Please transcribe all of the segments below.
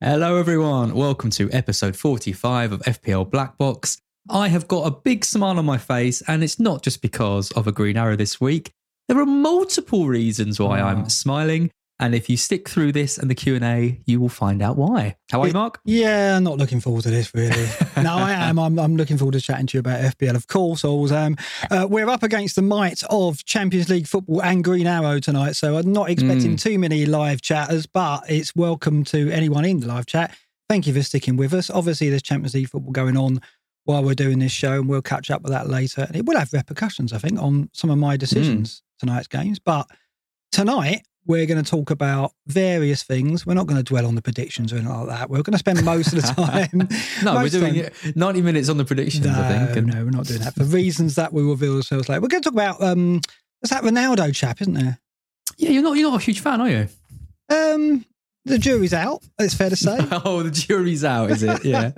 Hello, everyone. Welcome to episode 45 of FPL Black Box. I have got a big smile on my face, and it's not just because of a green arrow this week. There are multiple reasons why I'm smiling, and if you stick through this and the Q&A, you will find out why. How are you, Mark? Yeah, I'm not looking forward to this really. no, I am. I'm, I'm looking forward to chatting to you about FPL. Of course, I always am. Uh, we're up against the might of Champions League football and Green Arrow tonight, so I'm not expecting too many live chatters, but it's welcome to anyone in the live chat. Thank you for sticking with us. Obviously, there's Champions League football going on while we're doing this show, and we'll catch up with that later. And it will have repercussions, I think, on some of my decisions tonight's games. But tonight, we're going to talk about various things. We're not going to dwell on the predictions or anything like that. We're going to spend most of the time. No, we're most of the doing time- it 90 minutes on the predictions, No, I think. and- no, we're not doing that for reasons that we will reveal ourselves later. We're going to talk about um, there's that Ronaldo chap, isn't there? Yeah, you're not, you're not a huge fan, are you? Um, the jury's out. It's fair to say. oh, the jury's out, is it? Yeah.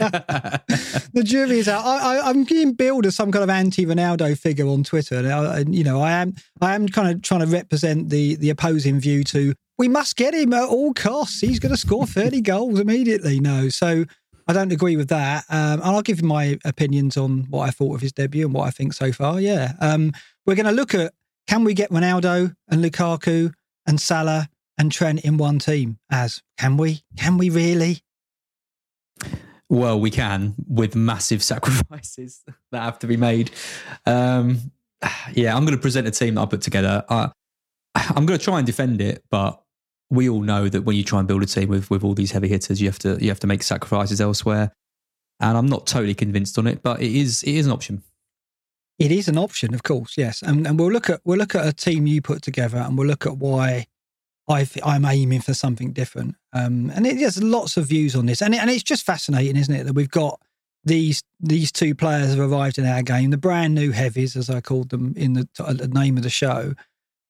the jury is out. I, I, I'm being billed as some kind of anti-Ronaldo figure on Twitter, and, I, and you know, I am, I am kind of trying to represent the the opposing view to we must get him at all costs. He's going to score 30 goals immediately. No, so I don't agree with that. Um, and I'll give you my opinions on what I thought of his debut and what I think so far. Yeah, um, we're going to look at can we get Ronaldo and Lukaku and Salah and Trent in one team? As can we? Can we really? Well, we can with massive sacrifices that have to be made. Um, yeah, I'm going to present a team that I put together. I, I'm going to try and defend it, but we all know that when you try and build a team with with all these heavy hitters, you have to you have to make sacrifices elsewhere. And I'm not totally convinced on it, but it is it is an option. It is an option, of course, yes, and and we'll look at we'll look at a team you put together, and we'll look at why I I'm aiming for something different. Um, and it, there's lots of views on this, and it, and it's just fascinating, isn't it, that we've got these these two players have arrived in our game, the brand new heavies, as I called them in the, t- the name of the show,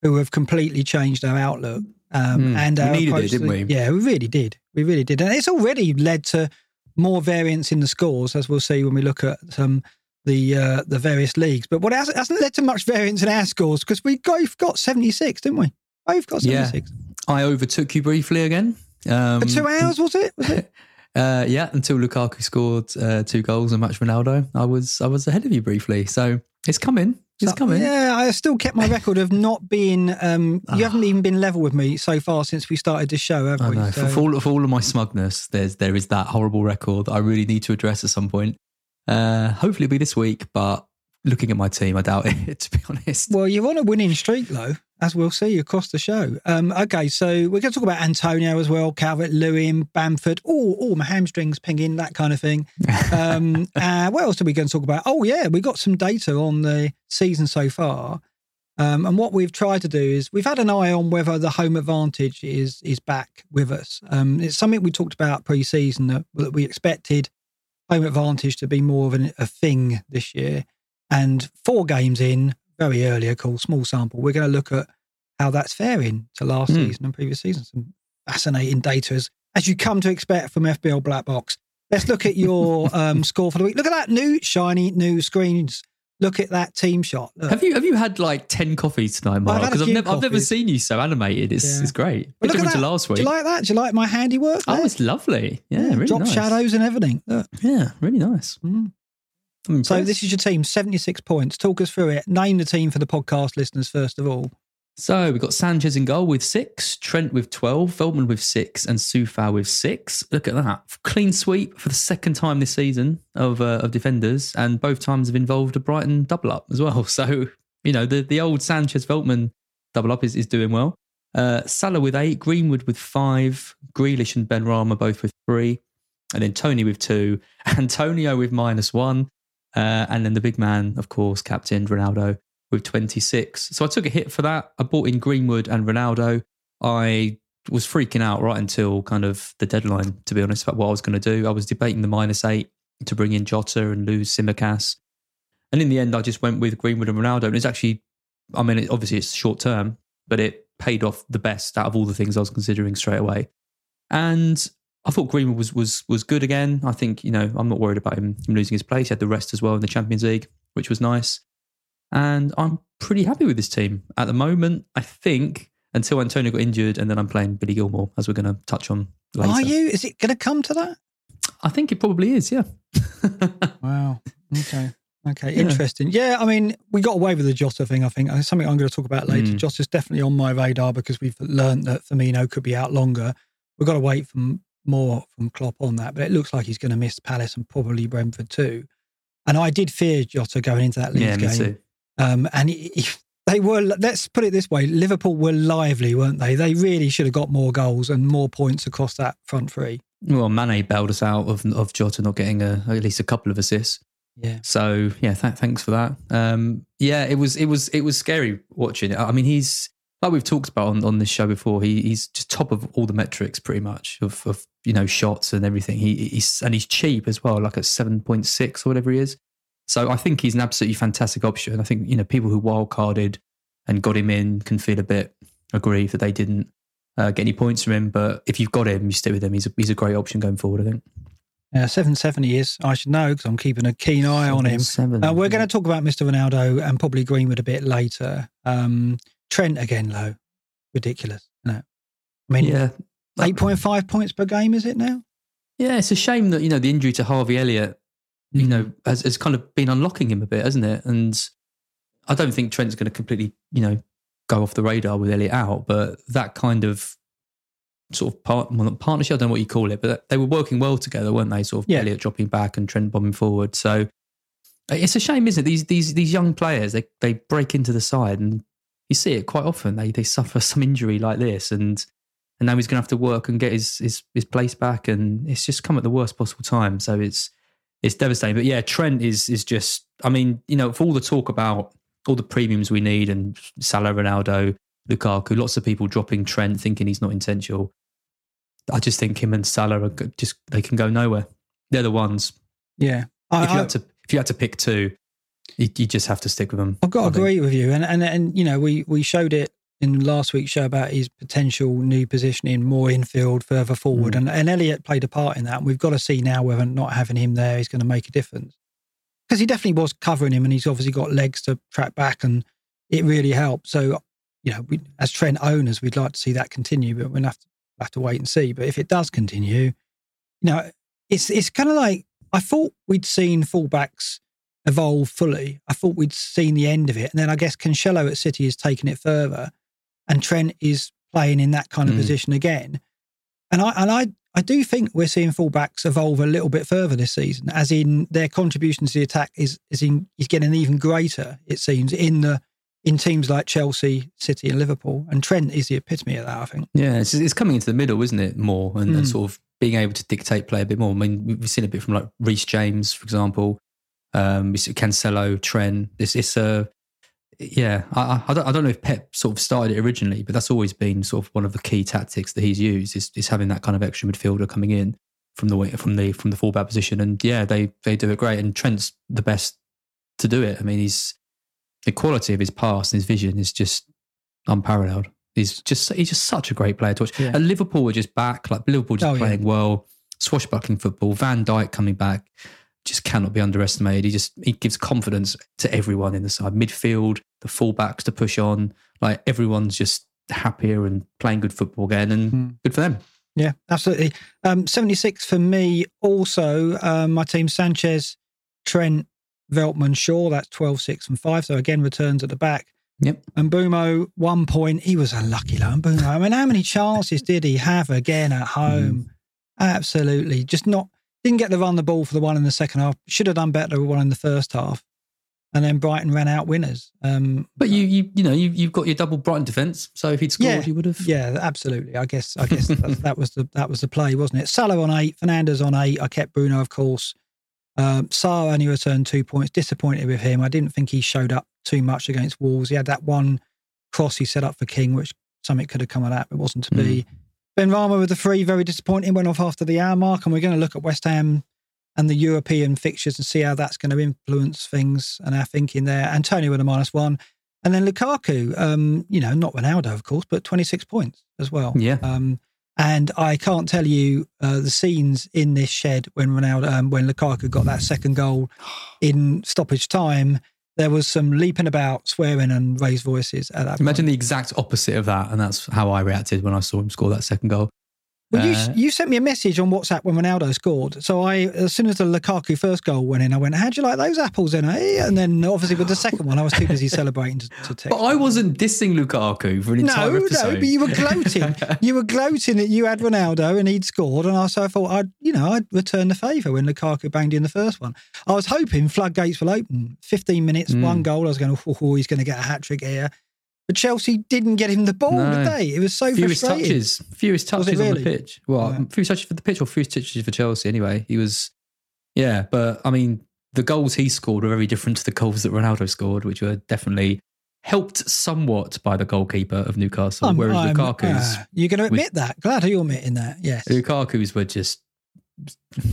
who have completely changed our outlook. Um, Mm, and we needed it, didn't we? Yeah, we really did. We really did, and it's already led to more variance in the scores, as we'll see when we look at um, the uh, the various leagues. But what hasn't, hasn't led to much variance in our scores because we both got seventy six, didn't we? Both got Yeah. seventy six. I overtook you briefly again. Um, For two hours, was it? Was it? Uh, yeah, until Lukaku scored uh, two goals and matched Ronaldo, I was I was ahead of you briefly. So it's coming. It's So, coming. Yeah, I still kept my record of not being. Um, you haven't even been level with me so far since we started this show, have I we? know. So- For, for, all, for all of my smugness, there's there is that horrible record that I really need to address at some point. Uh, hopefully, it'll be this week. But looking at my team, I doubt it. To be honest. Well, you're on a winning streak, though, as we'll see across the show. Um, okay, so we're going to talk about Antonio as well, Calvert Lewin, Bamford. Oh, oh, my hamstrings pinging, that kind of thing. Um, uh, what else are we going to talk about? Oh, yeah, we got some data on the season so far. Um, and what we've tried to do is we've had an eye on whether the home advantage is is back with us. Um, it's something we talked about pre-season that, that we expected home advantage to be more of an, a thing this year. And four games in, very early, of course, small sample, we're going to look at how that's faring to last Hmm. season and previous seasons. Some fascinating data as, as you come to expect from FPL Black Box. Let's look at your um, score for the week. Look at that new shiny new screens Look at that team shot. Look. Have you have you had like ten coffees tonight, Mark? Because I've never I've never seen you so animated. It's Yeah. it's great. But look at that. last week. Do you like that? Do you like my handiwork? oh, it's lovely. Yeah, really drop nice. shadows and everything. Look. Yeah, really nice. Mm. I'm So this is your team, 76 points. Talk us through it. Name the team for the podcast listeners first of all. So we've got Sanchez in goal with six, Trent with 12, Veltman with six, and Sufal with six. Look at that. Clean sweep for the second time this season of, uh, of defenders, and both times have involved a Brighton double up as well. So, you know, the, the old Sanchez Veltman double up is, is doing well. Uh, Salah with eight, Greenwood with five, Grealish and Benrahma both with three, and then Toney with two, Antonio with minus one, uh, and then the big man, of course, captain Ronaldo with 26. So I took a hit for that. I bought in Greenwood and Ronaldo. I was freaking out right until kind of the deadline, to be honest, about what I was going to do. I was debating the minus eight to bring in Jota and lose Tsimikas. And in the end, I just went with Greenwood and Ronaldo. And it's actually, I mean, it, obviously it's short term, but it paid off the best out of all the things I was considering straight away. And I thought Greenwood was was was good again. I think you know I'm not worried about him, him losing his place. He had the rest as well in the Champions League, which was nice. And I'm pretty happy with this team at the moment. I think until Antonio got injured, and then I'm playing Billy Gilmour, as we're going to touch on later. Are you? Is it going to come to that? I think it probably is. Yeah. Wow. Okay. Okay. Yeah. Interesting. Yeah. I mean, we got away with the Jota thing, I think. It's something I'm going to talk about later. Mm. Jota's definitely on my radar because we've learned that Firmino could be out longer. We've got to wait for more from Klopp on that, but it looks like he's going to miss Palace and probably Brentford too. And I did fear Jota going into that Leeds yeah, me game. Um, and he, he- they were, let's put it this way Liverpool were lively, weren't they? They really should have got more goals and more points across that front three. Well, Mane bailed us out of of Jota not getting a, at least a couple of assists. Yeah. So yeah, th- thanks for that. Um, yeah, it was it was it was scary watching it. I mean, he's like we've talked about on, on this show before. He, he's just top of all the metrics, pretty much of, of you know shots and everything. He, he's and he's cheap as well, like at seven point six or whatever he is. So I think he's an absolutely fantastic option. I think you know people who wild carded and got him in can feel a bit aggrieved that they didn't uh, get any points from him. But if you've got him, you stick with him. He's a, he's a great option going forward. I think. Uh, 770 is, I should know because I'm keeping a keen eye on him. Seven. Uh, we're going to talk about Mr. Ronaldo and probably Greenwood a bit later. Um, Trent again, low. Ridiculous. No. I mean, yeah. 8.5 points per game, is it now? Yeah, it's a shame that you know the injury to Harvey Elliott, you Mm. know, has, has kind of been unlocking him a bit, hasn't it? And I don't think Trent's going to completely, you know, go off the radar with Elliott out, but that kind of sort of part, well, partnership, I don't know what you call it, but they were working well together, weren't they? Sort of Yeah. Elliott dropping back and Trent bombing forward. So it's a shame, isn't it? These these these young players, they they break into the side, and you see it quite often. They they suffer some injury like this, and and now he's going to have to work and get his, his his place back, and it's just come at the worst possible time. So it's it's devastating. But yeah, Trent is is just. I mean, you know, for all the talk about all the premiums we need and Salah, Ronaldo, Lukaku, lots of people dropping Trent, thinking he's not essential. I just think him and Salah are just they can go nowhere. They're the ones. Yeah. I, If you I, had to if you had to pick two, you, you just have to stick with them. I've got to agree with you. And, and, and, you know, we, we showed it in last week's show about his potential new positioning, more infield, further forward. Mm. And, and Elliott played a part in that. And we've got to see now whether not having him there is going to make a difference. Because he definitely was covering him and he's obviously got legs to track back and it really helped. So, you know, we, as Trent owners, we'd like to see that continue, but we'll have to, have to wait and see. But if it does continue, you know, it's, it's kind of like I thought we'd seen fullbacks evolve fully. I thought we'd seen the end of it. And then I guess Cancelo at City has taken it further and Trent is playing in that kind of Mm. position again. And I and I I do think we're seeing fullbacks evolve a little bit further this season, as in their contribution to the attack is is in is getting even greater, it seems, in the in teams like Chelsea, City, and Liverpool. And Trent is the epitome of that, I think. Yeah, it's, it's coming into the middle, isn't it? More and, and Mm. sort of being able to dictate play a bit more. I mean, we've seen a bit from like Reece James, for example. Um, see Cancelo, Trent. It's it's a yeah. I, I- don't I don't know if Pep sort of started it originally, but that's always been sort of one of the key tactics that he's used is, is having that kind of extra midfielder coming in from the way from the from the fullback position. And yeah, they they do it great. And Trent's the best to do it. I mean, he's the quality of his pass and his vision is just unparalleled. He's just he's just such a great player to watch. Yeah. And Liverpool were just back, like Liverpool just Oh, yeah. playing well, swashbuckling football. Van Dijk coming back, just cannot be underestimated. He just he gives confidence to everyone in the side, midfield, the fullbacks to push on. Like everyone's just happier and playing good football again, and Mm. good for them. Yeah, absolutely. Um, 76 for me. Also, um, my team Sanchez, Trent, Veltman, Shaw. That's 12, 6, and 5. So again, returns at the back. Yep. And Mbeumo, one point. He was unlucky, though. And Mbeumo, I mean, how many chances did he have again at home? Absolutely. Just not, didn't get to run the ball for the one in the second half. Should have done better with one in the first half. And then Brighton ran out winners. Um, But you you you know you you've got your double Brighton defence. So if he'd scored, Yeah. you would have. Yeah, absolutely. I guess I guess that, that was the that was the play, wasn't it? Salah on eight, Fernandes on eight. I kept Bruno, of course. Um, Sarr only returned two points. Disappointed with him. I didn't think he showed up too much against Wolves. He had that one cross he set up for King, which something could have come of that, but wasn't to be. Benrahma with the three, very disappointing. Went off after the hour mark, and we're going to look at West Ham and the European fixtures and see how that's going to influence things and our thinking there. Antonio with a minus one. And then Lukaku, um, you know, not Ronaldo, of course, but 26 points as well. Yeah. Um, and I can't tell you uh, the scenes in this shed when Ronaldo, um, when Lukaku got that second goal in stoppage time. There was some leaping about, swearing, and raised voices at that. Imagine point. the exact opposite of that, and that's how I reacted when I saw him score that second goal. Well, you, Uh, you sent me a message on WhatsApp when Ronaldo scored. So I, as soon as the Lukaku first goal went in, I went, "How'd you like those apples?" In eh? and then obviously with the second one, I was too busy celebrating to, to text. But I wasn't dissing Lukaku for an entire no, episode. no, but you were gloating. you were gloating that you had Ronaldo and he'd scored, and I so I thought I'd, you know, I'd return the favour when Lukaku banged in the first one. I was hoping floodgates will open. Fifteen minutes, Mm. one goal. I was going, oh, oh, he's going to get a hat trick here. But Chelsea didn't get him the ball, No. did they? It was so fewest frustrating. touches, fewest touches on the pitch. Well, Yeah. fewest touches for the pitch or fewest touches for Chelsea. Anyway, he was, yeah. But I mean, the goals he scored were very different to the goals that Ronaldo scored, which were definitely helped somewhat by the goalkeeper of Newcastle. I'm- whereas I'm- Lukaku's ah, you're going to admit that. Glad you're admitting that. Yes. Lukaku's were just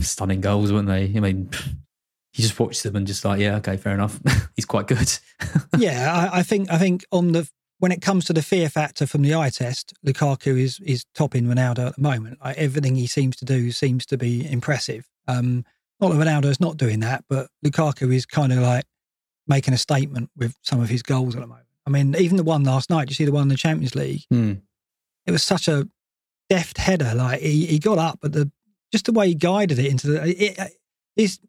stunning goals, weren't they? I mean, you just watch them and just like, yeah, okay, fair enough. He's quite good. yeah, I, I think I think on the when it comes to the fear factor from the eye test, Lukaku is is topping Ronaldo at the moment. Like everything he seems to do seems to be impressive. Um, not that Ronaldo's not doing that, but Lukaku is kind of like making a statement with some of his goals at the moment. I mean, even the one last night. You see the one in the Champions League. Hmm. It was such a deft header. Like he, he got up, but the just the way he guided it into the it, he's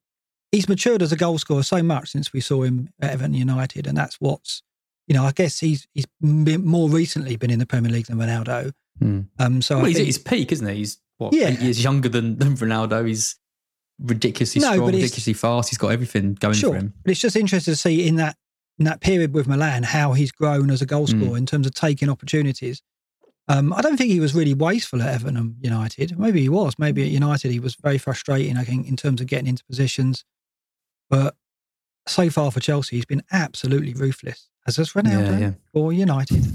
he's matured as a goal scorer so much since we saw him at Everton United, and that's what's you know I guess he's he's been, more recently been in the Premier League than Ronaldo. Hmm. Um, so Well, I he's at his peak, isn't he? He's what Yeah. eight years younger than, than Ronaldo. He's ridiculously No, strong, ridiculously fast. He's got everything going sure, for him. but it's just interesting to see in that in that period with Milan how he's grown as a goal Mm. scorer in terms of taking opportunities. Um, I don't think he was really wasteful at Everton United. Maybe he was. Maybe at United he was very frustrating. I think in terms of getting into positions, but so far for Chelsea he's been absolutely ruthless. As has Ronaldo Yeah, yeah. for United.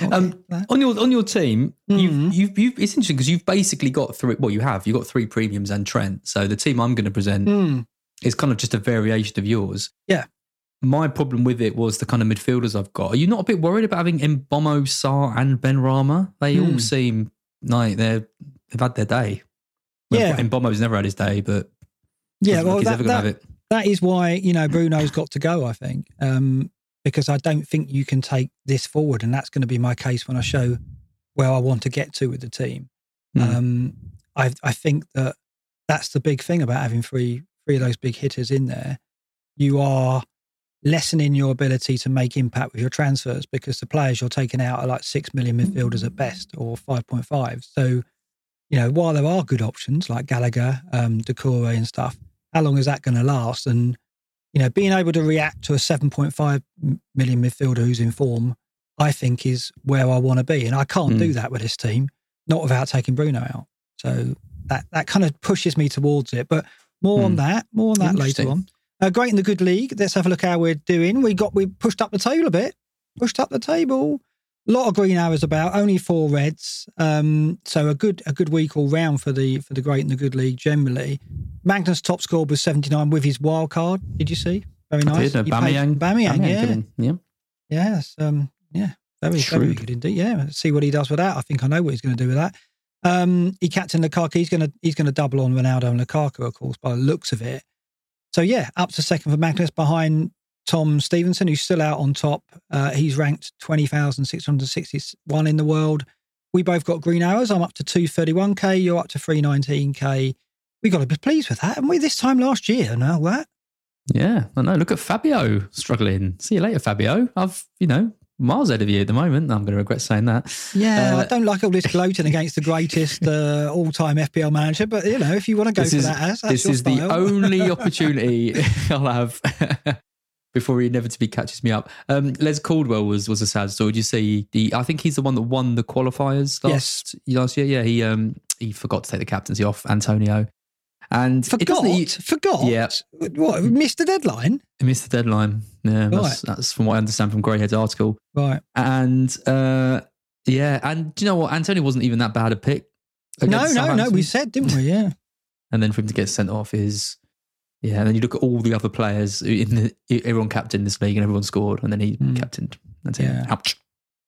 Um. On your on your team, Mhm. you've, you've you've it's interesting because you've basically got three. Well, you have you have got three premiums and Trent. So the team I'm going to present Mm, is kind of just a variation of yours. Yeah. My problem with it was the kind of midfielders I've got. Are you not a bit worried about having Mbeumo, Sarr, and Benrahma? They all Hmm. seem like they're they've had their day. Well, Yeah. Mbeumo's never had his day, but yeah, well, he's that, ever going to that, have it. that is why you know Bruno's got to go. I think um, because I don't think you can take this forward, and that's going to be my case when I show where I want to get to with the team. Mm. Um, I I think that that's the big thing about having three three of those big hitters in there. You are lessening your ability to make impact with your transfers because the players you're taking out are like six million midfielders at best or five point five. So, you know, while there are good options like Gallagher, um, Doucouré and stuff, how long is that going to last? And you know, being able to react to a 7.5 million midfielder who's in form, I think is where I want to be. And I can't Mm. do that with this team, not without taking Bruno out. So that, that kind of pushes me towards it. But more on Mm. that, more on that later on. Uh, great in the good league. Let's have a look how we're doing. We got we pushed up the table a bit. Pushed up the table. A lot of green arrows about. Only four reds. Um, so a good a good week all round for the for the great and the good league generally. Magnus top scored was seventy nine with his wild card. Did you see? Very nice. Did, uh, paid- Bamiyang, Bamiyang, yeah, yeah. yes, um, yeah, very very good indeed. Yeah, let's see what he does with that. I think I know what he's going to do with that. Um, he captained Lukaku. He's going to he's going to double on Ronaldo and Lukaku, of course, by the looks of it. So yeah, up to second for Magnus behind Tom Stevenson, who's still out on top. Uh, he's ranked 20,661 in the world. We both got green arrows. I'm up to 231k. You're up to 319k. We got to be pleased with that, haven't we? This time last year and all that. Yeah, I know. Look at Fabio struggling. See you later, Fabio. I've, you know, miles ahead of you at the moment. I'm going to regret saying that. Yeah, Uh, I don't like all this gloating against the greatest uh, all-time FPL manager, but you know, if you want to go for is, that, as that's this is the only opportunity I'll have before he inevitably catches me up. Um, Les Caldwell was was a sad story. Did you see? The, I think he's the one that won the qualifiers last last year. Yeah, he um he forgot to take the captaincy off Antonio, and Forgot, he- forgot. Yeah. What missed the deadline? he missed the deadline. Yeah, that's, Right. that's from what I understand from Greyhead's article. Right. And uh, yeah, and do you know what? Antonio wasn't even that bad a pick. No, no, no. We said, didn't we? Yeah. and then for him to get sent off is yeah. And then you look at all the other players in the everyone captained this league and everyone scored, and then he Mm. captained. That's it. Yeah. Ouch.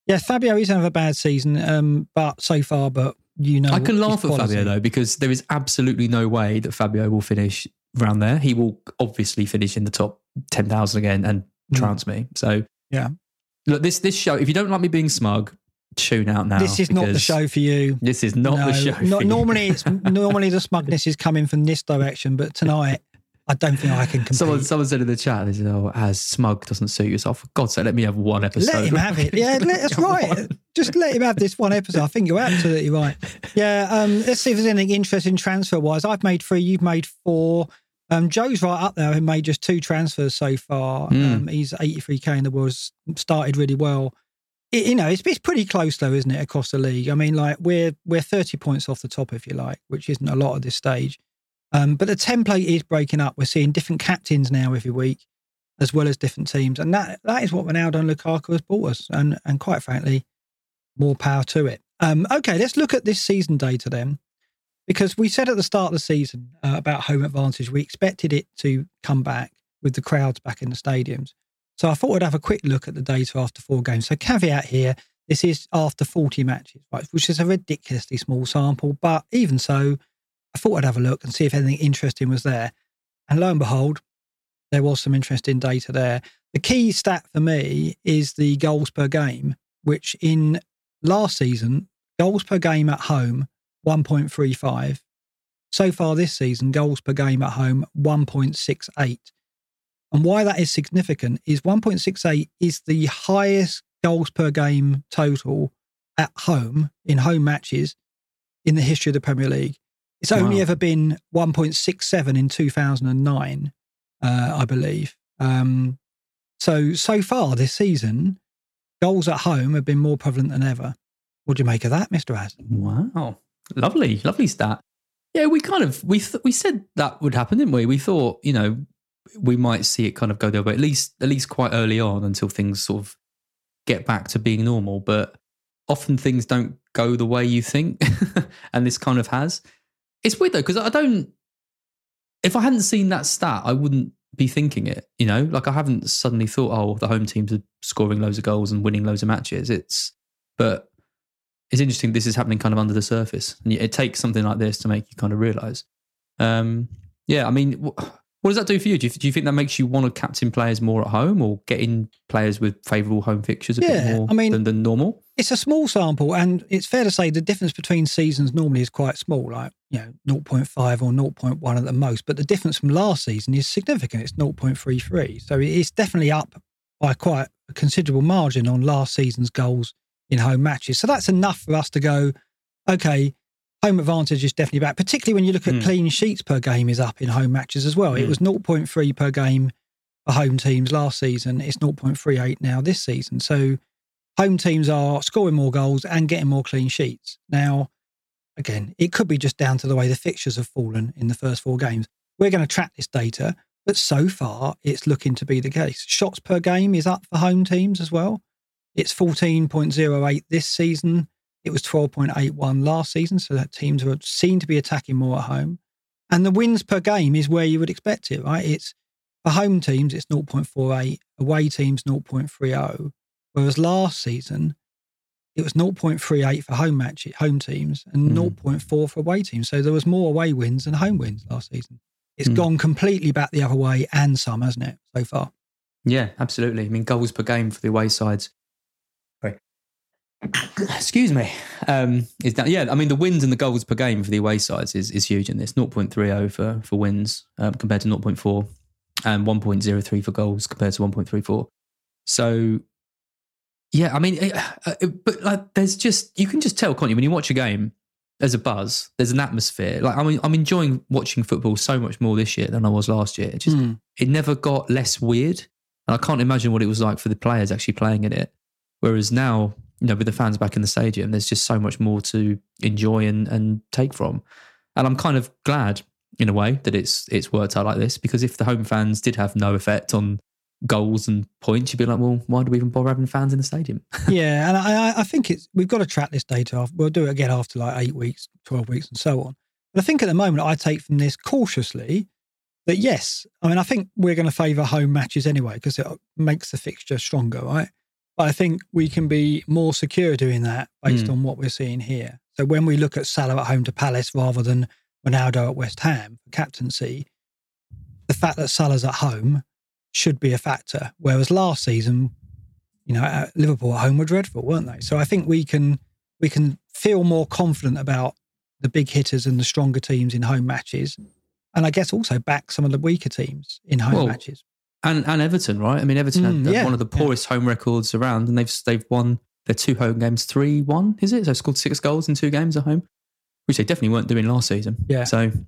Yeah, Fabio is having a bad season, um, but so far, but you know, I can laugh at. Fabio though because there is absolutely no way that Fabio will finish around there. He will obviously finish in the top ten thousand again and Mm. trounce me. So Yeah. look this this show. If you don't like me being smug, tune out now. This is not the show for you. This is not No, the show. no- for you. normally, it's normally the smugness is coming from this direction, but tonight, I don't think I can compete. Someone, someone said in the chat, they said, "Oh, as smug doesn't suit yourself." For God's sake, let me have one episode. Let him have it. Yeah, let, that's right. Just let him have this one episode. I think you're absolutely right. Yeah. Um, let's see if there's anything interesting transfer wise. I've made three. You've made four. Um, Joe's right up there. He made just two transfers so far. Mm. Um, he's 83k in the world. Started really well. It, you know, it's, it's pretty close though, isn't it, across the league? I mean, like we're we're 30 points off the top, if you like, which isn't a lot at this stage. Um, but the template is breaking up. We're seeing different captains now every week, as well as different teams, and that that is what Ronaldo and Lukaku has brought us. And and quite frankly, more power to it. Um, okay, let's look at this season data then, because we said at the start of the season uh, about home advantage, we expected it to come back with the crowds back in the stadiums. So I thought I'd have a quick look at the data after four games. So caveat here, this is after 40 matches, right, which is a ridiculously small sample, but even so, I thought I'd have a look and see if anything interesting was there. And lo and behold, there was some interesting data there. The key stat for me is the goals per game, which in last season, goals per game at home, 1.35. So far this season, goals per game at home, 1.68. And why that is significant is 1.68 is the highest goals per game total at home in home matches in the history of the Premier League. It's only Wow. ever been 1.67 in 2009, uh, I believe. Um, so, so far this season, goals at home have been more prevalent than ever. What do you make of that, Mr. As? Wow, lovely, lovely stat. Yeah, we kind of we th- we said that would happen, didn't we? We thought you know we might see it kind of go the other way, at least at least quite early on until things sort of get back to being normal. But often things don't go the way you think, and this kind of has. It's weird though because I don't. If I hadn't seen that stat, I wouldn't be thinking it. You know, like I haven't suddenly thought, oh, the home teams are scoring loads of goals and winning loads of matches. It's but it's interesting. This is happening kind of under the surface, and it takes something like this to make you kind of realize. Um, yeah, I mean, what does that do for you? Do you, do you think that makes you want to captain players more at home, or get in players with favourable home fixtures a Yeah, bit more I mean- than, than normal? It's a small sample, and it's fair to say the difference between seasons normally is quite small, like you know 0.5 or 0.1 at the most. But the difference from last season is significant. It's 0.33, so it's definitely up by quite a considerable margin on last season's goals in home matches. So that's enough for us to go, okay, home advantage is definitely back. Particularly when you look at Hmm. clean sheets per game is up in home matches as well. It Hmm. was 0.3 per game for home teams last season. It's 0.38 now this season. So home teams are scoring more goals and getting more clean sheets. Now, again, it could be just down to the way the fixtures have fallen in the first four games. We're going to track this data, but so far it's looking to be the case. Shots per game is up for home teams as well. It's 14.08 this season. It was 12.81 last season. So that teams were seen to be attacking more at home. And the wins per game is where you would expect it, right? It's for home teams, it's 0.48, away teams 0.30. Whereas last season, it was 0.38 for home match home teams and Mm. 0.4 for away teams. So there was more away wins than home wins last season. It's Mm. gone completely back the other way and some, hasn't it, so far? Yeah, absolutely. I mean, goals per game for the away sides. Excuse me. Um, is that yeah? I mean, the wins and the goals per game for the away sides is, is huge in this. 0.30 for for wins um, compared to 0.4, and 1.03 for goals compared to 1.34. So, yeah, I mean, it, uh, it- but like, there's just you can just tell, can't you? When you watch a game, there's a buzz, there's an atmosphere. Like, I mean, I'm enjoying watching football so much more this year than I was last year. It just Mm. it never got less weird. And I can't imagine what it was like for the players actually playing in it. Whereas now, you know, with the fans back in the stadium, there's just so much more to enjoy and, and take from. And I'm kind of glad in a way that it's it's worked out like this because if the home fans did have no effect on goals and points, you'd be like, well, why do we even bother having fans in the stadium? yeah, and I, I- think it's we've got to track this data. Off. We'll do it again after like eight weeks, twelve weeks, and so on. But I think at the moment, I take from this cautiously that yes, I mean, I think we're going to favour home matches anyway because it makes the fixture stronger, right? But I think we can be more secure doing that based Mm. on what we're seeing here. So when we look at Salah at home to Palace rather than Ronaldo at West Ham for captaincy, the fact that Salah's at home should be a factor. Whereas last season, you know, at Liverpool at home were dreadful, weren't they? So I think we can we can feel more confident about the big hitters and the stronger teams in home matches, and I guess also back some of the weaker teams in home Well, matches. And and Everton, right? I mean, Everton Mm, had yeah, one of the yeah. poorest home records around, and they've they've won their two home games three one. Is it? So scored six goals in two games at home, which they definitely weren't doing last season. Yeah. So And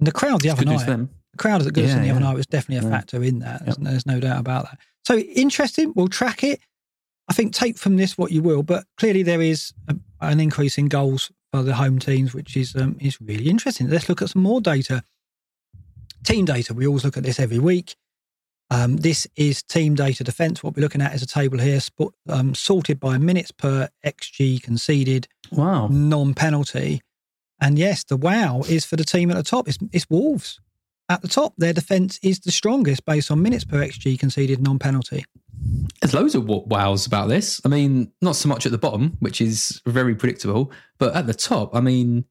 the crowd the other night, the crowd at Goodison Yeah, the other yeah. night was definitely a Yeah. factor in that. There's, there's no doubt about that. So interesting. We'll track it. I think take from this what you will, but clearly there is a, an increase in goals for the home teams, which is um, is really interesting. Let's look at some more data. Team data. We always look at this every week. Um, this is team data defence. What we're looking at is a table here, sp- um, sorted by minutes per xG conceded, Wow. non-penalty. And yes, the wow is for the team at the top. It's, it's Wolves at the top. Their defence is the strongest based on minutes per xG conceded, non-penalty. There's loads of wows about this. I mean, not so much at the bottom, which is very predictable, but at the top, I mean,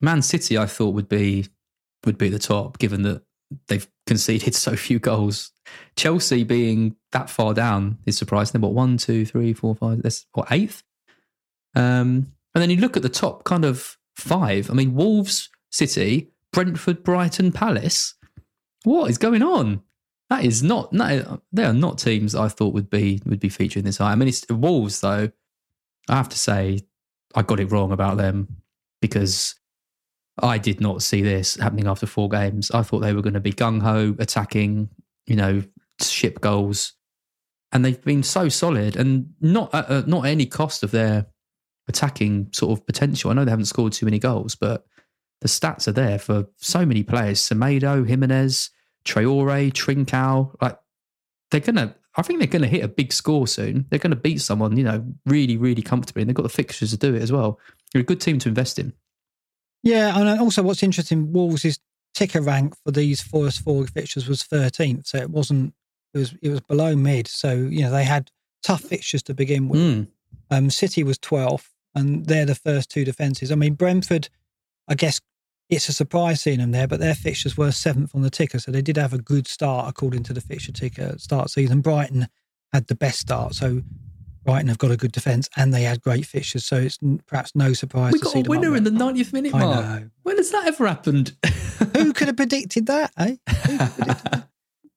Man City, I thought would be would be the top, given that they've conceded so few goals. Chelsea being that far down is surprising. What one, two, three, four, five. this what eighth. Um, and then you look at the top kind of five. I mean, Wolves, City, Brentford, Brighton, Palace. What is going on? That is not. No, they are not teams I thought would be would be featuring this high. I mean, it's Wolves though. I have to say, I got it wrong about them because I did not see this happening after four games. I thought they were going to be gung ho, attacking, you know, ship goals, and they've been so solid and not at, at not at any cost of their attacking sort of potential. I know they haven't scored too many goals, but the stats are there for so many players: Semedo, Jimenez, Traore, Trincao. Like they're gonna. I think they're to hit a big score soon. They're to beat someone, you know, really, really comfortably, and they've got the fixtures to do it as well. They're a good team to invest in. Yeah, and also what's interesting, Wolves' ticker rank for these first four fixtures was 13th, so it wasn't. It was it was below mid, so you know they had tough fixtures to begin with. Mm. Um, City was 12th, and they're the first two defences. I mean, Brentford, I guess it's a surprise seeing them there, but their fixtures were seventh on the ticker, so they did have a good start according to the fixture ticker start season. Brighton had the best start, so Brighton have got a good defence, and they had great fixtures, so it's perhaps no surprise We to got see a winner in the 90th minute I know. When has that ever happened? Who could have predicted that, eh? Who could have predicted that?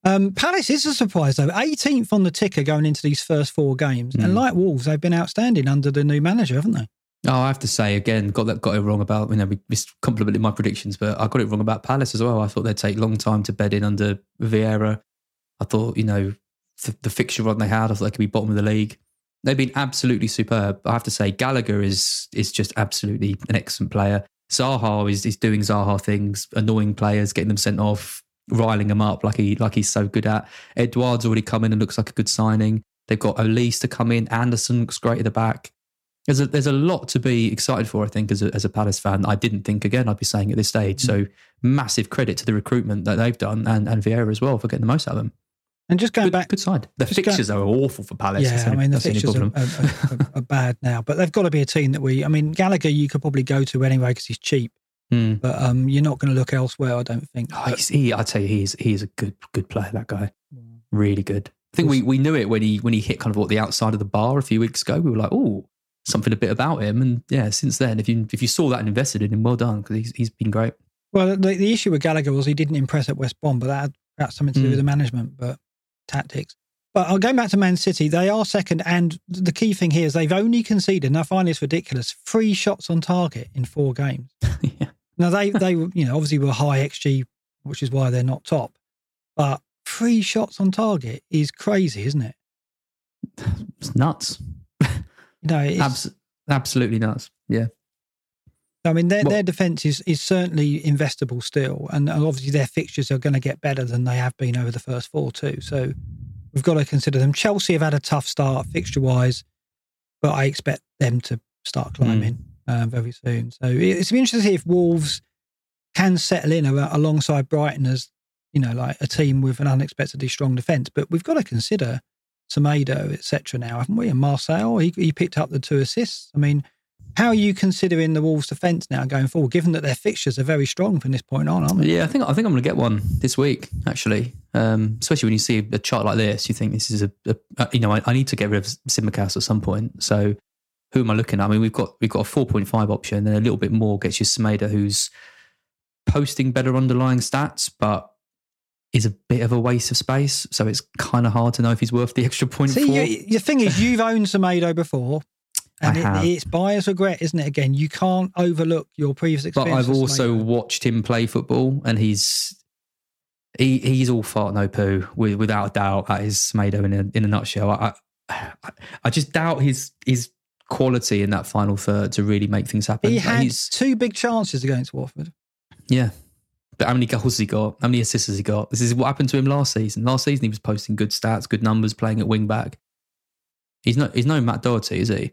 Um, Palace is a surprise, though. 18th on the ticker going into these first four games. And Mm. like Wolves, they've been outstanding under the new manager, haven't they? Oh, I have to say again, got that got it wrong about you know we we complimented my predictions, but I got it wrong about Palace as well. I thought they'd take a long time to bed in under Vieira. I thought you know the, the fixture run they had, I thought they could be bottom of the league. They've been absolutely superb. I have to say Gallagher is is just absolutely an excellent player. Zaha is is doing Zaha things, annoying players, getting them sent off, riling them up like he like he's so good at. Edouard's already come in and looks like a good signing. They've got Olise to come in. Andersen looks great at the back there's a there's a lot to be excited for. I think as a, as a Palace fan, I didn't think again I'd be saying at this stage. Mm. So massive credit to the recruitment that they've done and and Vieira as well for getting the most out of them. And just going Good, back, good side. The go- fixtures are awful for Palace. Yeah, I mean, the fixtures are, are, are, bad now, but they've got to be a team that we, I mean, Gallagher, you could probably go to anyway because he's cheap. Hmm. But um, you're not going to look elsewhere, I don't think. Oh, But- he's, he, I'd say he's is he is a good good player. That guy, really good. I think we, we knew it when he when he hit kind of what the outside of the bar a few weeks ago. We were like, oh, something a bit about him. And yeah, since then, if you if you saw that and invested in him, well done because he's he's been great. Well, the, the issue with Gallagher was he didn't impress at West Brom, but that had perhaps something to do Mm. with the management, but tactics. But I'll go back to Man City. They are second, and the key thing here is they've only conceded, and I find this ridiculous, three shots on target in four games. yeah. Now they they were, you know obviously were high xG, which is why they're not top. But three shots on target is crazy, isn't it? It's nuts. You know, it's, Abs- absolutely nuts. Yeah. I mean, their, Well- their defence is, is certainly investable still. And obviously, their fixtures are going to get better than they have been over the first four, too. So we've got to consider them. Chelsea have had a tough start fixture wise, but I expect them to start climbing uh, very soon. So it- it's interesting to see if Wolves can settle in alongside Brighton as, you know, like a team with an unexpectedly strong defence. But we've got to consider Semedo, etc. now, haven't we? And Marçal, he, he picked up the two assists. I mean, how are you considering the Wolves' defence now going forward, given that their fixtures are very strong from this point on, aren't they? Yeah, I think I think I'm going to get one this week. Actually, um, especially when you see a chart like this, you think this is a, a, a- you know I, I need to get rid of Tsimikas at some point. So who am I looking at? I mean, we've got we've got a 4.5 option, and a little bit more gets you Semedo, who's posting better underlying stats, but is a bit of a waste of space. So it's kind of hard to know if he's worth the extra point See, you, the thing is, you've owned Semedo before, and it, it's buyer's regret, isn't it? Again, you can't overlook your previous experience. but. I've also watched him play football, and he's he he's all fart no poo, with, without a doubt. That is Semedo in a in a nutshell. I, I I just doubt his his quality in that final third to really make things happen. he had he's- two big chances against Watford. yeah. But how many goals has he got? How many assists has he got? This is what happened to him last season. Last season he was posting good stats, good numbers, playing at wing back. He's no he's no Matt Doherty, is he?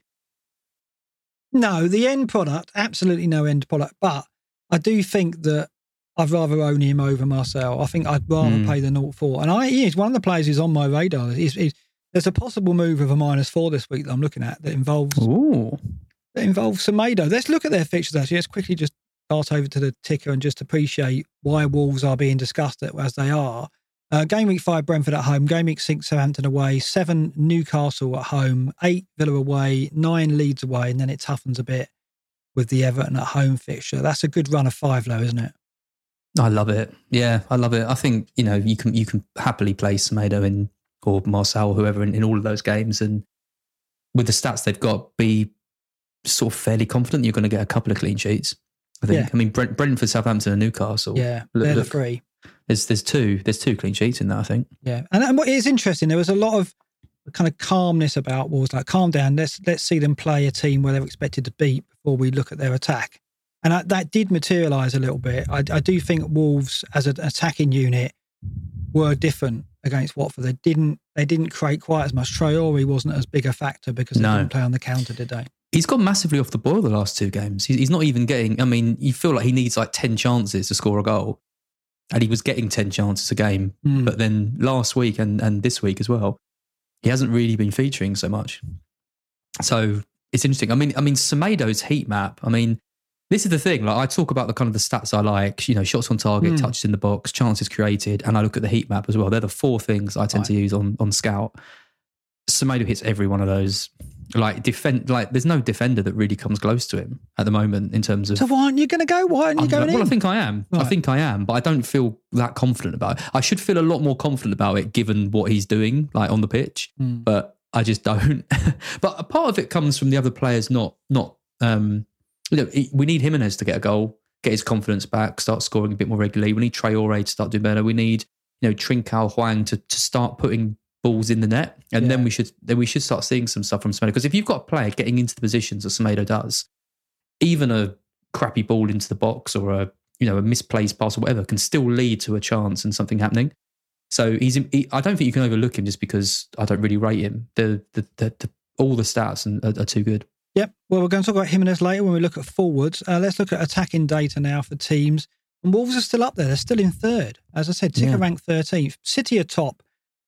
No, the end product, absolutely no end product. But I do think that I'd rather own him over Marçal. I think I'd rather Hmm. pay the 0 4. And I, he is one of the players who's on my radar. He's, he's, there's a possible move of a minus four this week that I'm looking at that involves Ooh. that involves Semedo. Let's look at their fixtures actually. Let's quickly just dart over to the ticker and just appreciate why Wolves are being discussed as they are. Uh, game week five, Brentford at home. Game week six, Southampton away. Seven, Newcastle at home. Eight, Villa away. Nine, Leeds away. And then it toughens a bit with the Everton at home fixture. That's a good run of five, though, isn't it? I love it. Yeah, I love it. I think you know you can you can happily play Semedo in or Marçal or whoever in, in all of those games, and with the stats they've got, be sort of fairly confident you're going to get a couple of clean sheets. I think. Yeah. I mean, Brent, Brentford, Southampton, and Newcastle. yeah, look- they're the look. three. There's there's two there's two clean sheets in that. I think. Yeah, and, and what is interesting, there was a lot of kind of calmness about Wolves. Like, calm down. Let's let's see them play a team where they're expected to beat before we look at their attack. And I, that did materialise a little bit. I, I do think Wolves, as an attacking unit, were different against Watford. They didn't they didn't create quite as much. Traore wasn't as big a factor because they No. didn't play on the counter, today. He's gone massively off the boil the last two games. He's, he's not even getting. I mean, you feel like he needs like ten chances to score a goal, and he was getting ten chances a game. Mm. But then last week and, and this week as well, he hasn't really been featuring so much. So it's interesting. I mean, I mean, Semedo's heat map. I mean, this is the thing. Like I talk about the kind of the stats I like. You know, shots on target, Hmm. touches in the box, chances created, and I look at the heat map as well. They're the four things I tend to use on on Scout. Semedo hits every one of those. Like defend, like there's no defender that really comes close to him at the moment in terms of So why aren't you going to go? Why aren't you I'm going not- well, in? I think I am. I think I am, but I don't feel that confident about it. I should feel a lot more confident about it given what he's doing, like on the pitch. Mm. But I just don't. but a part of it comes from the other players not not. Um, you know, we need Jimenez to get a goal, get his confidence back, start scoring a bit more regularly. We need Traore to start doing better. We need you know Trincao Huang to to start putting balls in the net, and then we should then we should start seeing some stuff from Semedo. Because if you've got a player getting into the positions that Semedo does, even a crappy ball into the box or a you know a misplaced pass or whatever can still lead to a chance and something happening. So he's he, I don't think you can overlook him just because I don't really rate him. The the, the, the all the stats and- are, are too good. Yep. Well, we're going to talk about Jimenez later when we look at forwards. Uh, let's look at attacking data now for teams. And Wolves are still up there. They're still in third. As I said, Ticker Yeah. ranked 13th. City are top.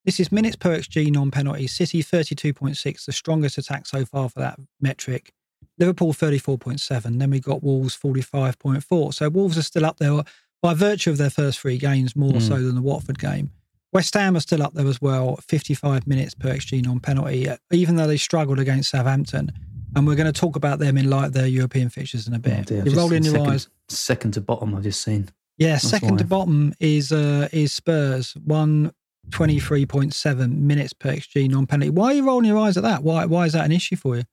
This is minutes per XG non penalty. City 32.6, the strongest attack so far for that metric. Liverpool 34.7. Then we got Wolves 45.4. So Wolves are still up there by virtue of their first three games, more Mm. so than the Watford game. West Ham are still up there as well, 55 minutes per XG non penalty, even though they struggled against Southampton. And we're going to talk about them in light of their European fixtures in a bit. Oh You're rolling your second, eyes. Second to bottom, I've just seen. Yeah, second to bottom is uh, is Spurs, one twenty three point seven minutes per XG non penalty. Why are you rolling your eyes at that? Why why is that an issue for you?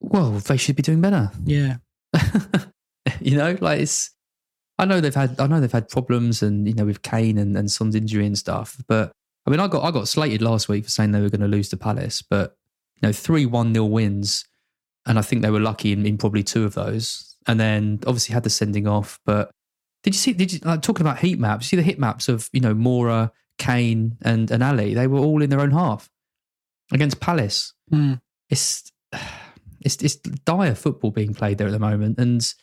Well, they should be doing better. Yeah, you know, like it's. I know they've had. I know they've had problems, and you know, with Kane and, and Son's injury and stuff. But I mean, I got I got slated last week for saying they were going to lose to Palace, but you know, three one nil wins, and I think they were lucky in, in probably two of those. And then obviously had the sending off. But did you see? Did you like, talking about heat maps? You See the heat maps of you know Moura, Kane, and and Alli. They were all in their own half against Palace. Hmm. It's it's it's dire football being played there at the moment, and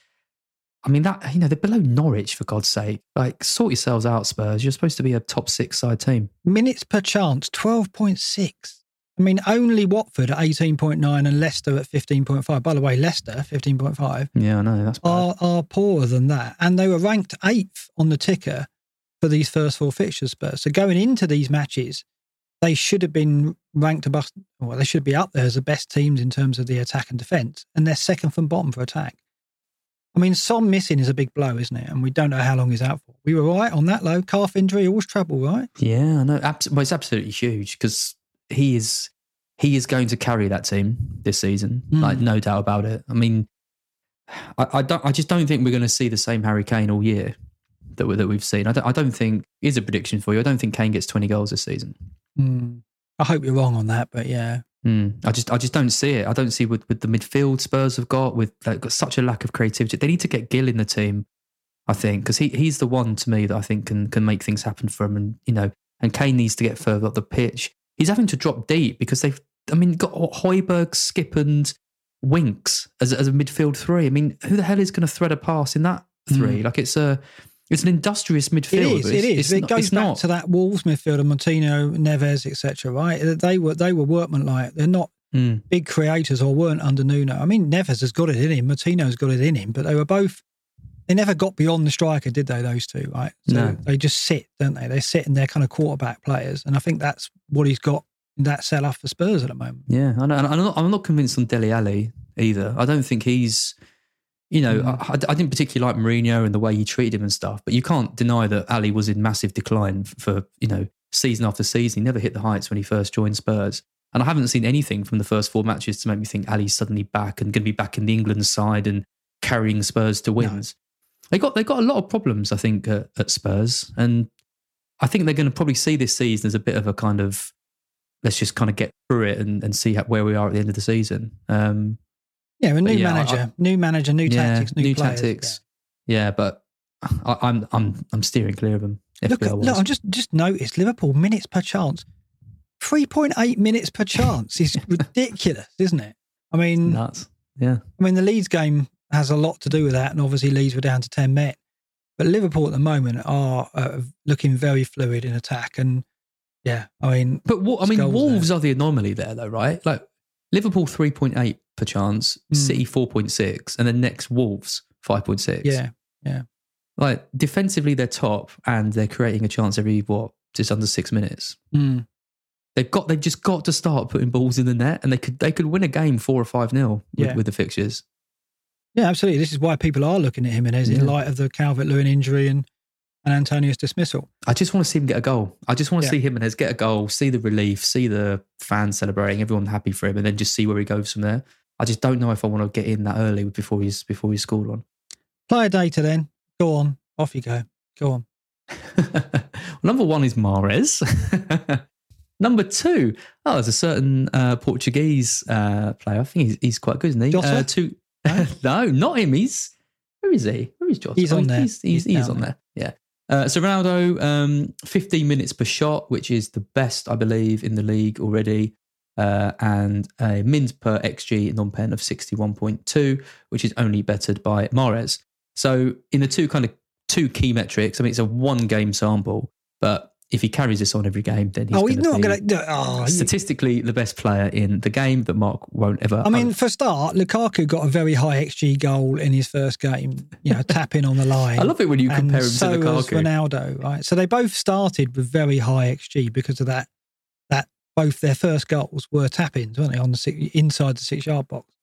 I mean that you know they're below Norwich for God's sake. Like sort yourselves out, Spurs. You're supposed to be a top six side team. minutes per chance twelve point six. I mean, only Watford at eighteen point nine and Leicester at fifteen point five. By the way, Leicester fifteen point five Yeah, I know that's bad. are are poorer than that, and they were ranked eighth on the ticker for these first four fixtures. Spurs. So going into these matches, they should have been ranked above. Well, they should be up there as the best teams in terms of the attack and defence, and they're second from bottom for attack. I mean, Son missing is a big blow, isn't it? And we don't know how long he's out for. We were right on that low calf injury, always trouble, right? Yeah, I know. Abs- well, it's absolutely huge because he is he is going to carry that team this season. Mm. Like no doubt about it. I mean, I, I don't. I just don't think we're going to see the same Harry Kane all year that we, that we've seen. I don't. I don't think. is a prediction for you. I don't think Kane gets 20 goals this season. Hmm. I hope you're wrong on that, but yeah. Mm, I just, I just don't see it. I don't see with, with the midfield Spurs have got with they've got such a lack of creativity. They need to get Gil in the team, I think, because he, he's the one to me that I think can can make things happen for him. And you know, and Kane needs to get further up the pitch. He's having to drop deep because they've, I mean, got Højbjerg, Skip, and Winks as as a midfield three. I mean, who the hell is going to thread a pass in that three? Like it's a, it's an industrious midfield. It is. It it's- it's It goes back not. to that Wolves midfielder, Moutinho, Neves, etc. Right? They were they were workmanlike. They're not Mm. big creators or weren't under Nuno. I mean, Neves has got it in him. Moutinho's got it in him, but they were both. They never got beyond the striker, did they? Those two, right? So No. they just sit, don't they? They sit and they're kind of quarterback players, and I think that's what he's got in that sell off for Spurs at the moment. Yeah, I know. and I'm not, I'm not convinced on Dele Alli either. I don't think he's, you know, Mm. I, I didn't particularly like Mourinho and the way he treated him and stuff, but you can't deny that Alli was in massive decline for, you know, season after season. He never hit the heights when he first joined Spurs. And I haven't seen anything from the first four matches to make me think Alli's suddenly back and going to be back in the England side and carrying Spurs to wins. They got they got a lot of problems, I think, at, at Spurs, and I think they're going to probably see this season as a bit of a kind of let's just kind of get through it and, and see how, where we are at the end of the season. Um, Yeah, a new yeah, I- manager, new manager, new yeah, tactics, new, players. tactics. Yeah, but I, I'm I'm I'm steering clear of them. Yeah. Look, at, look, wise. I just just noticed Liverpool minutes per chance, three point eight minutes per chance is ridiculous, isn't it? I mean, nuts. Yeah, I mean, the Leeds game has a lot to do with that, and obviously Leeds were down to ten men. But Liverpool at the moment are uh, looking very fluid in attack, and yeah, I mean, but what, I mean, Wolves are the anomaly there, though, right? Like Liverpool three point eight chance, Mm. City four point six, and then next Wolves five point six. yeah, Yeah. like defensively they're top, and they're creating a chance every what just under six minutes. Mm. They've got they've just got to start putting balls in the net, and they could they could win a game four or five nil with, Yeah. with the fixtures. yeah, absolutely. This is why people are looking at Jimenez in Yeah. light of the Calvert Lewin injury and and Antonio's dismissal. I just want to see him get a goal. I just want to Yeah. see him and his get a goal, see the relief, see the fans celebrating, everyone happy for him, and then just see where he goes from there. I just don't know if I want to get in that early before he's before he's scored one. Player data, then go on, off you go, go on. Number one is Mares. Number two, oh, there's a certain uh, Portuguese uh, player. I think he's, he's quite good, isn't he? Jota? Uh, two, no, not him. He's where is he? Where is Jota? He's Oh, on there. He's, he's, He's he's on there. there. Yeah. Uh, so Ronaldo, um, 15 minutes per shot, which is the best, I believe, in the league already. Uh, and a mins per XG non-pen of 61.2, which is only bettered by Mares. So in the two kind of two key metrics, I mean, it's a one game sample, but if he carries this on every game, then he's oh, he's not going to. Oh, you- statistically the best player in the game that Mark won't ever. I mean, for a start, Lukaku got a very high XG goal in his first game. You know, tapping on the line. I love it when you compare him so to Lukaku. Ronaldo, right? So they both started with very high XG because of that. Both their first goals were tap-ins, weren't they, on the six, inside the six-yard box?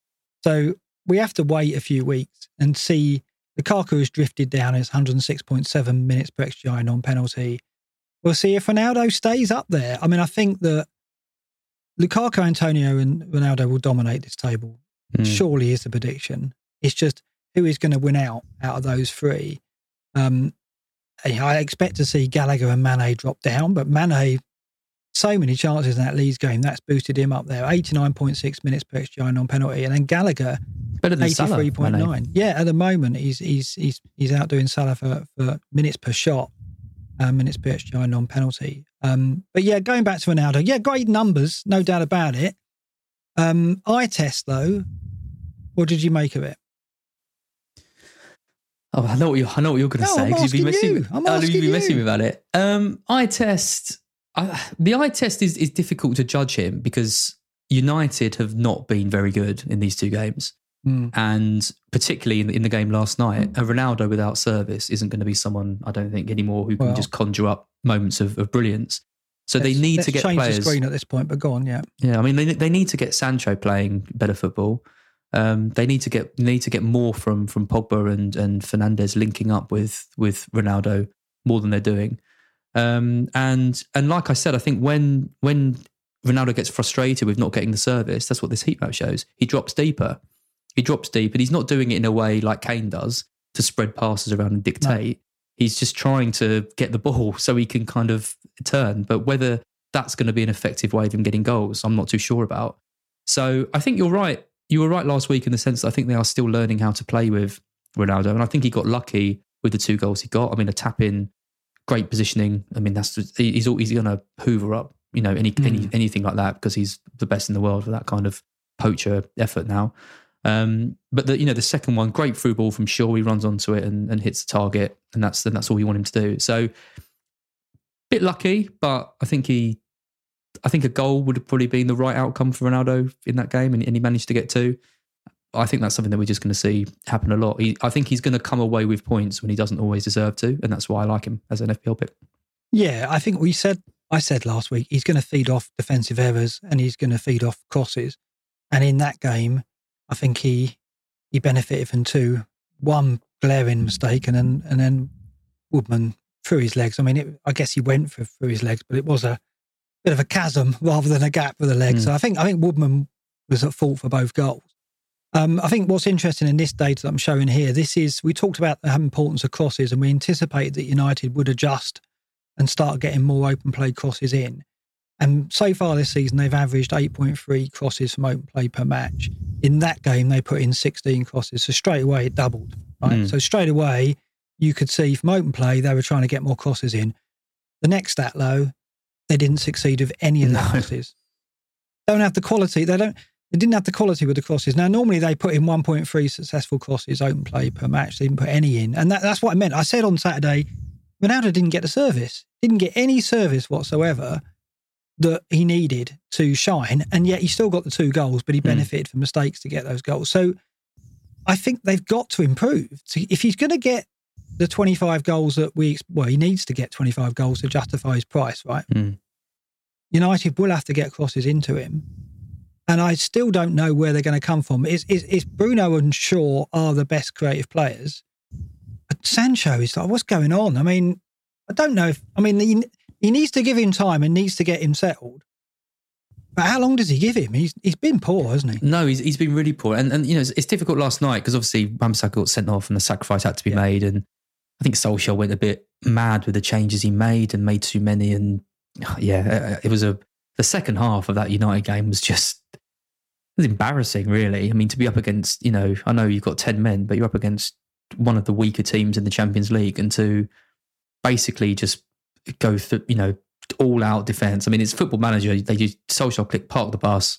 So we have to wait a few weeks and see. Lukaku has drifted down. It's 106.7 minutes per XGI non-penalty. We'll see if Ronaldo stays up there. I mean, I think that Lukaku, Antonio, and Ronaldo will dominate this table. Mm. Surely is the prediction. It's just who is going to win out out of those three. Um, I expect to see Gallagher and Mane drop down, but Mane, so many chances in that Leeds game, that's boosted him up there. 89.6 minutes per XGI non penalty. And then Gallagher, Better than Salah, 83.9. Yeah, at the moment, he's he's he's he's outdoing Salah for, for minutes per shot, um, minutes per XGI non penalty. Um, but yeah, going back to Ronaldo, yeah, great numbers, no doubt about it. Um, eye test though, what did you make of it? Oh, I know what you're. I know what you're going to No, say because you've been messing. you. I'm asking you've been messing you. about it. Um, eye test. I, the eye test is is difficult to judge him because United have not been very good in these two games, Hmm. and particularly in the, in the game last night, a Ronaldo without service isn't going to be someone I don't think anymore who can Well- just conjure up moments of, of brilliance. So they need to get change players. the screen at this point, but go on, yeah. Yeah, I mean they they need to get Sancho playing better football. Um, they need to get need to get more from from Pogba and and Fernandes linking up with with Ronaldo more than they're doing. Um, and and like I said, I think when when Ronaldo gets frustrated with not getting the service, that's what this heat map shows. He drops deeper. He drops deep, and he's not doing it in a way like Kane does to spread passes around and dictate. He's just trying to get the ball so he can kind of turn. But whether that's going to be an effective way of him getting goals, I'm not too sure about. So I think you're right. You were right last week in the sense that I think they are still learning how to play with Ronaldo, and I think he got lucky with the two goals he got. I mean, a tap in, great positioning. I mean, that's he's all, he's going to hoover up, you know, any, any anything like that because he's the best in the world for that kind of poacher effort now. Um, but the you know the second one, great through ball from Shaw. He runs onto it and, and hits the target, and that's and that's all you want him to do. So, bit lucky, but I think he, I think a goal would have probably been the right outcome for Ronaldo in that game, and, and he managed to get two. I think that's something that we're just going to see happen a lot. He, I think he's going to come away with points when he doesn't always deserve to, and that's why I like him as an FPL pick. Yeah, I think we said I said last week he's going to feed off defensive errors and he's going to feed off crosses. And in that game, I think he he benefited from two. One glaring mistake, and then and then Woodman through his legs. I mean, it, I guess he went for through his legs, but it was a bit of a chasm rather than a gap with the legs. Mm. So I think I think Woodman was at fault for both goals. Um, I think what's interesting in this data that I'm showing here, this is we talked about the importance of crosses, and we anticipated that United would adjust and start getting more open play crosses in. And so far this season, they've averaged 8.3 crosses from open play per match. In that game, they put in 16 crosses. So straight away, it doubled. Right. Mm. So straight away, you could see from open play, they were trying to get more crosses in. The next stat, though, they didn't succeed with any of the No. crosses. Don't have the quality. They don't. They didn't have the quality with the crosses. Now, normally they put in 1.3 successful crosses open play per match. They didn't put any in, and that, that's what I meant. I said on Saturday, Ronaldo didn't get the service. Didn't get any service whatsoever that he needed to shine, and yet he still got the two goals. But he benefited from mistakes to get those goals. So I think they've got to improve. So if he's going to get the 25 goals that we well, he needs to get 25 goals to justify his price, right? Mm. United will have to get crosses into him. And I still don't know where they're going to come from. Is is is Bruno and Shaw are the best creative players? But Sancho is like, what's going on? I mean, I don't know if I mean he, he needs to give him time and needs to get him settled. But how long does he give him? He's he's been poor, hasn't he? No, he's, he's been really poor. And, and you know, it's, it's difficult last night because obviously Wan-Bissaka got sent off and the sacrifice had to be made. And I think Solskjaer went a bit mad with the changes he made and made too many. And yeah, uh, it was a, the second half of that United game was just, it was embarrassing, really. I mean, to be up against, you know, I know you've got 10 men, but you're up against one of the weaker teams in the Champions League and to basically just go through, you know, all out defense. I mean, it's football manager. They just social click, park the bus,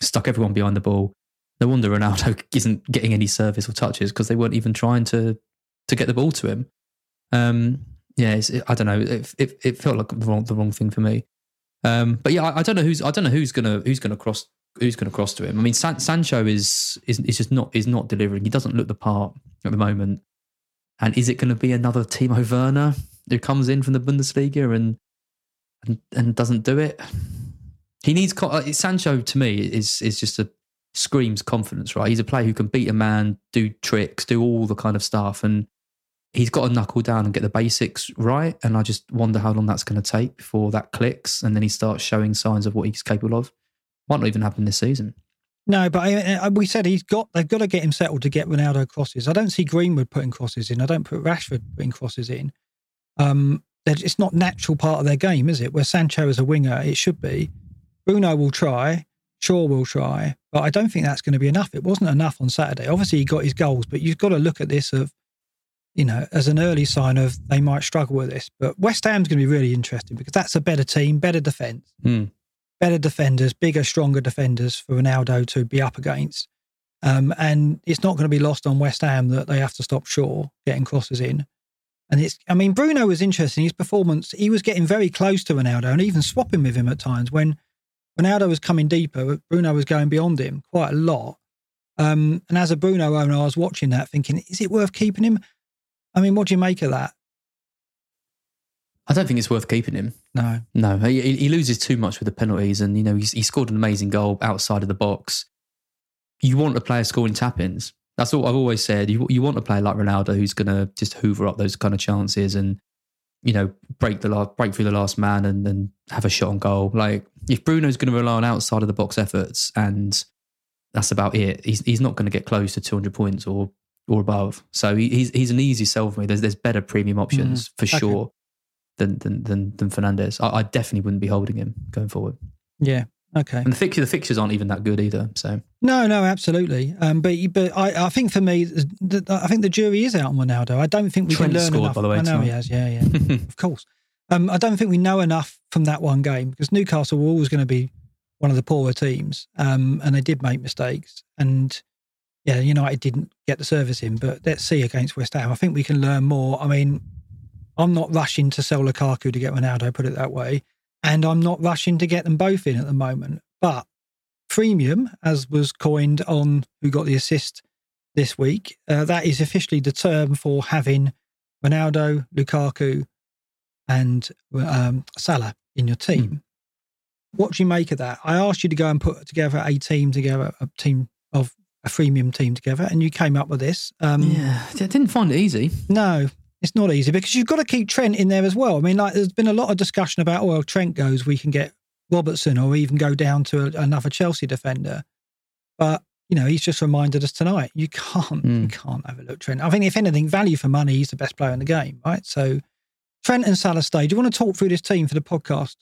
stuck everyone behind the ball. No wonder Ronaldo isn't getting any service or touches because they weren't even trying to to get the ball to him. Um, yeah, it's, I don't know. It, it, it felt like the wrong, the wrong thing for me. Um, but yeah, I, I, don't know who's I don't know who's gonna who's gonna cross who's gonna cross to him. I mean, San, Sancho is, is is just not is not delivering. He doesn't look the part at the moment. And is it going to be another Timo Werner who comes in from the Bundesliga and and, and doesn't do it? He needs uh, Sancho to me is is just a screams confidence, right? He's a player who can beat a man, do tricks, do all the kind of stuff, and he's got to knuckle down and get the basics right. And I just wonder how long that's going to take before that clicks and then he starts showing signs of what he's capable of. Might not even happen this season. No, but I, we said he's got. They've got to get him settled to get Ronaldo crosses. I don't see Greenwood putting crosses in. I don't put Rashford putting crosses in. Um, it's not natural part of their game, is it? Where Sancho is a winger, it should be. Bruno will try. Shaw will try, but I don't think that's going to be enough. It wasn't enough on Saturday. Obviously, he got his goals, but you've got to look at this of you know, as an early sign of they might struggle with this. But West Ham's going to be really interesting because that's a better team, better defence, mm. better defenders, bigger, stronger defenders for Ronaldo to be up against. Um, and it's not going to be lost on West Ham that they have to stop Shaw getting crosses in. And it's, I mean, Bruno was interesting. His performance, he was getting very close to Ronaldo and even swapping with him at times. When Ronaldo was coming deeper, Bruno was going beyond him quite a lot. Um, and as a Bruno owner, I was watching that thinking, is it worth keeping him? I mean, what do you make of that? I don't think it's worth keeping him. No, no, he, he loses too much with the penalties, and you know he scored an amazing goal outside of the box. You want a player scoring tap-ins. That's what I've always said. You you want a player like Ronaldo who's going to just hoover up those kind of chances and you know break the last, break through the last man and and have a shot on goal. Like if Bruno's going to rely on outside of the box efforts and that's about it, he's he's not going to get close to 200 points or or above. So he, he's he's an easy sell for me. There's there's better premium options mm, for okay. sure than than than, than Fernandes. I, I, definitely wouldn't be holding him going forward. Yeah. Okay. And the fixture the fixtures aren't even that good either. So no, no, absolutely. Um, but but I, I think for me, the, I think the jury is out on Ronaldo. I don't think we Trent can learn scored, enough. By the way, I know tonight. he has. Yeah, yeah. of course. Um, I don't think we know enough from that one game because Newcastle were always going to be one of the poorer teams, um, and they did make mistakes. And yeah, United didn't get the service in, but let's see against West Ham. I think we can learn more. I mean, I'm not rushing to sell Lukaku to get Ronaldo, put it that way. And I'm not rushing to get them both in at the moment. But freemium, as was coined on who got the assist this week, uh, that is officially the term for having Ronaldo, Lukaku, and um, Salah in your team. Mm. What do you make of that? I asked you to go and put together a team together, a team of a freemium team together, and you came up with this. Um, yeah, I didn't find it easy. No, it's not easy because you've got to keep Trent in there as well. I mean, like there's been a lot of discussion about, oh, well, Trent goes, we can get Robertson or even go down to a, another Chelsea defender. But you know, he's just reminded us tonight you can't mm. you can't overlook Trent. I think if anything, value for money, he's the best player in the game, right? So Trent and Salah stay. Do you want to talk through this team for the podcast?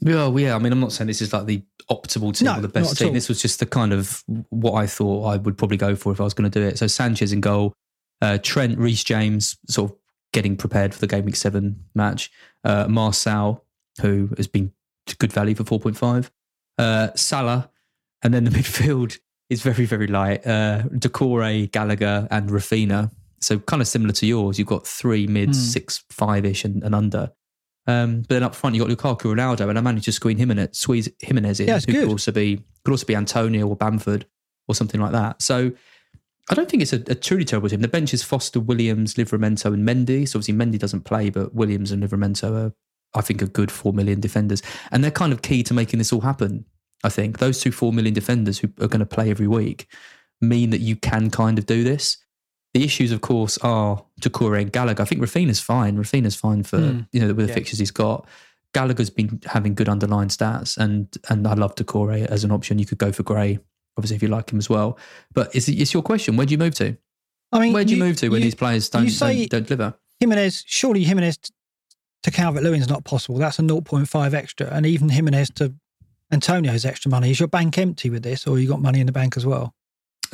Well, yeah. I mean, I'm not saying this is like the optimal team no, or the best team. This was just the kind of what I thought I would probably go for if I was going to do it. So Sanchez in goal, uh, Trent, Reece James, sort of getting prepared for the game week seven match. Uh, Marçal, who has been good value for 4.5. Uh, Salah, and then the midfield is very, very light. Uh, Doucouré, Gallagher, and Raphinha. So kind of similar to yours. You've got three mid, mm. six, five ish, and, and under. Um, but then up front, you got Lukaku, Ronaldo, and I managed to squeeze it. squeeze Jimenez in, yeah, who good. could also be could also be Antonio or Bamford or something like that. So I don't think it's a, a, truly terrible team. The bench is Foster, Williams, Livramento, and Mendy. So obviously Mendy doesn't play, but Williams and Livramento are, I think, are good four million defenders, and they're kind of key to making this all happen. I think those two four million defenders who are going to play every week mean that you can kind of do this. The issues, of course, are Doucouré and Gallagher. I think Raphinha's fine. Raphinha's fine for mm. you know with the yeah. fixtures he's got. Gallagher's been having good underlying stats, and and I love Doucouré as an option. You could go for Gray, obviously, if you like him as well. But it's, it's your question. Where do you move to? I mean, where do you, you move to when you, these players don't, don't, don't deliver? Jimenez, surely Jimenez to Calvert Lewin is not possible. That's a 0.5 extra, and even Jimenez to Antonio's extra money. Is your bank empty with this, or you got money in the bank as well?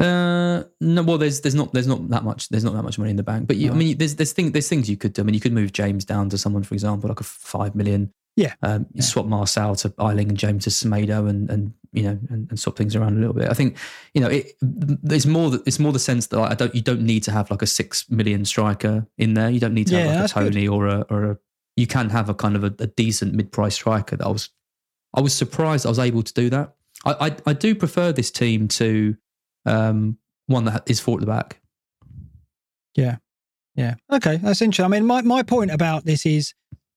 Uh, no. Well, there's there's not there's not that much there's not that much money in the bank. But you, I mean, there's there's things there's things you could do. I mean, you could move James down to someone, for example, like a five million Yeah. Um, Yeah. swap Marçal to Ayling and James to Semedo and, and you know, and, and swap things around a little bit. I think, you know, it, it's more that it's more the sense that like, I don't, you don't need to have like a six million striker in there. You don't need to Yeah, have like a good. Toney or a, or a, you can have a kind of a, a decent mid-price striker that I was, I was surprised I was able to do that. I, I, I do prefer this team to um, one that is four at the back. Yeah. Yeah. Okay. That's interesting. I mean, my, my point about this is,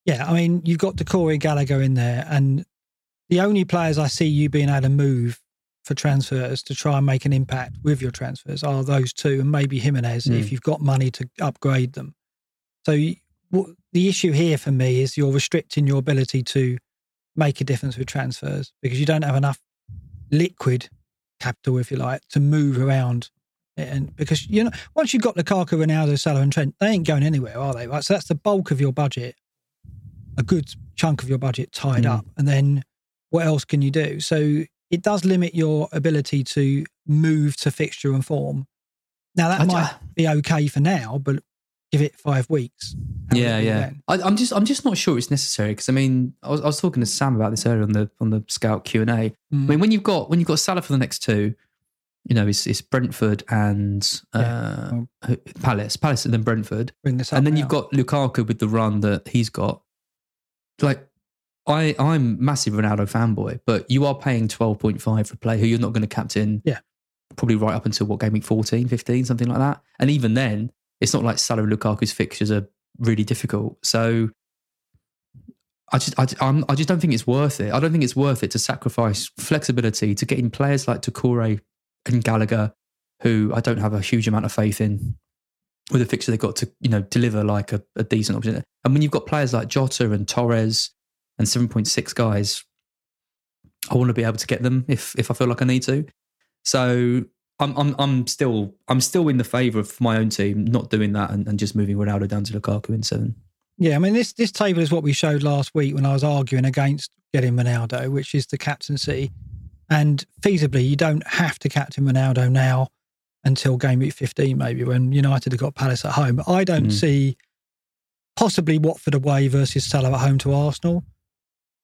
yeah, I mean, you've got Doucouré Gallagher in there, and the only players I see you being able to move for transfers to try and make an impact with your transfers are those two, and maybe Jimenez Mm. if you've got money to upgrade them. So what, the issue here for me is you're restricting your ability to make a difference with transfers because you don't have enough liquid capital, if you like, to move around. And because you know, once you've got Lukaku, Ronaldo, Salah, and Trent, they ain't going anywhere, are they? Right. So that's the bulk of your budget, a good chunk of your budget tied Mm. up. And then what else can you do? So it does limit your ability to move to fixture and form. Now that I- might be okay for now, but give it five weeks. Yeah, yeah. I, I'm just, I'm just not sure it's necessary because I mean, I was, I was talking to Sam about this earlier on the on the Scout Q and A. I Mm. mean, when you've got when you've got Salah for the next two, you know, it's, it's Brentford and uh, Palace, Palace, and then Brentford, Bring this up and then now. you've got Lukaku with the run that he's got. Like, I I'm massive Ronaldo fanboy, but you are paying 12.5 for a player who you're not going to captain. Yeah. Probably right up until what game week 14, 15, something like that. And even then, it's not like Salah Lukaku's fixtures are really difficult. So I just I, I'm, I just don't think it's worth it. I don't think it's worth it to sacrifice flexibility to get in players like Doucouré and Gallagher, who I don't have a huge amount of faith in with a fixture they've got to you know deliver like a, a decent option. And when you've got players like Jota and Torres and 7.6 guys, I want to be able to get them if if I feel like I need to. So I'm I'm I'm still I'm still in the favour of my own team not doing that and, and just moving Ronaldo down to Lukaku in seven. Yeah, I mean this this table is what we showed last week when I was arguing against getting Ronaldo, which is the captaincy. And feasibly, you don't have to captain Ronaldo now until game week 15, maybe when United have got Palace at home. But I don't Mm. see possibly Watford away versus Salah at home to Arsenal,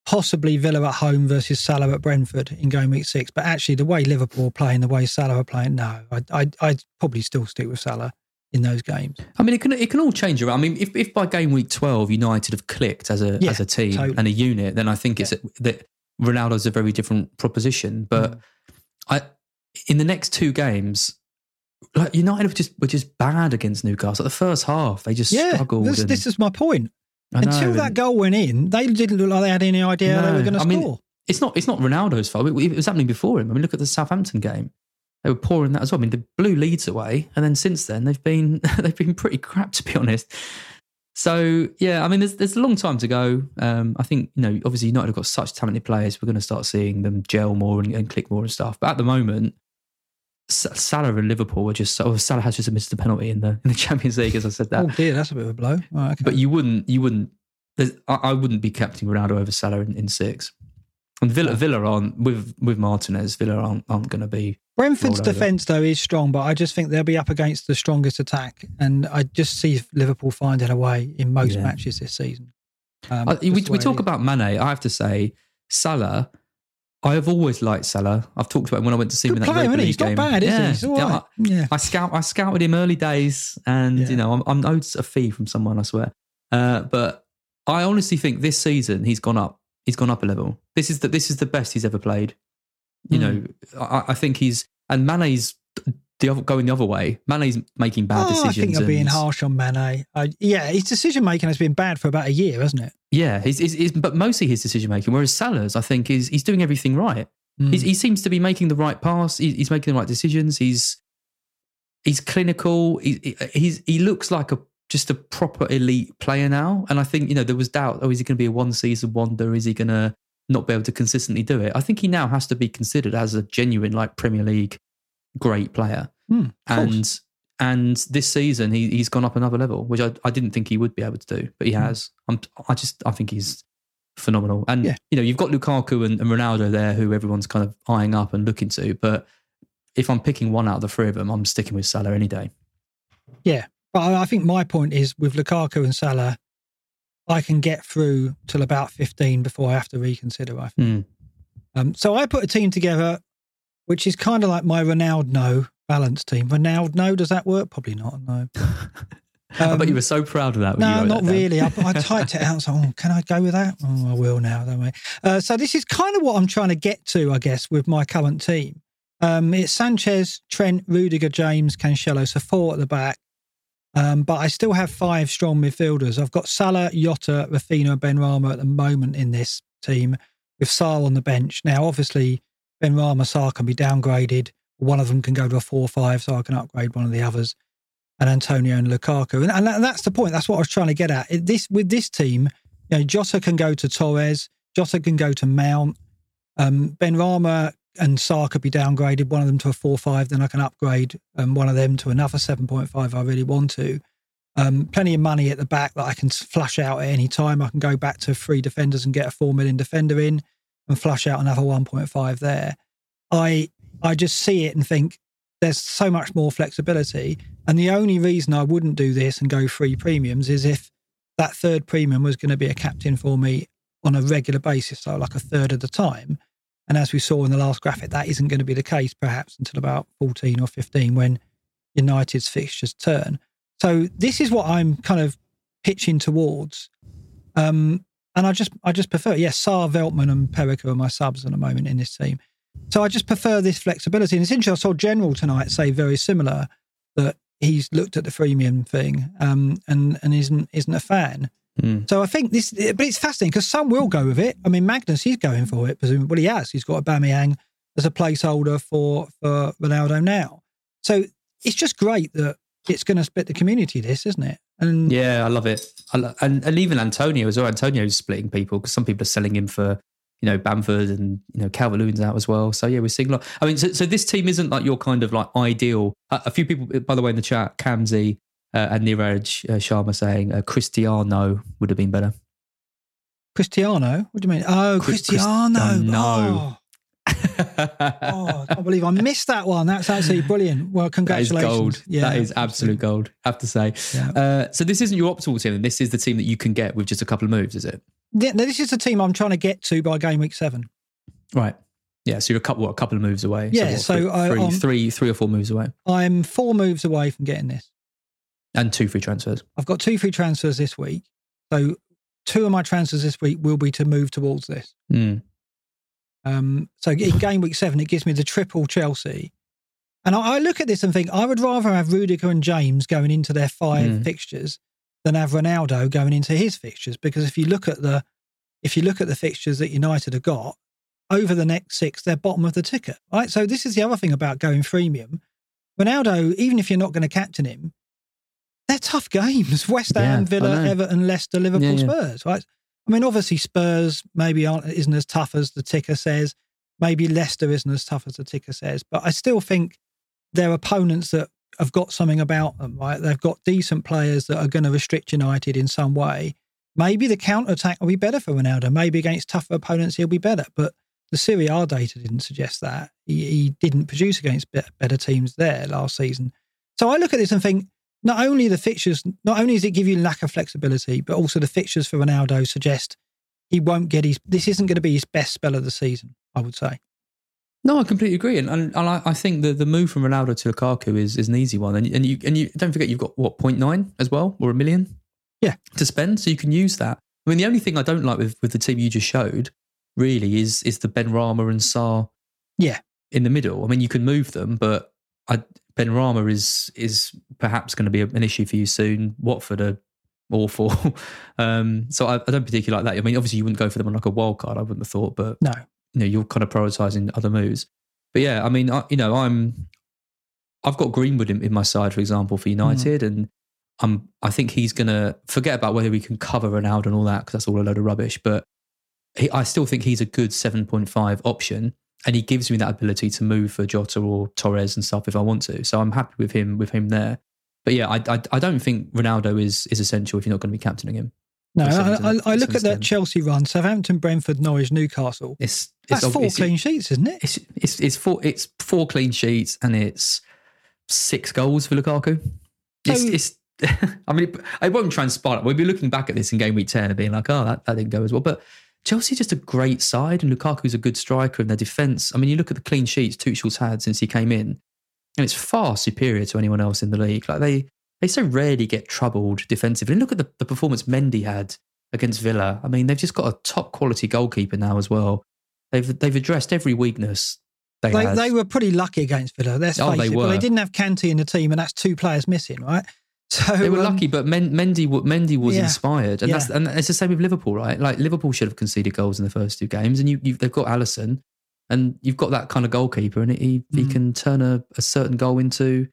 possibly Villa at home versus Salah at Brentford in game week six. But actually, the way Liverpool are playing, the way Salah are playing, no, I, I, I'd probably still stick with Salah in those games. I mean, it can it can all change around. I mean, if, if by game week twelve United have clicked as a Yeah, as a team totally. and a unit, then I think it's a, that Ronaldo's a very different proposition. But Mm. I in the next two games, like United were just were just bad against Newcastle. At the first half, they just Yeah, struggled. this, and- this is my point. Until that goal went in, they didn't look like they had any idea they were going to I mean, score. it's not it's not Ronaldo's fault. It, it was happening before him. I mean, look at the Southampton game. They were pouring that as well. I mean, they blew leads away, and then since then they've been they've been pretty crap to be honest. So yeah, I mean, there's there's a long time to go. Um, I think you know, obviously United have got such talented players. We're going to start seeing them gel more and, and click more and stuff. But at the moment, Salah and Liverpool were just. Oh, Salah has just missed a penalty in the in the Champions League, as I said that. oh dear, that's a bit of a blow. Right, okay. But you wouldn't, you wouldn't. I, I wouldn't be captaining Ronaldo over Salah in, in six. And Villa, Villa aren't with with Martinez. Villa aren't aren't going to be. Brentford's defence though is strong, but I just think they'll be up against the strongest attack, and I just see Liverpool finding a way in most Yeah. matches this season. Um, I, we we talk about Mane. I have to say, Salah. I have always liked Salah. I've talked about him when I went to see him good in that player, he? League He's not bad, is he? yeah. He's all Yeah, right. Yeah. I scout I scouted him early days, and Yeah. you know I'm, I'm owed a fee from someone. I swear, uh, but I honestly think this season he's gone up. He's gone up a level. This is the this is the best he's ever played. You Mm. know, I, I think he's and Mane's the other, going the other way. Mane's making bad Oh, decisions. I think you're being harsh on Mane. Uh, yeah, his decision making has been bad for about a year, hasn't it? Yeah, he's, but mostly his decision making. Whereas Salah's, I think, is he's doing everything right. Mm. He's, he seems to be making the right pass. He's, he's making the right decisions. He's he's clinical. He, he's he looks like a just a proper elite player now. And I think you know there was doubt. Oh, is he going to be a one season wonder? Is he going to not be able to consistently do it? I think he now has to be considered as a genuine like Premier League great player. Mm, and and this season he, he's gone up another level, which I, I didn't think he would be able to do, but he Mm. has. I'm, I just I think he's phenomenal. And Yeah. you know you've got Lukaku and, and Ronaldo there, who everyone's kind of eyeing up and looking to. But if I'm picking one out of the three of them, I'm sticking with Salah any day. Yeah, but I I think my point is with Lukaku and Salah, I can get through till about 15 before I have to reconsider. I think. Mm. Um, so I put a team together, which is kind of like my Ronaldo balance team. Ronaldo, does that work? Probably not. No. I bet you Um, were so proud of that. No, not that really. I, I typed it out. So, oh, can I go with that? Oh, I will now, don't I? Uh, so this is kind of what I'm trying to get to, I guess, with my current team. Um, it's Sanchez, Trent, Rudiger, James, Cancelo, so four at the back. Um, but I still have five strong midfielders. I've got Salah, Jota, Raphinha, and Benrahma at the moment in this team, with Sarr on the bench. Now, obviously, Ben Rama, Sarr can be downgraded. One of them can go to a 4 5, so I can upgrade one of the others and Antonio and Lukaku. And, and that- that's the point. That's what I was trying to get at. This with this team, you know, Jota can go to Torres, Jota can go to Mount, um, Benrahma and Sarr could be downgraded. One of them to a four-five, then I can upgrade um, one of them to another seven point five. I really want to. Um, plenty of money at the back that I can flush out at any time. I can go back to three defenders and get a four million defender in, and flush out another one point five there. I I just see it and think there's so much more flexibility. And the only reason I wouldn't do this and go free premiums is if that third premium was going to be a captain for me on a regular basis, so like a third of the time. And as we saw in the last graphic, that isn't going to be the case perhaps until about 14 or 15 when United's fixtures turn. So this is what I'm kind of pitching towards. Um, and I just I just prefer, yes, Sarr, Veltman and Perica are my subs at the moment in this team. So I just prefer this flexibility. And it's interesting, I saw General tonight say very similar that he's looked at the freemium thing um, and and isn't isn't a fan. Mm. So I think this, but it's fascinating because some will go with it. I mean, Magnus, he's going for it. Presumably, well, he has. He's got a Aubameyang as a placeholder for for Ronaldo now. So it's just great that it's going to split the community. This, isn't it? And Yeah, I love it. I lo- and and even Antonio as well. Antonio's splitting people because some people are selling him for you know Bamford and you know Calvert Lewin's out as well. So yeah, we're seeing a lot. I mean, so, so this team isn't like your kind of like ideal. A, a few people, by the way, in the chat, Kamzi uh, and Niraj uh, Sharma saying uh, Cristiano would have been better. Cristiano, what do you mean? Oh, Cristiano. Cristiano. Oh. Oh, I can't believe I missed that one. That's absolutely brilliant. Well, That is congratulations. gold. that is absolute gold. I have to say. Yeah. Uh, so this isn't your optimal team. This is the team that you can get with just a couple of moves, is it? Yeah, this is the team I'm trying to get to by game week seven. Right. Yeah. So you're a couple, what, a couple of moves away. Yeah, what, so three, I- three- um, three- three or four moves away, I'm four moves away from getting this. and two free transfers. I've got two free transfers this week. So two of my transfers this week will be to move towards this. Mm. Um, so in game week seven, it gives me the triple Chelsea. And I, I look at this and think I would rather have Rudiger and James going into their five Mm. fixtures than have Ronaldo going into his fixtures. Because if you look at the if you look at the fixtures that United have got over the next six, they're bottom of the ticker. Right. So this is the other thing about going freemium. Ronaldo, even if you're not going to captain him, they're tough games. West Ham, I Villa. Everton, Leicester, Liverpool, Yeah, yeah. Spurs. Right. I mean, obviously Spurs maybe aren't isn't as tough as the ticker says. Maybe Leicester isn't as tough as the ticker says, but I still think they're opponents that have got something about them. Right, they've got decent players that are going to restrict United in some way. Maybe the counter attack will be better for Ronaldo. Maybe against tougher opponents he'll be better, but the Serie A data didn't suggest that. He, he didn't produce against better teams there last season. So I look at this and think not only the fixtures, not only does it give you lack of flexibility, but also the fixtures for Ronaldo suggest he won't get his. This isn't going to be his best spell of the season. I would say. No, I completely agree, and, and, and I, I think the, the move from Ronaldo to Lukaku is, is an easy one, and and you and you don't forget you've got what 0.9 as well, or a million, Yeah. to spend, so you can use that. I mean, the only thing I don't like with, with the team you just showed, really, is is the Benrahma and Sarr, Yeah. in the middle. I mean, you can move them, but I, Benrahma is is perhaps going to be an issue for you soon. Watford are awful, um, so I, I don't particularly like that. I mean, obviously you wouldn't go for them on like a wild card, I wouldn't have thought, but No. you know you're kind of prioritizing other moves. But yeah, I mean, I, you know, I'm I've got Greenwood in, in my side, for example, for United, and I'm I think he's gonna forget about whether we can cover Ronaldo and all that because that's all a load of rubbish. But he, I still think he's a good 7.5 option, and he gives me that ability to move for Jota or Torres and stuff if I want to. So I'm happy with him with him there. But yeah, I I, I don't think Ronaldo is is essential if you're not going to be captaining him. No, I, I, I look at that. Chelsea run: Southampton, Brentford, Norwich, Newcastle. It's That's it's, four it's, clean sheets, isn't it? It's it's it's four it's four clean sheets and it's six goals for Lukaku. It's So- it's I mean, it, it won't transpire. We'll be looking back at this in game week 10 and being like, oh, that, that didn't go as well. But Chelsea just a great side, and Lukaku's a good striker, and their defence. I mean, you look at the clean sheets Tuchel's had since he came in, and it's far superior to anyone else in the league. Like they they so rarely get troubled defensively. And look at the, the performance Mendy had against Villa. I mean, they've just got a top quality goalkeeper now as well. They've they've addressed every weakness. They, They, they were pretty lucky against Villa. Let's Oh, they it. But were. they didn't have Kante in the team, and that's two players missing, right? So They were um, lucky, but Men, Mendy Mendy was Yeah. inspired, and that's and it's the same with Liverpool, right? Like Liverpool should have conceded goals in the first two games, and you you've, they've got Alisson, and you've got that kind of goalkeeper, and he he Mm. can turn a, a certain goal into,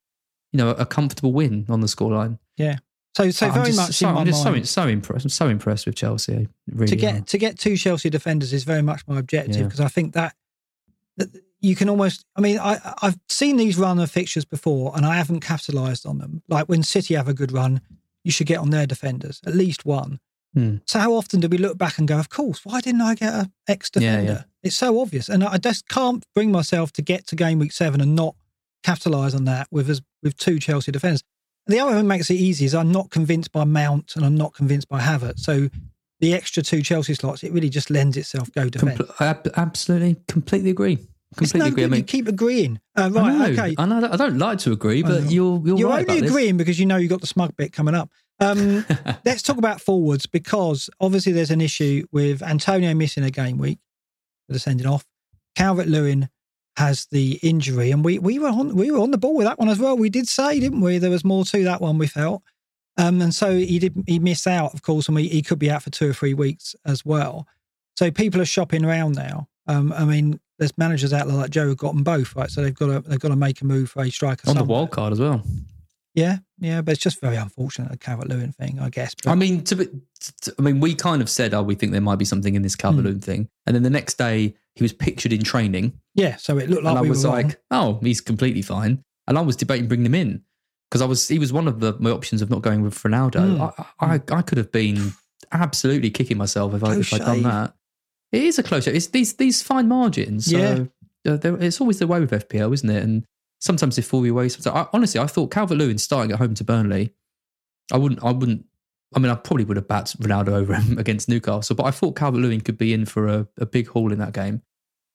you know, a comfortable win on the scoreline. Yeah. So, so very just much so, I'm just mind. so so impressed. I'm so impressed with Chelsea. Really, to get am. to get two Chelsea defenders is very much my objective Yeah. because I think that, that you can almost. I mean, I I've seen these run of fixtures before and I haven't capitalised on them. Like when City have a good run, you should get on their defenders at least one. Hmm. So how often do we look back and go, "Of course, why didn't I get a ex defender yeah. It's so obvious, and I just can't bring myself to get to game week seven and not capitalise on that with us with two Chelsea defenders. The other thing that makes it easy is I'm not convinced by Mount and I'm not convinced by Havertz. So the extra two Chelsea slots, it really just lends itself go defend. Ab- absolutely, completely agree. Completely agree. I mean, you keep agreeing. Uh, I right, know, okay. I know. I don't like to agree, but you're you're, You're right only about this. agreeing because you know you've got the smug bit coming up. Um, let's talk about forwards because obviously there's an issue with Antonio missing a game week for the sending off. Calvert Lewin has the injury, and we we were on we were on the ball with that one as well. We did say, didn't we? There was more to that one. We felt, um, and so he did he missed out, of course, and we, he could be out for two or three weeks as well. So people are shopping around now. Um, I mean, there's managers out there like Joe who've got them both, right? So they've got to they've got to make a move for a striker on the somewhere. wild card as well. Yeah, yeah, but it's just very unfortunate the Calvert Lewin thing, I guess. But I mean, to, be- to, I mean, we kind of said, "Oh, we think there might be something in this Hmm. Calvert-Lewin thing," and then the next day he was pictured in training, yeah, so it looked like and I we was were like, wrong. "Oh, he's completely fine," and I was debating bringing him in because I was he was one of the my options of not going with Ronaldo. Mm. I, I I could have been absolutely kicking myself if I if I'd done that. It is a close shave. It's these these fine margins. So, Yeah. uh, it's always the way with FPL, isn't it? And sometimes they fall your way. Sometimes, I, honestly, I thought Calvert Lewin starting at home to Burnley. I wouldn't. I wouldn't. I mean, I probably would have backed Ronaldo over him against Newcastle, but I thought Calvert Lewin could be in for a, a big haul in that game.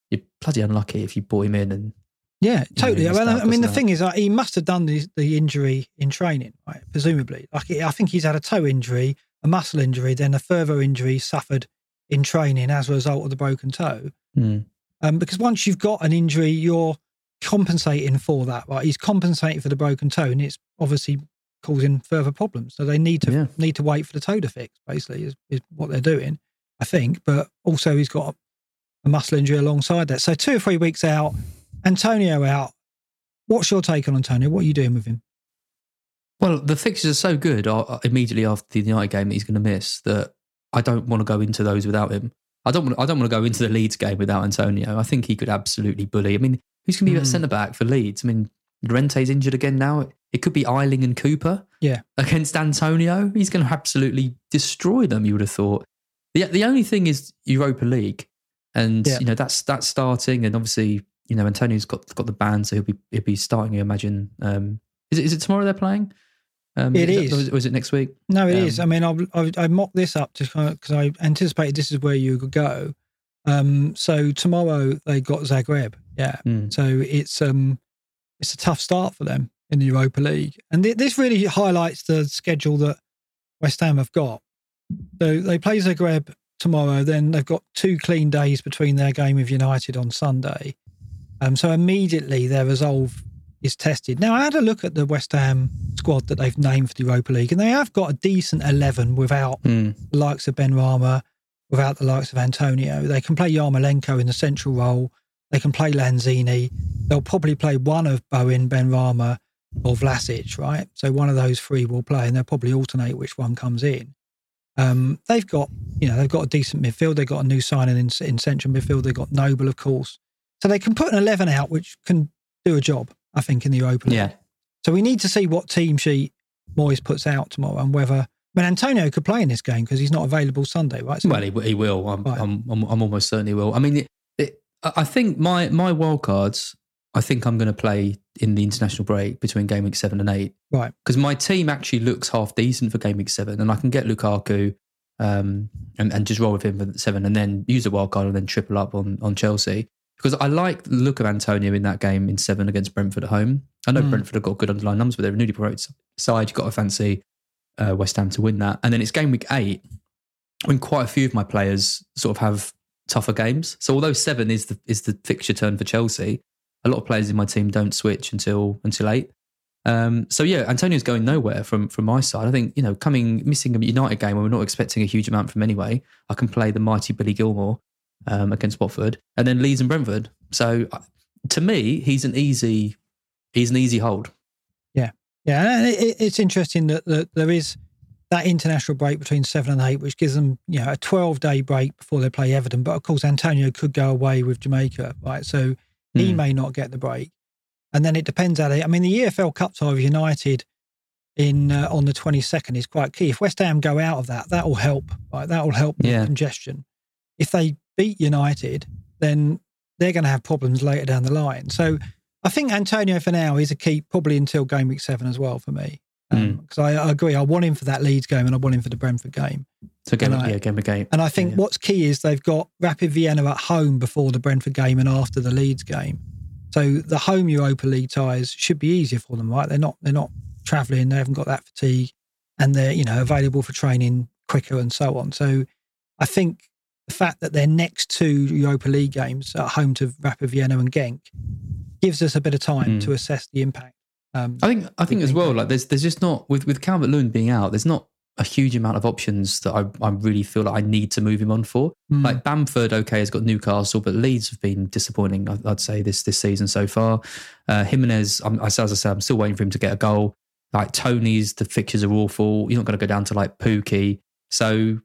You're bloody unlucky if you brought him in and Yeah, totally. missed Well, I mean, the thing is, uh, he must have done the, the injury in training, right? Presumably. Like, I think he's had a toe injury, a muscle injury, then a further injury suffered in training as a result of the broken toe. Hmm. Um, because once you've got an injury, you're compensating for that, right? He's compensating for the broken toe, and it's obviously causing further problems. So they need to Yeah. need to wait for the toe to fix. Basically, is, is what they're doing, I think. But also, he's got a muscle injury alongside that. So two or three weeks out, Antonio out. What's your take on Antonio? What are you doing with him? Well, the fixtures are so good uh, immediately after the United game that he's going to miss that I don't want to go into those without him. I don't want. I don't want to go into the Leeds game without Antonio. I think he could absolutely bully. I mean, who's going to be at Hmm. centre back for Leeds? I mean, Rente's injured again now. It could be Ayling and Cooper. Yeah. against Antonio, he's going to absolutely destroy them. You would have thought. the The only thing is Europa League, and Yeah. you know that's that's starting, and obviously you know Antonio's got got the ban, so he'll be he'll be starting. You imagine. Um, is it is it tomorrow they're playing? Um, It is. is. That, or is- it next week? No, it is. Um, I mean, I've, I, I mocked this up just because I anticipated this is where you could go. Um, so tomorrow they got Zagreb. Yeah. Hmm. So it's um, it's a tough start for them in the Europa League, and th- this really highlights the schedule that West Ham have got. So they play Zagreb tomorrow. Then they've got two clean days between their game with United on Sunday. Um, so immediately their resolve is tested. Now I had a look at the West Ham squad that they've named for the Europa League, and they have got a decent eleven without Hmm. the likes of Benrahma, without the likes of Antonio. They can play Yarmolenko in the central role. They can play Lanzini. They'll probably play one of Bowen, Benrahma, or Vlasic, right? So one of those three will play, and they'll probably alternate which one comes in. Um, they've got, you know, they've got a decent midfield. They've got a new signing in, in central midfield. They've got Noble, of course. So they can put an 11 out, which can do a job, I think, in the Europa League. Yeah. So we need to see what team sheet Moyes puts out tomorrow and whether. I mean, Antonio could play in this game because he's not available Sunday, right? So Well, he, he will. I'm, Right. I'm, I'm, I'm almost certain he will. I mean, it, it, I think my my wild cards. I think I'm going to play in the international break between game week seven and eight. Right. Because my team actually looks half decent for game week seven, and I can get Lukaku um, and, and just roll with him for seven, and then use a wild card and then triple up on on Chelsea. Because I like the look of Antonio in that game in seven against Brentford at home. I know Mm. Brentford have got good underlying numbers, but they're a newly promoted side. You've got to fancy uh, West Ham to win that. And then it's game week eight when quite a few of my players sort of have tougher games. So although seven is the is the fixture turn for Chelsea, a lot of players in my team don't switch until until eight. Um, so yeah, Antonio's going nowhere from from my side. I think you know coming missing a United game when we're not expecting a huge amount from anyway. I can play the mighty Billy Gilmour um, against Watford, and then Leeds and Brentford. So uh, to me, he's an easy he's an easy hold. Yeah, Yeah. and it, it's interesting that, that there is that international break between seven and eight, which gives them you know a twelve day break before they play Everton. But of course, Antonio could go away with Jamaica, right? So he Hmm. may not get the break, and then it depends how they. I mean, the EFL Cup tie with United in uh, on the twenty second is quite key. If West Ham go out of that, that will help. Right, that will help Yeah. congestion. If they beat United, then they're going to have problems later down the line. So I think Antonio for now is a key, probably until game week seven as well for me. Hmm. Um, because I, I agree, I want him for that Leeds game and I want him for the Brentford game. So game And I- yeah game of game. And I think Yeah. what's key is they've got Rapid Vienna at home before the Brentford game and after the Leeds game. So the home Europa League ties should be easier for them, right? They're not they're not travelling, they haven't got that fatigue, and they're you know available for training quicker and so on. So I think fact that their next two Europa League games at home to Rapid Vienna and Genk gives us a bit of time Mm. to assess the impact. Um, I think I think as well, like there's there's just not with with Calvert Lewin being out, there's not a huge amount of options that I I really feel like I need to move him on for. mm, Like Bamford, okay, has got Newcastle, but Leeds have been disappointing. I- I'd say this this season so far. Uh, Jimenez, I'm, as I said, I'm still waiting for him to get a goal. Like Toney's, the fixtures are awful. You're not going to go down to like Pukki. So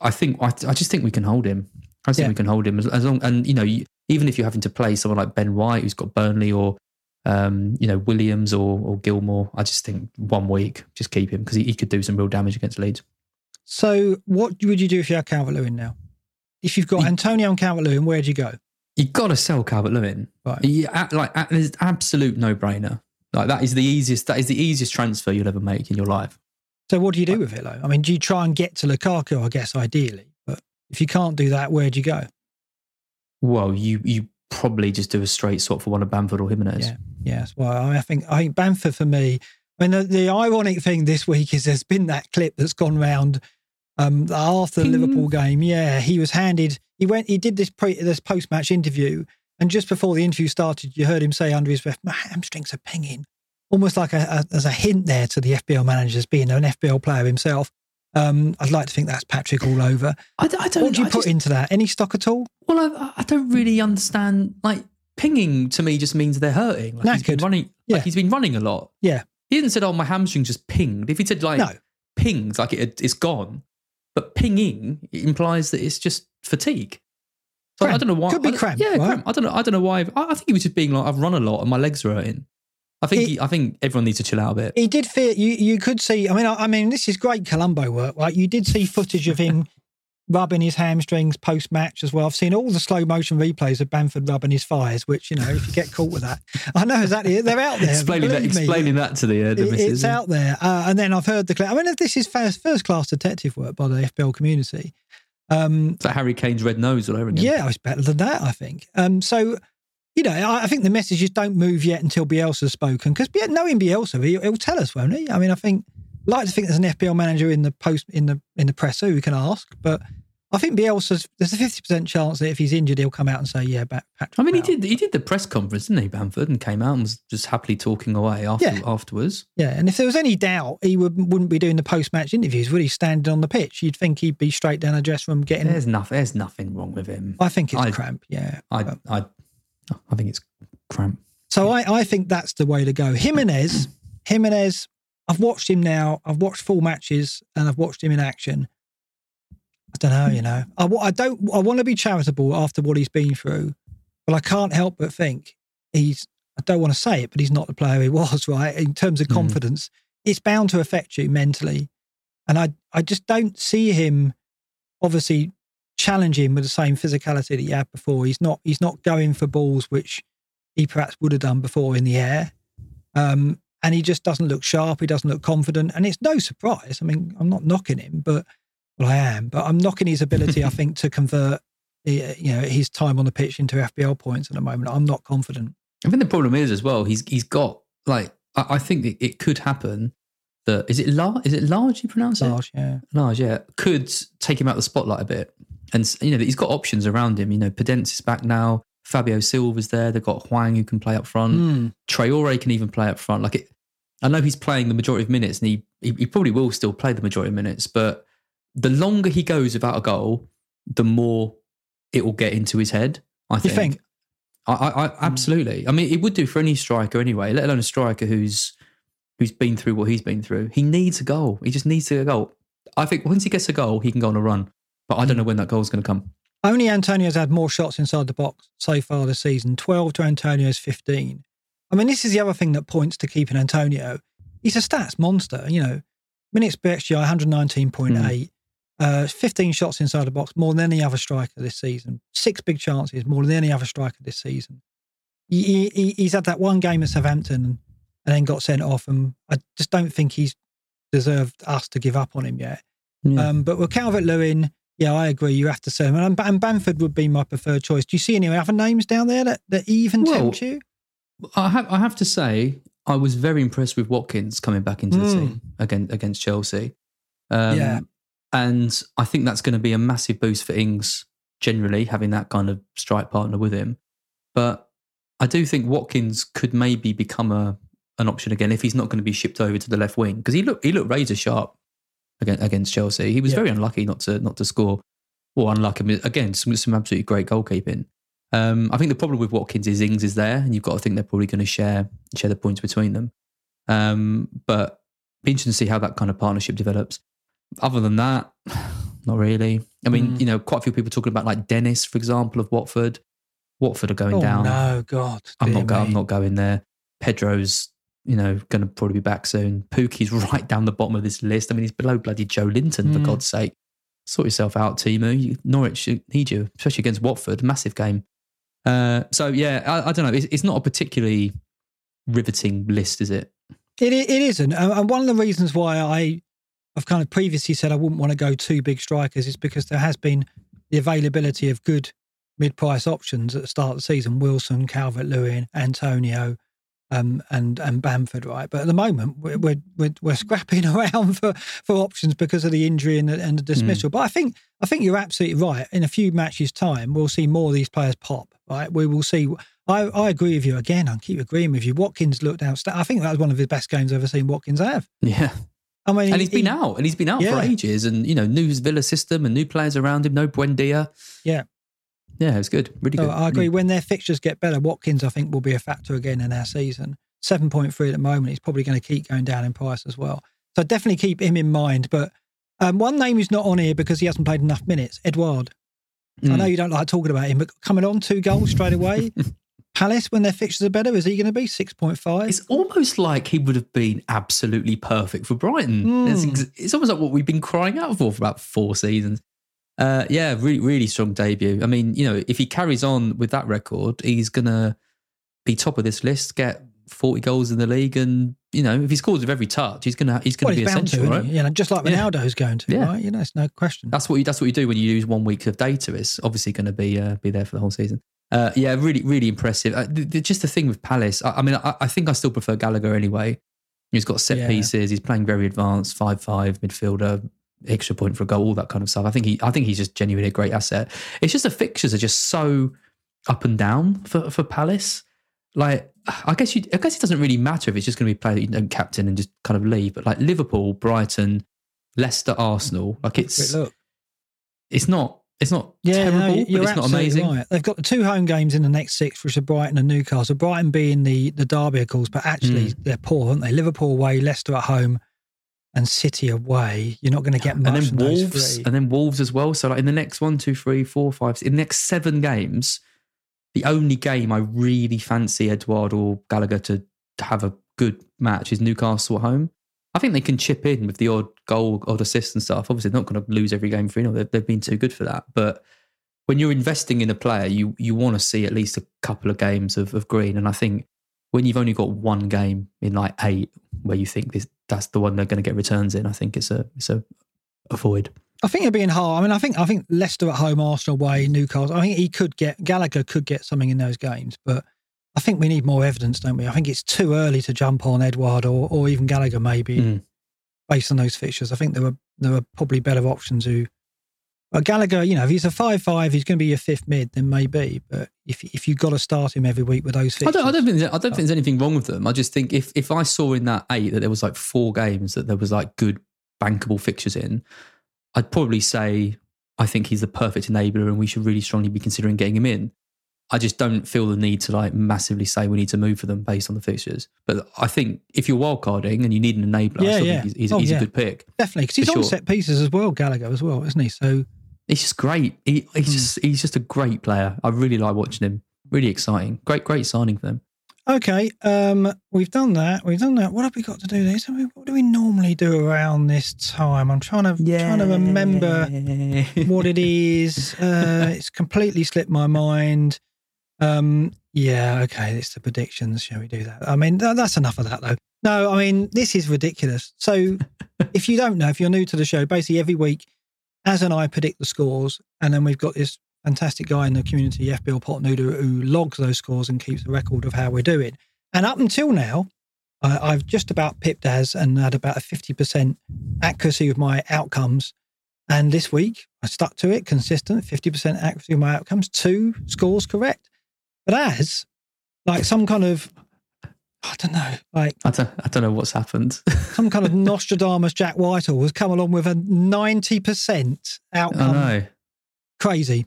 I think I, I just think we can hold him. I just think Yeah. we can hold him as, as long. And you know, you, even if you're having to play someone like Ben White, who's got Burnley, or um, you know Williams or, or Gilmour, I just think one week just keep him because he, he could do some real damage against Leeds. so what would you do if you had Calvert Lewin now? If you've got He- Antonio and Calvert Lewin, where'd you go? You got to sell Calvert Lewin. Right. A- like there's absolute no brainer. Like that is the easiest. That is the easiest transfer you'll ever make in your life. So what do you do with it, though? I mean, do you try and get to Lukaku? I guess ideally, but if you can't do that, where do you go? Well, you you probably just do a straight swap for one of Bamford or Jimenez. Yeah. Yes. Well, I think I think Bamford for me. I mean, the, the ironic thing this week is there's been that clip that's gone round um, after the. Liverpool game. Yeah, he was handed. He went. He did this pre, this post match interview, and just before the interview started, you heard him say under his breath, "My hamstrings are pinging," almost like a, a, as a hint there to the FPL managers being an FPL player himself. Um, I'd like to think that's Patrick all over. I, I don't. What do you I put just- into that? Any stock at all? Well, I, I don't really understand. Like pinging to me just means they're hurting. Like he's been running. Yeah. Like he's been running a lot. Yeah. He didn't said, "Oh, my hamstring just pinged." If he said like No. pinged, like it, it's gone, but pinging implies that it's just fatigue. So I don't know why. Could be I cramp, Yeah, right? cramp. I don't know. I don't know why. I, I think he was just being like, "I've run a lot and my legs are hurting." I think. He, I think everyone needs to chill out a bit. He did fear you. You could see. I mean, I, I mean, this is great Columbo work, right? You did see footage of him rubbing his hamstrings post match as well. I've seen all the slow motion replays of Bamford rubbing his thighs, which you know, if you get caught with that, I know exactly. They're out there. explaining that. me. Explaining that to the uh, the It- missus. it's out there, uh, and then I've heard the. I mean, this is first first class detective work by the FPL community. Um, like Harry Kane's red nose all over again. yeah, it's better than that, I think. Um, so, you know, I, I think the message is don't move yet until Bielsa's spoken because knowing Bielsa, he, he'll tell us, won't he? I mean, I think like to think there's an FPL manager in the post in the in the presser who can ask, but I think Bielsa's there's a fifty percent chance that if he's injured, he'll come out and say, "Yeah, back." Patrick I mean, he did. He did the press conference, didn't he, Bamford, and came out and was just happily talking away after Yeah. afterwards. Yeah, and if there was any doubt, he would, wouldn't be doing the post match interviews, would he? Standing on the pitch, you'd think he'd be straight down the dressing room getting. There's nothing. There's nothing wrong with him. I think it's I- cramp. Yeah, I, I, I think it's cramp. So I, I think that's the way to go. Jimenez, Jimenez, I've watched him now. I've watched full matches and I've watched him in action. I don't know, you know. I, I don't. I want to be charitable after what he's been through, but I can't help but think he's. I don't want to say it, but he's not the player he was. Right in terms of Mhm. confidence, it's bound to affect you mentally, and I. I just don't see him. Obviously, challenging with the same physicality that he had before. He's not. He's not going for balls which he perhaps would have done before in the air. Um, and he just doesn't look sharp. He doesn't look confident. And it's no surprise. I mean, I'm not knocking him, but well, I am, but I'm knocking his ability, I think, to convert you know his time on the pitch into FPL points at the moment. I'm not confident. I think the problem is as well. He's he's got like I, I think it, it, could happen that is it large is it large you pronounce it large yeah large yeah could take him out of the spotlight a bit and you know he's got options around him. You know Podence is back now. Fabio Silva's there. They've got Hwang who can play up front. Mm. Traore can even play up front. Like it, I know he's playing the majority of minutes, and he, he, he probably will still play the majority of minutes. But the longer he goes without a goal, the more it will get into his head. I think. You think? I, I, I hmm. absolutely. I mean, it would do for any striker anyway. Let alone a striker who's who's been through what he's been through. He needs a goal. He just needs a goal. I think once he gets a goal, he can go on a run. But I don't know when that goal is going to come. Only Antonio's had more shots inside the box so far this season 12 to Antonio's 15. I mean, this is the other thing that points to keeping Antonio. He's a stats monster, you know, minutes per XGI 119.8, mm. uh, 15 shots inside the box, more than any other striker this season, six big chances, more than any other striker this season. He, he, he's had that one game at Southampton and, and then got sent off, and I just don't think he's deserved us to give up on him yet. Yeah. Um, but with Calvert Lewin, yeah, I agree. You have to say him. And, and Bamford would be my preferred choice. Do you see any other names down there that, that even well, tempt you? I have, I have to say, I was very impressed with Watkins coming back into the mm. team against, against Chelsea. Um, yeah. And I think that's going to be a massive boost for Ings generally, having that kind of strike partner with him. But I do think Watkins could maybe become a an option again if he's not going to be shipped over to the left wing because he looked he looked razor sharp against, against Chelsea. He was yeah. very unlucky not to not to score. Or unlucky again, some, some absolutely great goalkeeping. Um, I think the problem with Watkins is Ings is there, and you've got to think they're probably going to share share the points between them. Um, but be interesting to see how that kind of partnership develops. Other than that, not really. I mean, mm. you know, quite a few people talking about like Dennis, for example, of Watford. Watford are going oh, down. No, God, I'm not. Go, I'm not going there. Pedro's you know, going to probably be back soon. Pukki's right down the bottom of this list. I mean, he's below bloody Joelinton, mm. for God's sake. Sort yourself out, Teemu. Norwich need you, especially against Watford. Massive game. Uh, so, yeah, I, I don't know. It's, it's, not a particularly riveting list, is it? It, it isn't. And one of the reasons why I, I've kind of previously said I wouldn't want to go two big strikers is because there has been the availability of good mid price options at the start of the season Wilson, Calvert Lewin, Antonio um, and and Bamford, right? But at the moment, we're we're, we're, scrapping around for, for options because of the injury and the, and the dismissal. Mm. But I think I think you're absolutely right. In a few matches' time, we'll see more of these players pop. Right? We will see. I, I agree with you again. I keep agreeing with you. Watkins looked outstanding. I think that was one of his best games I've ever seen Watkins have. Yeah. I mean, and he's he, been out, and he's been out yeah. for ages, and you know, new Villa system and new players around him. No Buendia. Yeah, yeah, it was good. Really good. I agree. When their fixtures get better, Watkins, I think, will be a factor again in our season. 7.3 at the moment. He's probably going to keep going down in price as well. So definitely keep him in mind. But um, one name who's not on here because he hasn't played enough minutes, Edouard. Mm. I know you don't like talking about him, but coming on two goals straight away. Palace, when their fixtures are better, is he going to be 6.5? It's almost like he would have been absolutely perfect for Brighton. Mm. It's, it's, almost like what we've been crying out for for about four seasons. Uh, yeah, really, really strong debut. I mean, you know, if he carries on with that record, he's going to be top of this list, get 40 goals in the league, and you know, if he scores with every touch, he's gonna he's gonna well, be essential, to, right? You know, just like Ronaldo's yeah. going to, yeah. right? You know, it's no question. That's what you, that's what you do when you use one week of data. It's obviously going to be uh, be there for the whole season. Uh, yeah, really, really impressive. Uh, the, the, just the thing with Palace, I, I mean, I, I, think I still prefer Gallagher anyway. He's got set yeah. pieces. He's playing very advanced, five-five midfielder, extra point for a goal, all that kind of stuff. I think he, I think he's just genuinely a great asset. It's just the fixtures are just so up and down for for Palace. Like, I guess you, I guess it doesn't really matter if it's just going to be played that you don't captain and just kind of leave. But like Liverpool, Brighton, Leicester, Arsenal, like it's it's not it's not yeah, terrible, no, but it's not amazing. Right. They've got the two home games in the next six, which are Brighton and Newcastle. Brighton being the the derby, of course, but actually mm. they're poor, aren't they? Liverpool away, Leicester at home, and City away. You're not going to get much. And then Wolves, and then Wolves as well. So like in the next one, two, three, four, five, in the next seven games, the only game I really fancy Edouard or Gallagher to, to have a good match is Newcastle at home. I think they can chip in with the odd goal, odd assist and stuff. Obviously, they're not going to lose every game for you know they've, they've been too good for that. But when you're investing in a player, you you want to see at least a couple of games of, of Green. And I think when you've only got one game in like eight where you think this that's the one they're going to get returns in, I think it's a it's a avoid. I think it'd be in hard. I mean, I think I think Leicester at home, Arsenal away, Newcastle. I think he could get Gallagher could get something in those games, but I think we need more evidence, don't we? I think it's too early to jump on Edouard or or even Gallagher maybe Mm. based on those fixtures. I think there were there were probably better options who. Well, Gallagher, you know, if he's a five-five, he's going to be your fifth mid, then maybe. But if if you've got to start him every week with those I fixtures, don't, I don't think I don't think there's oh. anything wrong with them. I just think if if I saw in that eight that there was like four games that there was like good bankable fixtures in, I'd probably say I think he's the perfect enabler and we should really strongly be considering getting him in. I just don't feel the need to like massively say we need to move for them based on the fixtures. But I think if you're wildcarding and you need an enabler, I Yeah, still yeah. think he's, he's, Oh, he's yeah. a good pick. definitely because he's on sure. set pieces as well, Gallagher as well, isn't he? So He's just great. He, he's Hmm. just he's just a great player. I really like watching him. Really exciting. Great great signing for them. Okay, um, we've done that. We've done that. What have we got to do this? What do we normally do around this time? I'm trying to trying to remember what it is. Uh, it's completely slipped my mind. Um, yeah, okay, it's the predictions. Shall we do that? I mean, th- that's enough of that, though. No, I mean, this is ridiculous. So, if you don't know, if you're new to the show, basically every week, Az and I predict the scores, and then we've got this fantastic guy in the community, FPL Potnuda, who logs those scores and keeps a record of how we're doing. And up until now, I I've just about pipped Az and had about a 50% accuracy with my outcomes. And this week, I stuck to it, consistent, 50% accuracy of my outcomes, two scores correct. But as like some kind of, I don't know, like I don't I don't know what's happened. some kind of Nostradamus Jack Whitehall has come along with a 90% outcome. I outcome. know. Crazy.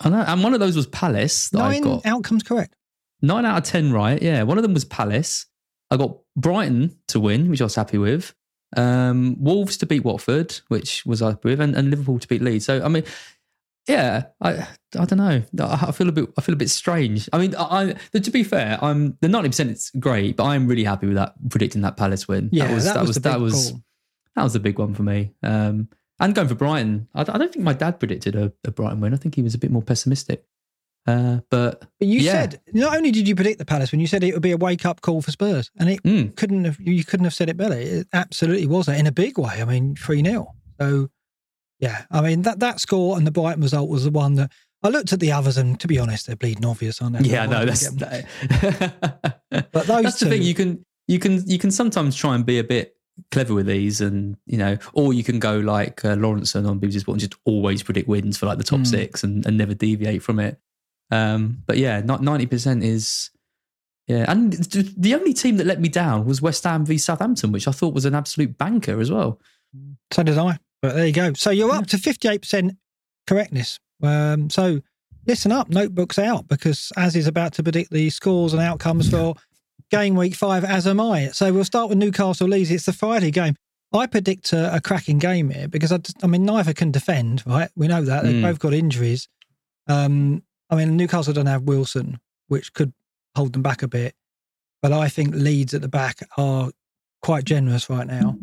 I know. And one of those was Palace that I Nine got. outcomes correct. Nine out of ten right. Yeah. One of them was Palace. I got Brighton to win, which I was happy with. Um, Wolves to beat Watford, which was I happy with, and, and Liverpool to beat Leeds. So I mean, yeah, I I don't know. I feel a bit I feel a bit strange. I mean, I, I to be fair, I'm the ninety percent It's great, but I'm really happy with that predicting that Palace win. Yeah, that was that was the that was call. that was a big one for me. Um, and going for Brighton, I, I don't think my dad predicted a, a Brighton win. I think he was a bit more pessimistic. Uh, but But you yeah. said not only did you predict the Palace when you said it would be a wake up call for Spurs, and it Mm. couldn't have you couldn't have said it better. It absolutely was that in a big way. I mean, three 0 So yeah, I mean that that score and the Brighton result was the one that I looked at the others, and to be honest, they're bleeding obvious, aren't they? yeah, no, that's that, But those that's the thing. You can you can you can sometimes try and be a bit clever with these, and you know, or you can go like uh, Lawrenson on BBC Sport and just always predict wins for like the top Mm. six and, and never deviate from it. Um, but yeah, not ninety percent is. Yeah, and the only team that let me down was West Ham v Southampton, which I thought was an absolute banker as well. So did I. But there you go. So you're up to fifty eight percent correctness. Um, so listen up, notebooks out, because Az is about to predict the scores and outcomes for game week five, as am I. So we'll start with Newcastle Leeds. It's the Friday game. I predict a, a cracking game here because I, just- I mean neither can defend, right? We know that they've Mm. both got injuries. Um, I mean Newcastle don't have Wilson, which could hold them back a bit, but I think Leeds at the back are quite generous right now.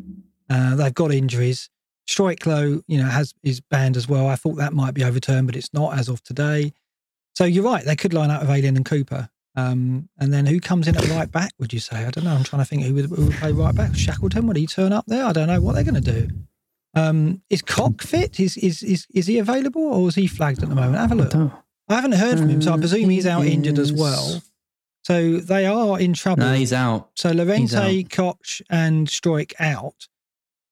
Uh, they've got injuries. Stroiklo, you know, has is banned as well. I thought that might be overturned, but it's not as of today. So you're right; they could line up with Ayling and Cooper. Um, and then who comes in at right back? Would you say? I don't know. I'm trying to think who would, who would play right back. Shackleton would he turn up there? I don't know what they're going to do. Um, is Koch fit? Is, is is is he available or is he flagged at the moment? Have a look. Don't- I haven't heard from him, so I presume he's out he injured as well. So they are in trouble. No, he's out. So He's Llorente, out. Koch, and Struijk out.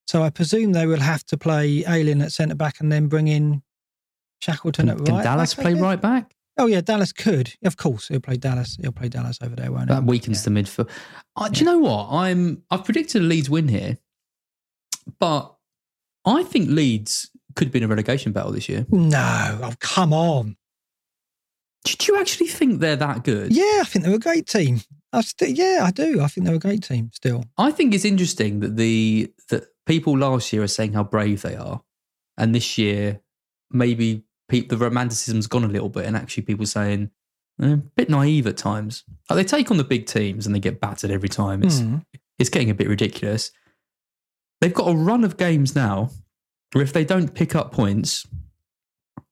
So I presume they will have to play Ayling at centre back and then bring in Shackleton Can, at can. Dallas back, play right back? Oh yeah, Dallas could. Of course, he'll play Dallas. He'll play Dallas over there, won't he? That weakens the midfield. Uh, do you know what? I'm I've predicted a Leeds win here, but I think Leeds could be in a relegation battle this year. No, oh come on. Did you actually think they're that good? Yeah, I think they're a great team. I st- yeah, I do. I think they're a great team still. I think it's interesting that the that people last year are saying how brave they are, and this year maybe pe- the romanticism's gone a little bit, and actually people saying eh, a bit naive at times. Like they take on the big teams and they get battered every time. It's Mm. it's getting a bit ridiculous. They've got a run of games now where if they don't pick up points,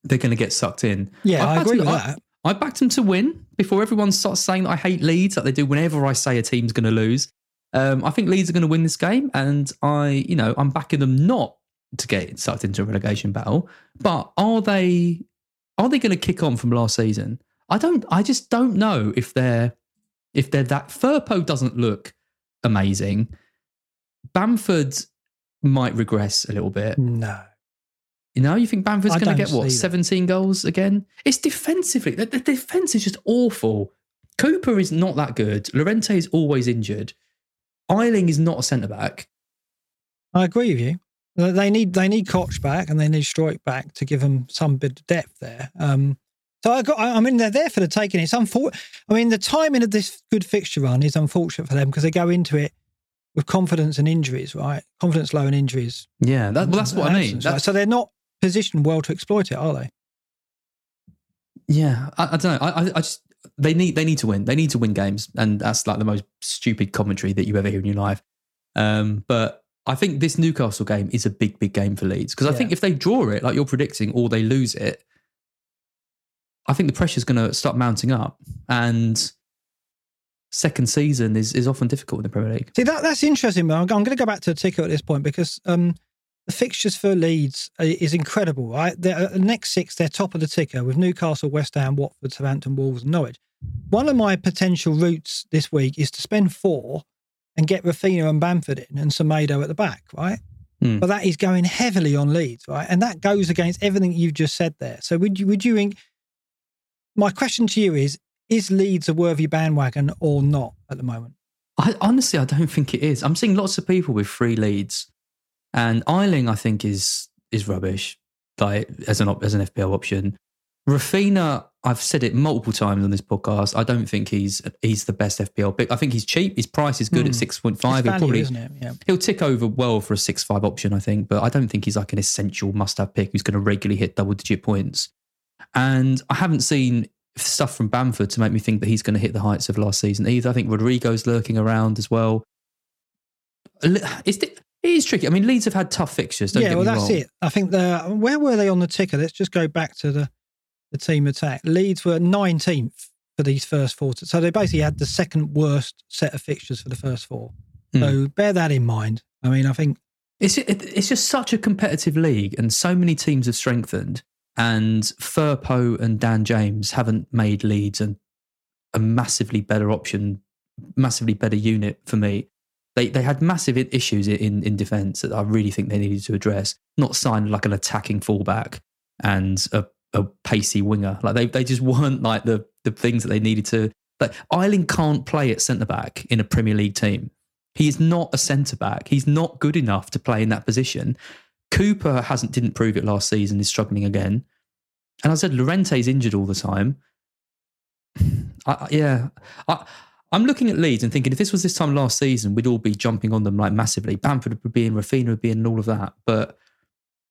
they're going to get sucked in. Yeah, I backed agree them- with I- that. I backed them to win before everyone starts saying that I hate Leeds, like they do whenever I say a team's going to lose. Um, I think Leeds are going to win this game, and I, you know, I'm backing them not to get sucked into a relegation battle. But are they, are they going to kick on from last season? I don't. I just don't know if they're, if they're that. Firpo doesn't look amazing. Bamford might regress a little bit. No. You know, you think Bamford's going to get what see that. 17 goals again? It's defensively. The, the defense is just awful. Cooper is not that good. Llorente is always injured. Ayling is not a centre back. I agree with you. They- need they need Koch back and they need Struijk back to give them some bit of depth there. Um, so I got. I mean, they're there for the taking. It's unfortunate. I mean, the timing of this good fixture run is unfortunate for them because they go into it with confidence and injuries, right? Confidence low and injuries. Yeah, that, well, that's what I mean. Absence, right? So they're not positioned well to exploit it, are they? yeah, I, I don't know. I, I just they need they need to win. They need to win games, and that's like the most stupid commentary that you ever hear in your life. Um, but I think this Newcastle game is a big, big game for Leeds because I Yeah. think if they draw it, like you're predicting, or they lose it, I think the pressure is going to start mounting up, and second season is is often difficult in the Premier League. See that that's interesting. But I'm, I'm going to go back to the ticker at this point because um, the fixtures for Leeds uh, is incredible. Right, the uh, next six, they're top of the ticker with Newcastle, West Ham, Watford, Southampton, Wolves, and Norwich. One of my potential routes this week is to spend four and get Raphinha and Bamford in and Semedo at the back, right? Hmm. But that is going heavily on Leeds, right? And that goes against everything you've just said there. So would you would you? in- My question to you is: Is Leeds a worthy bandwagon or not at the moment? I honestly, I don't think it is. I'm seeing lots of people with free Leeds, and Ayling, I think is is rubbish. Like as an as an FPL option, Raphinha, I've said it multiple times on this podcast. I don't think he's he's the best FPL pick. I think he's cheap. His price is good at hmm. six point five. six point five. He'll probably isn't it? Yeah. he'll tick over well for a six five option, I think. But I don't think he's like an essential must have pick who's going to regularly hit double digit points. And I haven't seen stuff from Bamford to make me think that he's going to hit the heights of last season either. I think Rodrigo's lurking around as well. Li- It's, it is tricky. I mean, Leeds have had tough fixtures. Don't yeah, well, that's wrong. it. I think the where were they on the ticker? Let's just go back to the the team attack. Leeds were 19th for these first four, so they basically had the second worst set of fixtures for the first four. Hmm. So bear that in mind. I mean, I think It's it, it's just such a competitive league, and so many teams have strengthened. And Firpo and Dan James haven't made Leeds a, a massively better option, massively better unit for me. They they had massive issues in in defence that I really think they needed to address. Not sign like an attacking fullback and a, a pacey winger. Like they they just weren't like the the things that they needed to. Like Ayling can't play at centre back in a Premier League team. He is not a centre back. He's not good enough to play in that position. Cooper hasn't didn't prove it last season. Is struggling again. And I said Llorente's injured all the time. I- yeah, I, I'm looking at Leeds and thinking if this was this time last season, we'd all be jumping on them like massively. Bamford would be in, Raphinha would be in, and all of that. But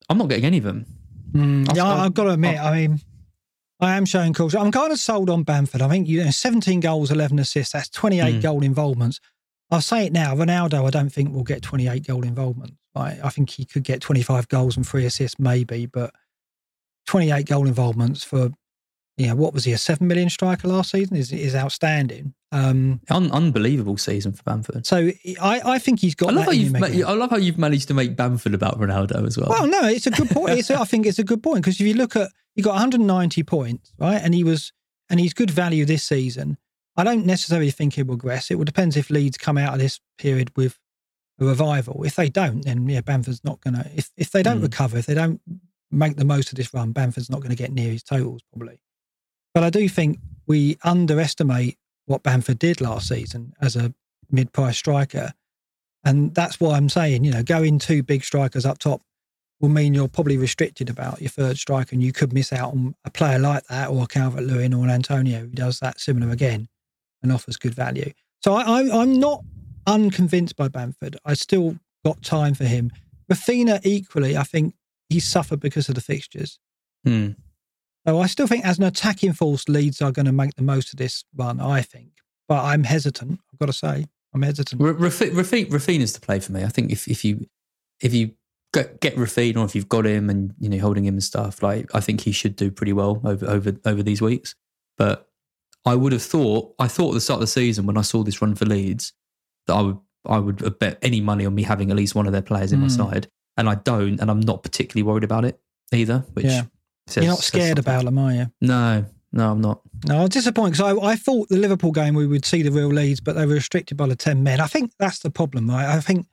I'm not getting any of them. Mm, yeah, I'll- I've got to admit, I mean, I am showing caution. I'm kind of sold on Bamford. I think you know, 17 goals, 11 assists. That's 28 Mm. goal involvements. I'll say it now. Ronaldo, I don't think will get 28 goal involvements. I think he could get 25 goals and three assists, maybe, but 28 goal involvements for, you know, what was he, a 7 million striker last season is, is outstanding. Um, Un- unbelievable season for Bamford. so I, I think he's got I love how you've ma- I love how you've managed to make Bamford about Ronaldo as well. Well, no, it's a good point. It's, I think it's a good point because if you look at, he got 190 points, right? And he was, and he's good value this season. I don't necessarily think he'll regress. It will depends if Leeds come out of this period with a revival. If they don't, then yeah, Bamford's not going to. If if they don't Mm. recover, if they don't make the most of this run, Bamford's not going to get near his totals probably. But I do think we underestimate what Bamford did last season as a mid-price striker, and that's why I'm saying you know going two big strikers up top will mean you're probably restricted about your third striker, and you could miss out on a player like that or Calvert Lewin or an Antonio who does that similar again and offers good value. So I, I, I'm not unconvinced by Bamford. I still got time for him. Raphinha equally, I think he suffered because of the fixtures. Hmm. So I still think as an attacking force, Leeds are going to make the most of this run. I think, but I'm hesitant. I've got to say, I'm hesitant. Ra- Rafi- Rafi- Raphinha's the play for me. I think if, if you if you get, get Raphinha if you've got him and you know holding him and stuff. Like I think he should do pretty well over over over these weeks. But I would have thought I thought at the start of the season when I saw this run for Leeds that I would I would bet any money on me having at least one of their players in my Mm. side, and I don't, and I'm not particularly worried about it either. Which Yeah. Says- You're not scared about them, are you? No, no, I'm not. No, I was disappointed because I, I thought the Liverpool game we would see the real Leeds, but they were restricted by the 10 men. I think that's the problem, right? I think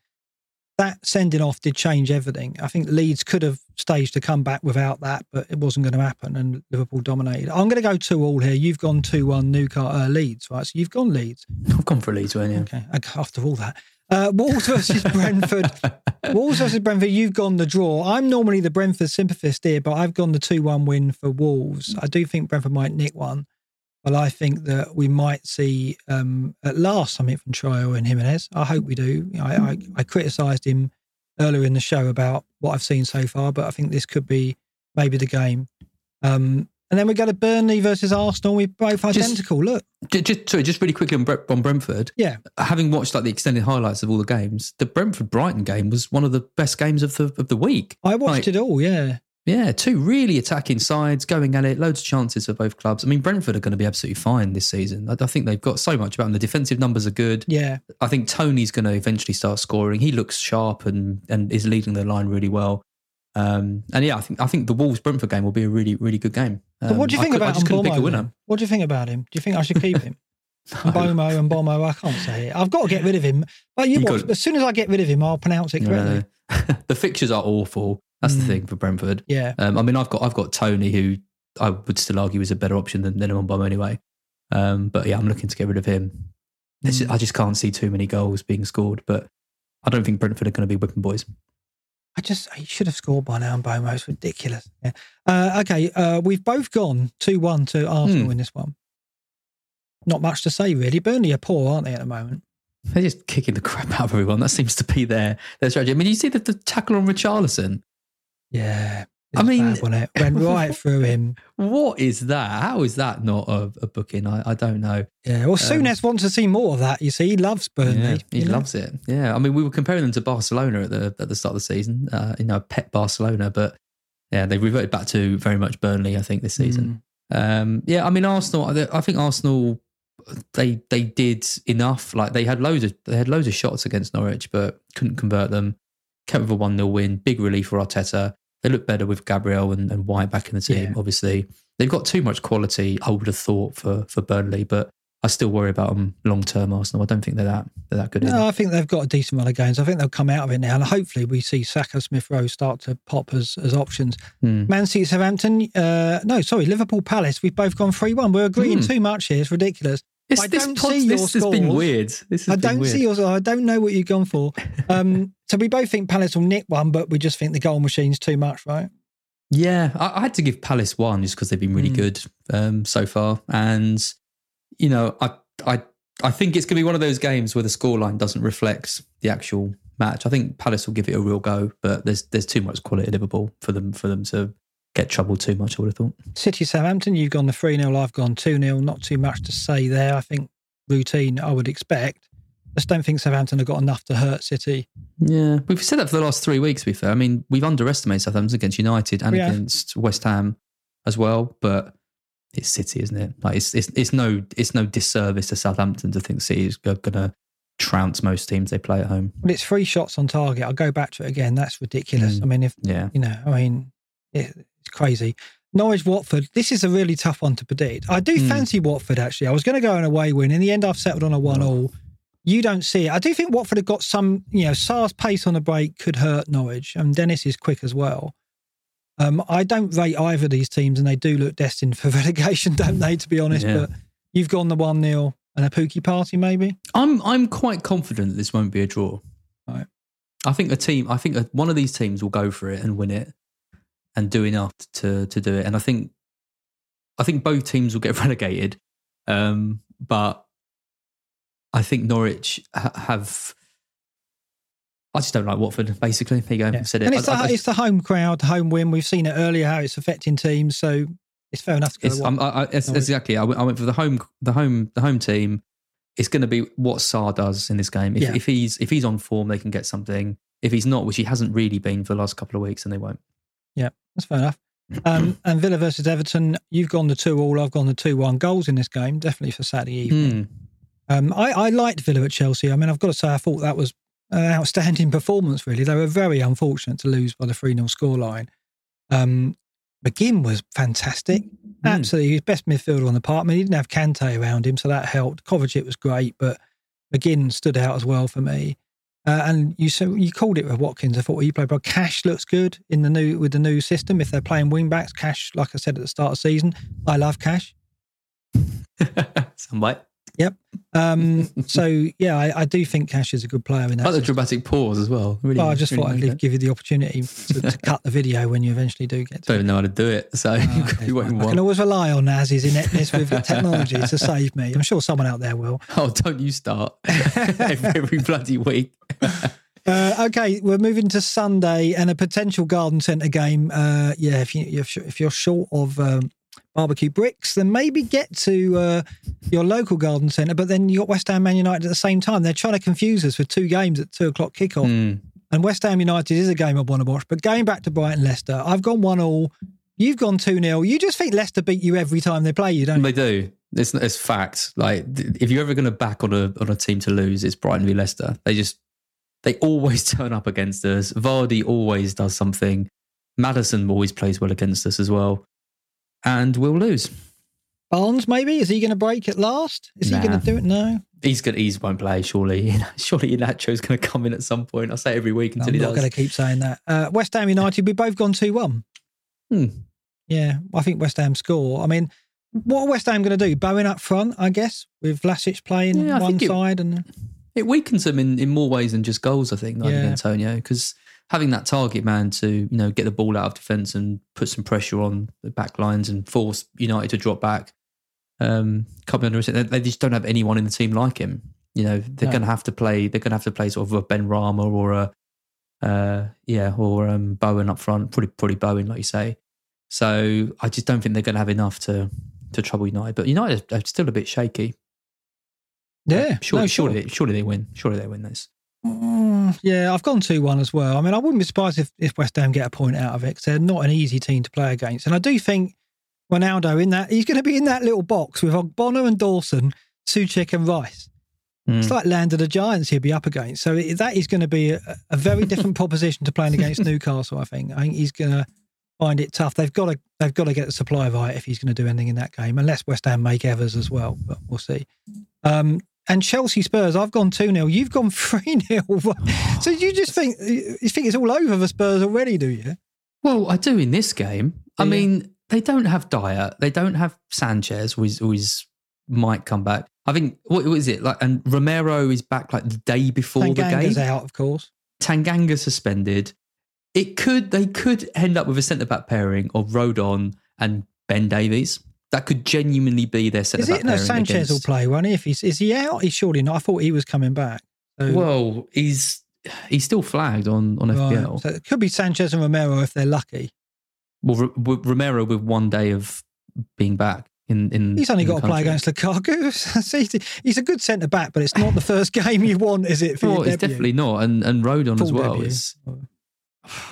that sending off did change everything. I think Leeds could have staged a comeback without that, but it wasn't going to happen and Liverpool dominated. I'm going to go 2 all here. You've gone 2 1 Newcastle uh, Leeds, right? So you've gone Leeds. I've gone for Leeds win. Yeah. Okay, okay, after all that. Uh, Wolves versus Brentford. Wolves versus Brentford. You've gone the draw. I'm normally the Brentford sympathist here, but I've gone the two-one win for Wolves. I do think Brentford might nick one, but I think that we might see um, at last something from Trio and Jimenez. I hope we do. I, I, I criticised him earlier in the show about what I've seen so far, but I think this could be maybe the game. Um, and then we go to Burnley versus Arsenal. We're both Just- identical. Look, Just, just sorry, just really quickly on, on Brentford. yeah, Having watched like the extended highlights of all the games, the Brentford Brighton game was one of the best games of the of the week. I watched Like, it all. Yeah. Yeah, two really attacking sides going at it, loads of chances for both clubs. I mean, Brentford are going to be absolutely fine this season. I, I think they've got so much about them. The defensive numbers are good. Yeah, I think Toney's going to eventually start scoring. He looks sharp and and is leading the line really well. Um, and yeah, I think I think the Wolves Brentford game will be a really really good game. Um, what do you think could- I about just couldn't pick a winner. What do you think about him? Do you think I should keep him? Bomo and Bomo, I can't say it. I've got to get rid of him. But you, You watch, as soon as I get rid of him, I'll pronounce it correctly. The fixtures are awful. That's the Mm. thing for Brentford. Yeah. Um, I mean, I've got I've got Toney, who I would still argue is a better option than than Mbom anyway. Um, but yeah, I'm looking to get rid of him. Mm. I just can't see too many goals being scored. But I don't think Brentford are going to be whipping boys. I just, he should have scored by now, and Bomo. It's ridiculous. Yeah. Uh, okay. Uh, we've both gone 2 1 to Arsenal Hmm. in this one. Not much to say, really. Burnley are poor, aren't they, at the moment? They're just kicking the crap out of everyone. That seems to be their their strategy. I mean, you see the, the tackle on Richarlison. Yeah. I mean- bad, it? went right through him. What is that? How is that not a, a booking? I, I don't know. Yeah. Well, Souness wants to see more of that. You see, he loves Burnley. Um, Yeah, he know? loves it. Yeah, I mean, we were comparing them to Barcelona at the at the start of the season. Uh, you know, pet Barcelona, but yeah, they reverted back to very much Burnley. I think this season. Mm. Um, yeah, I mean, Arsenal. I I think Arsenal they they did enough. Like they had loads of they had loads of shots against Norwich, but couldn't convert them. Kept with a one 0 win. Big relief for Arteta. They look better with Gabriel and, and White back in the team. Yeah. Obviously, they've got too much quality. I would have thought for for Burnley, but I still worry about them long term. Arsenal. I don't think they're that they're that good. No, I think they've got a decent run of games. I think they'll come out of it now, and hopefully we see Saka, Smith Rowe start to pop as as options. Hmm. Man City, Southampton. Uh, no, sorry, Liverpool, Palace. We've both gone three one. We're agreeing Hmm. too much here. It's ridiculous. This, I this, don't pod- see this has been weird. This has I don't weird. see yours. I don't know what you've gone for. Um, so we both think Palace will nick one, but we just think the goal machine's too much, right? Yeah, I, I had to give Palace one just because they've been really Mm. good um, so far, and you know, I I I think it's going to be one of those games where the scoreline doesn't reflect the actual match. I think Palace will give it a real go, but there's there's too much quality at Liverpool for them for them to get troubled too much. I would have thought. City, Southampton. You've gone the three 0 I've gone two 0 Not too much to say there. I think routine. I would expect. I just don't think Southampton have got enough to hurt City. Yeah, we've said that for the last three weeks. To be fair, I mean, we've underestimated Southampton against United and have. against West Ham as well, but it's City, isn't it? Like it's it's, it's no it's no disservice to Southampton to think City is going to trounce most teams they play at home. But it's three shots on target. I'll go back to it again. That's ridiculous. Mm. I mean, if Yeah, you know, I mean, it, crazy. Norwich Watford. This is a really tough one to predict. I do Mm. fancy Watford actually. I was going to go an away win. In the end, I've settled on a one all. You don't see it. I do think Watford have got some, you know, Sarr's pace on the break could hurt Norwich, and Dennis is quick as well. Um, I don't rate either of these teams, and they do look destined for relegation, don't they? To be honest, Yeah. but you've gone the one 0 and a Pukki party, maybe. I'm I'm quite confident this won't be a draw. Right. I think a team. I think a, one of these teams will go for it and win it, and do enough to to do it. And I think, I think both teams will get relegated. Um, but I think Norwich ha- have. I just don't like Watford. Basically, there you go. Yeah. Said it. And it's, I- the, I- it's the home crowd, home win. We've seen it earlier how it's affecting teams, so it's fair enough to go. It's, to I'm, I, I, it's, exactly. I went, I went for the home, the home, the home team. It's going to be what Sarr does in this game. If, Yeah. if he's if he's on form, they can get something. if he's not, which he hasn't really been for the last couple of weeks, then they won't. Yeah, that's fair enough. Um, and Villa versus Everton, you've gone the two all, I've gone the two one goals in this game, definitely for Saturday evening. Hmm. Um, I, I liked Villa at Chelsea. I mean, I've got to say, I thought that was an outstanding performance, really. They were very unfortunate to lose by the 3 0 scoreline. Um, McGinn was fantastic. Absolutely. His best midfielder on the park. I mean, he didn't have Kante around him, so that helped. Kovacic was great, but McGinn stood out as well for me. Uh, and you so you called it with Watkins. I thought you played, but Cash looks good in the new with the new system. If they're playing wing backs, Cash, like I said at the start of season, I love Cash. Some Somewhat. Yep. Um, so yeah, I, I do think Cash is a good player in that. Like the dramatic pause as well. Really, Well, I just really thought I'd leave, give you the opportunity to, to cut the video when you eventually do get to Don't it. even know how to do it, so Ah, okay, you. I can always rely on Naz's ineptness with technology to save me. I'm sure someone out there will. Oh, don't you start every, every bloody week. Uh, okay, we're moving to Sunday and a potential garden centre game. Uh, yeah, if you if you're short of um, barbecue bricks, then maybe get to uh, your local garden centre. But then you got West Ham Man United at the same time. They're trying to confuse us with two games at two o'clock kickoff. Mm. And West Ham United is a game I want to watch. But going back to Brighton Leicester, I've gone one all. You've gone two 0 You just think Leicester beat you every time they play you, don't you? They do. It's it's fact. Like if you're ever going to back on a on a team to lose, it's Brighton v Leicester. They just they always turn up against us. Vardy always does something. Maddison always plays well against us as well, and we'll lose. Barnes, maybe is he going to break at last? Is he going to do it? No, He's good. He won't play. Surely, surely Iheanacho's going to come in at some point. I say every week until I'm he not does. going to keep saying that. Uh, West Ham United, we both gone two one. Hmm. Yeah, I think West Ham score. I mean, what are West Ham going to do? Bowen up front, I guess, with Vlasic playing Yeah, one it- side and It weakens them in, in more ways than just goals, I think, like Yeah. Antonio, because having that target man to you know get the ball out of defence and put some pressure on the back lines and force United to drop back. Um, can't be underestimated. They, they just don't have anyone in the team like him. You know, they're No. going to have to play. They're going to have to play sort of a Benrahma or a, uh, yeah, or um, Bowen up front. Probably, probably Bowen, like you say. So I just don't think they're going to have enough to to trouble United. But United are still a bit shaky. yeah, surely, no, surely, they, surely they win. Surely they win this. Mm, yeah, I've gone 2 1 as well. I mean, I wouldn't be surprised if, if West Ham get a point out of it because they're not an easy team to play against. And I do think Ronaldo in that, he's going to be in that little box with Bonner and Dawson, Souček and Rice. Mm. It's like Land of the Giants he'll be up against. So it, that is going to be a, a very different proposition to playing against Newcastle, I think. I think he's going to find it tough. They've got to they've got to get the supply right if he's going to do anything in that game, unless West Ham make Evers as well, but we'll see. Um, and Chelsea Spurs, I've gone 2 0. You've gone 3 0. so you just think you think it's all over for Spurs already, do you? Well, I do in this game. I you? mean, they don't have Dier. They don't have Sanchez, who is, who is might come back. I think what, is it like? And Romero is back like the day before the Tanganga's game. out, of course. Tanganga suspended. It could they could end up with a centre back pairing of Rodon and Ben Davies. That could genuinely be their centre Is back it? No. Sanchez will against- play, won't he? If he's, is he out? He's surely not. I thought he was coming back. So, Well, he's he's still flagged on on right. FPL. So it could be Sanchez and Romero if they're lucky. Well, R- Romero with one day of being back in in. He's only in got to play against Lukaku. He's a good centre back, but it's not the first game you want, is it? For Well, it's debut? definitely not, and and Rodon as well debut. is.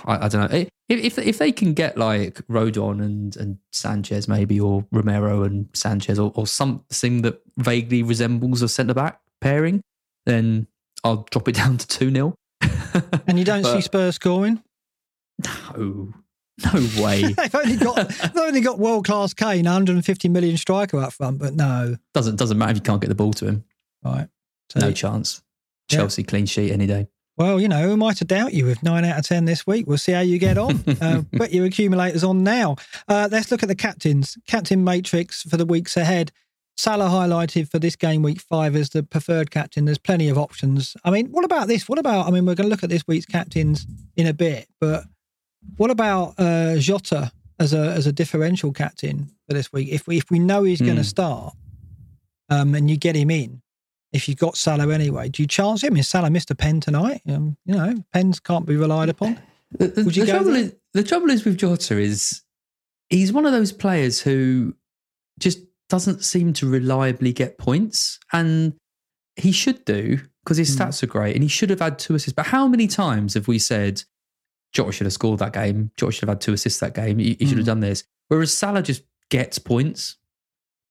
I, I don't know if, if if they can get like Rodon and and Sanchez maybe or Romero and Sanchez or, or something that vaguely resembles a centre back pairing, then I'll drop it down to two 0 And you don't see Spurs scoring. No, no way. they've only got they've only got world class Kane, 150 million striker up front, but no, doesn't doesn't matter if you can't get the ball to him. right? So, No chance. Yeah. Chelsea clean sheet any day. Well, you know, who am I to doubt you with nine out of ten this week? We'll see how you get on. uh, put your accumulators on now. Uh, let's look at the captains. Captain matrix for the weeks ahead. Salah highlighted for this game week five as the preferred captain. There's plenty of options. I mean, what about this? What about? I mean, we're going to look at this week's captains in a bit, but what about uh, Jota as a as a differential captain for this week? If we if we know he's going to start, um, and you get him in, if you've got Salah anyway, do you chance him? Is Salah missed a pen tonight? Um, you know, pens can't be relied upon. The, the- the trouble is, the trouble is with Jota is he's one of those players who just doesn't seem to reliably get points, and he should do because his Mm. stats are great and he should have had two assists. But how many times have we said Jota should have scored that game? Jota should have had two assists that game. He, he should have Mm. done this. Whereas Salah just gets points,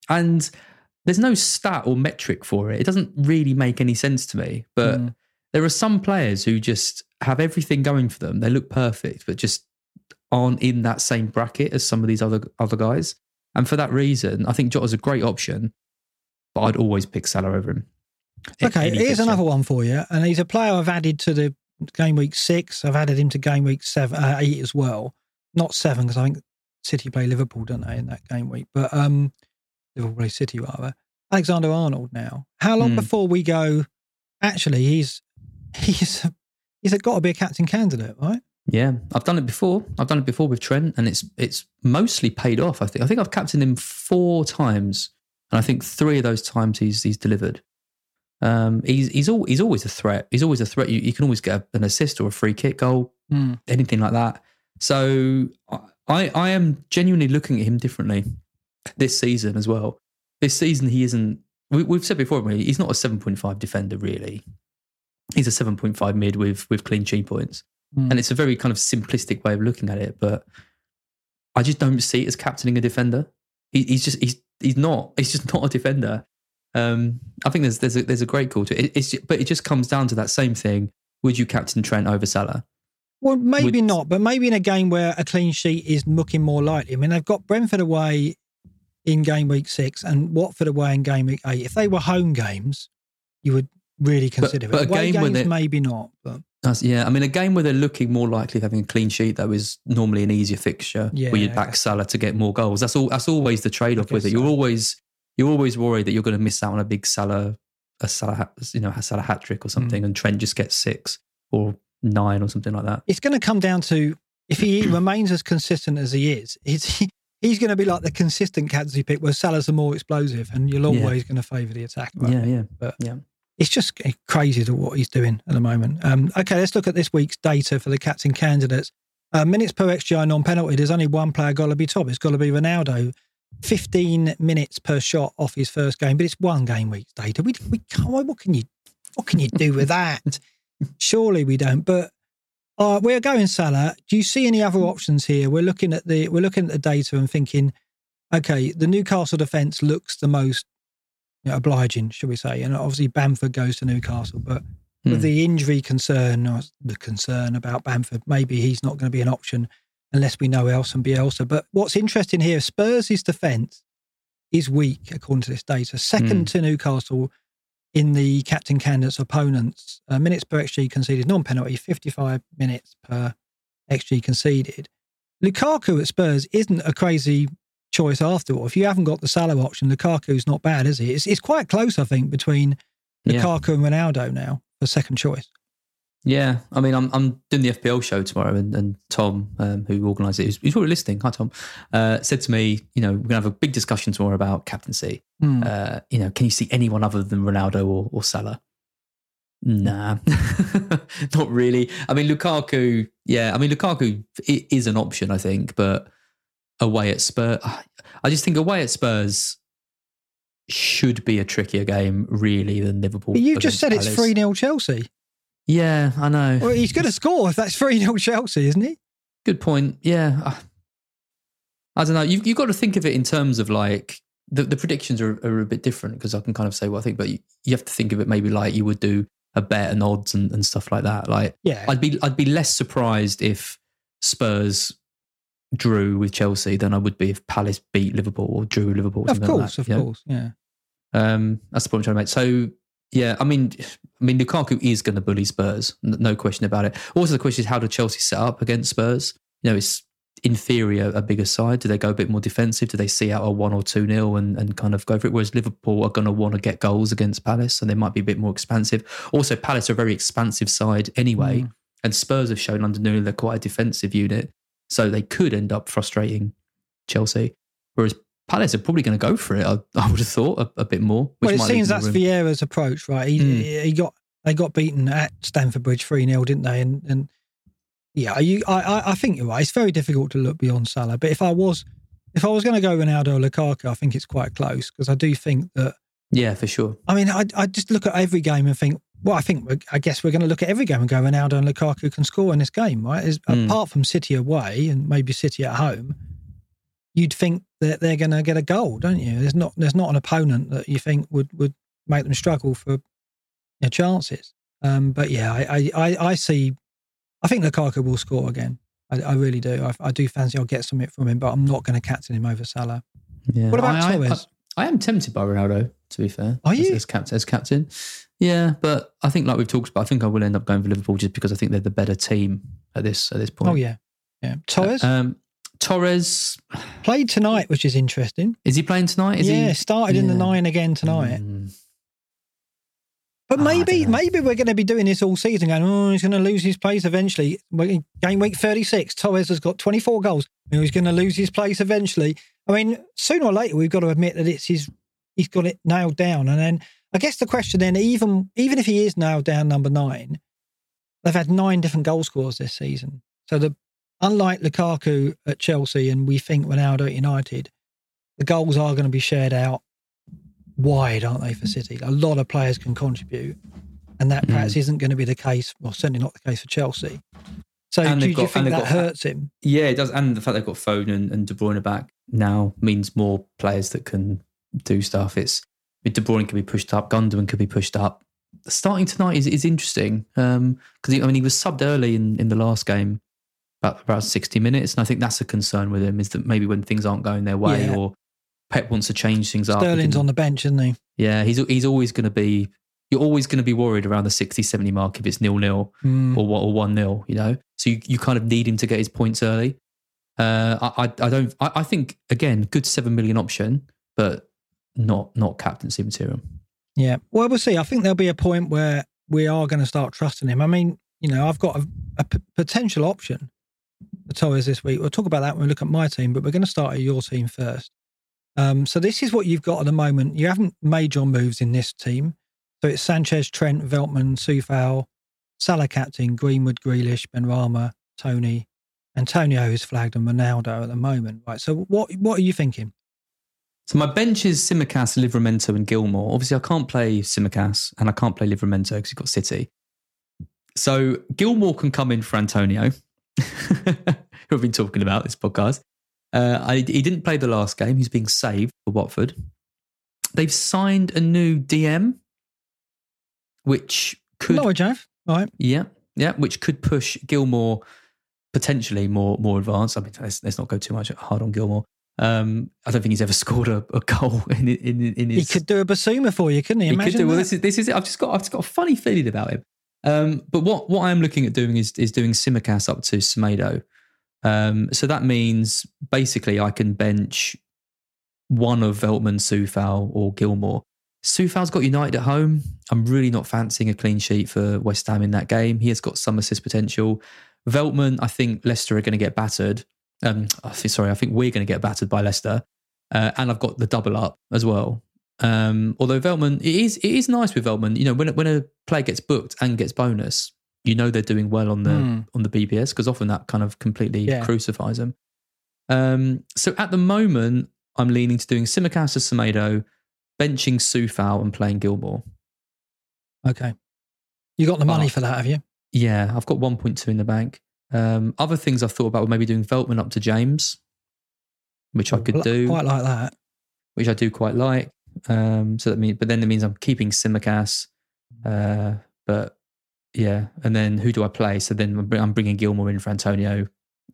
and there's no stat or metric for it. It doesn't really make any sense to me. But Mm. there are some players who just have everything going for them. They look perfect, but just aren't in that same bracket as some of these other other guys. And for that reason, I think Jota's a great option, but I'd always pick Salah over him. Okay, here's fixture. another one for you, and he's a player I've added to the game week six. I've added him to game week seven, uh, eight as well. Not seven because I think City play Liverpool, don't they, in that game week? But um, Liverpool City rather. Alexander Arnold. Now, how long Hmm. before we go? Actually, he's he's he's got to be a captain candidate, right? Yeah, I've done it before. I've done it before with Trent, and it's it's mostly paid off. I think. I think I've captained him four times, and I think three of those times he's he's delivered. Um, he's he's all, he's always a threat. He's always a threat. You, you can always get an assist or a free kick goal, Hmm. anything like that. So I I am genuinely looking at him differently this season as well. This season he isn't. We, we've said before, he's not a seven point five defender really. He's a seven point five mid with with clean sheet points Hmm. and it's a very kind of simplistic way of looking at it but i just don't see it as captaining a defender he, he's just he's he's not he's just not a defender um i think there's there's a, there's a great call to it it's but it just comes down to that same thing would you captain trent over salah Well, maybe Would- not, but maybe in a game where a clean sheet is looking more likely. I mean, they've got Brentford away in game week six and Watford away in game week eight. If they were home games, you would really consider but it. a Away game where games, maybe not. But yeah, I mean, a game where they're looking more likely of having a clean sheet that was normally an easier fixture, where you'd Yeah. back Salah to get more goals. That's all. That's always the trade off with it. You're so. always you're always worried that you're going to miss out on a big Salah, a Salah, you know, a Salah hat trick or something, Mm. and Trent just gets six or nine or something like that. it's going to come down to if he remains as consistent as he is, he's, he's going to be like the consistent captaincy pick where Salah's the more explosive and you're Yeah. always going to favour the attack. right? Yeah, yeah, But- yeah. it's just crazy to what he's doing at the moment. Um, okay, let's look at this week's data for the captain candidates. Uh, minutes per XGI non penalty. There's only one player got to be top. It's got to be Ronaldo. 15 minutes per shot off his first game, but it's one game week's data. We, we can't, what can you what can you do with that? Surely we don't. But uh, we're going Salah. Do you see any other options here? We're looking at the we're looking at the data and thinking, okay, the Newcastle defence looks the most you know, obliging, should we say? And obviously Bamford goes to Newcastle, but with Hmm. the injury concern, or the concern about Bamford, maybe he's not going to be an option unless we know else and Bielsa. But what's interesting here, Spurs' defence is weak according to this data, second Hmm. to Newcastle in the captain candidates opponents. Uh, minutes per XG conceded, non-penalty, 55 minutes per XG conceded. Lukaku at Spurs isn't a crazy choice after all. If you haven't got the Salah option, Lukaku's not bad, is he? It's, it's quite close, I think, between Yeah. Lukaku and Ronaldo now for second choice. Yeah, I mean, I'm I'm doing the FPL show tomorrow, and, and Tom, um, who organised it, he's, he's already listening. Hi, Tom. Uh, said to me, you know, we're gonna have a big discussion tomorrow about captaincy. Hmm. Uh, you know, can you see anyone other than Ronaldo or, or Salah? Nah, not really. I mean, Lukaku. Yeah, I mean, Lukaku is an option, I think, but away at Spurs, I just think away at Spurs should be a trickier game, really, than Liverpool. But you just said it's Palace. 3 0 Chelsea. Yeah, I know. Well, he's going to score if that's 3 0 Chelsea, isn't he? Good point. Yeah. I- I don't know. You've, you've got to think of it in terms of like the, the predictions are, are a bit different because I can kind of say what I think, but you, you have to think of it maybe like you would do a bet and odds and, and stuff like that. Like Yeah. I'd be I'd be less surprised if Spurs drew with Chelsea than I would be if Palace beat Liverpool or drew with Liverpool. or of like course, that, of you know? course. Yeah. Um, that's the point I'm trying to make. So yeah, I mean, I mean, Lukaku is going to bully Spurs, no question about it. Also, the question is how do Chelsea set up against Spurs? You know, it's inferior, a, bigger side. Do they go a bit more defensive? Do they see out a one or two nil and, and kind of go for it? Whereas Liverpool are going to want to get goals against Palace, and they might be a bit more expansive. Also, Palace are a very expansive side anyway, Mm. and Spurs have shown under Nuno they're quite a defensive unit, so they could end up frustrating Chelsea. Whereas Palace are probably going to go for it. I, I would have thought a, a bit more. Which Well, it seems that's. Vieira's approach, right? He, Mm. he got they got beaten at Stamford Bridge 3 0, didn't they? And, and yeah, you, I, I, I think you're right. It's very difficult to look beyond Salah. But if I was if I was going to go Ronaldo or Lukaku, I think it's quite close because I do think that Yeah, for sure. I mean, I, I just look at every game and think well, I think I guess we're going to look at every game and go Ronaldo and Lukaku can score in this game, right? Is, Mm. Apart from City away and maybe City at home, you'd think that they're going to get a goal, don't you? There's not there's not an opponent that you think would would make them struggle for you know, chances. Um, but yeah, I, I I I see. I think Lukaku will score again. I, I really do. I, I do fancy I'll get something from him, but I'm not going to captain him over Salah. Yeah. What about I, I- Torres? I, I am tempted by Ronaldo, to be fair. Are as- you? As, captain, as captain. Yeah, but I think, like we've talked about, I think I will end up going for Liverpool just because I think they're the better team at this at this point. Oh yeah, yeah. Torres Um, Torres, played tonight, which is interesting. is he playing tonight? Is yeah, he? started in the nine again tonight. Mm, But Ah, maybe, dunno. maybe we're going to be doing this all season, going, oh, he's going to lose his place eventually. Game week 36, Torres has got 24 goals. He's going to lose his place eventually. I mean, sooner or later, we've got to admit that it's his, he's got it nailed down. And then I guess the question then, even, even if he is nailed down number nine, they've had nine different goal scorers this season. So the, unlike Lukaku at Chelsea and we think Ronaldo at United, the goals are going to be shared out wide, aren't they, for mm. City? A lot of players can contribute, and that mm. perhaps isn't going to be the case. Well, certainly not the case for Chelsea. So And do, do you think that got- hurts him? Yeah, it does. And the fact they've got Foden and, and De Bruyne back now means more players that can do stuff. It's De Bruyne can be pushed up, Gundogan could be pushed up. Starting tonight is, is interesting um, because I mean he was subbed early in, in the last game, about about sixty minutes, and I think that's a concern with him is that maybe when things aren't going their way Yeah. or Pep wants to change things up. Sterling's on the bench, isn't he? yeah, he's he's always going to be. You're always going to be worried around the 60, 70 mark if it's nil nil Mm. or or one nil. You know, so you, you kind of need him to get his points early. Uh, I, I I don't. I, I think again, good seven million option, but not not captaincy material. Yeah. Well, we'll see. I think there'll be a point where we are going to start trusting him. I mean, you know, I've got a, a p- potential option for Torres this week. We'll talk about that when we look at my team, but we're going to start at your team first. Um, so this is what you've got at the moment. You haven't made your moves in this team. So it's Sanchez, Trent, Veltman, Coufal, Salah captain, Greenwood, Grealish, Benrahma, Toney. Antonio is flagged and Ronaldo at the moment. Right. So what what are you thinking? So my bench is Tsimikas, Livramento, and Gilmour. Obviously, I can't play Tsimikas and I can't play Livramento because he's got City. So Gilmour can come in for Antonio, who I've been talking about this podcast. Uh, I, he didn't play the last game. He's being saved for Watford. They've signed a new DM, which could Norwich, have. All right. yeah, yeah, which could push Gilmour potentially more more advanced. I mean, let's, let's not go too much hard on Gilmour. Um, I don't think he's ever scored a, a goal in in, in He could do a Basuma for you, couldn't he? he Imagine could do. Well, this is this is it. I've just got I've just got a funny feeling about him. Um, but what what I am looking at doing is is doing Tsimikas up to Semedo. Um, so that means basically I can bench one of Veltman, Coufal, or Gilmour. Coufal's got United at home. I'm really not fancying a clean sheet for West Ham in that game. He has got some assist potential. Veltman, I think Leicester are going to get battered. Um, sorry, I think we're going to get battered by Leicester, uh, and I've got the double up as well. Um, although Veltman, it is it is nice with Veltman. You know, when when a player gets booked and gets bonus, you know they're doing well on the Hmm. on the BPS because often that kind of completely Yeah. crucifies them. Um, so at the moment, I'm leaning to doing Tsimikas as Semedo, benching Coufal and playing Gilmour. Okay. You got the money Oh. for that, have you? Yeah, I've got 1.2 in the bank. Um, other things I've thought about were maybe doing Veltman up to James, which I could do, Quite like that. which I do quite like. Um, so that means, but then it means I'm keeping Tsimikas. Uh, but yeah, and then who do I play? So then I'm bringing Gilmour in for Antonio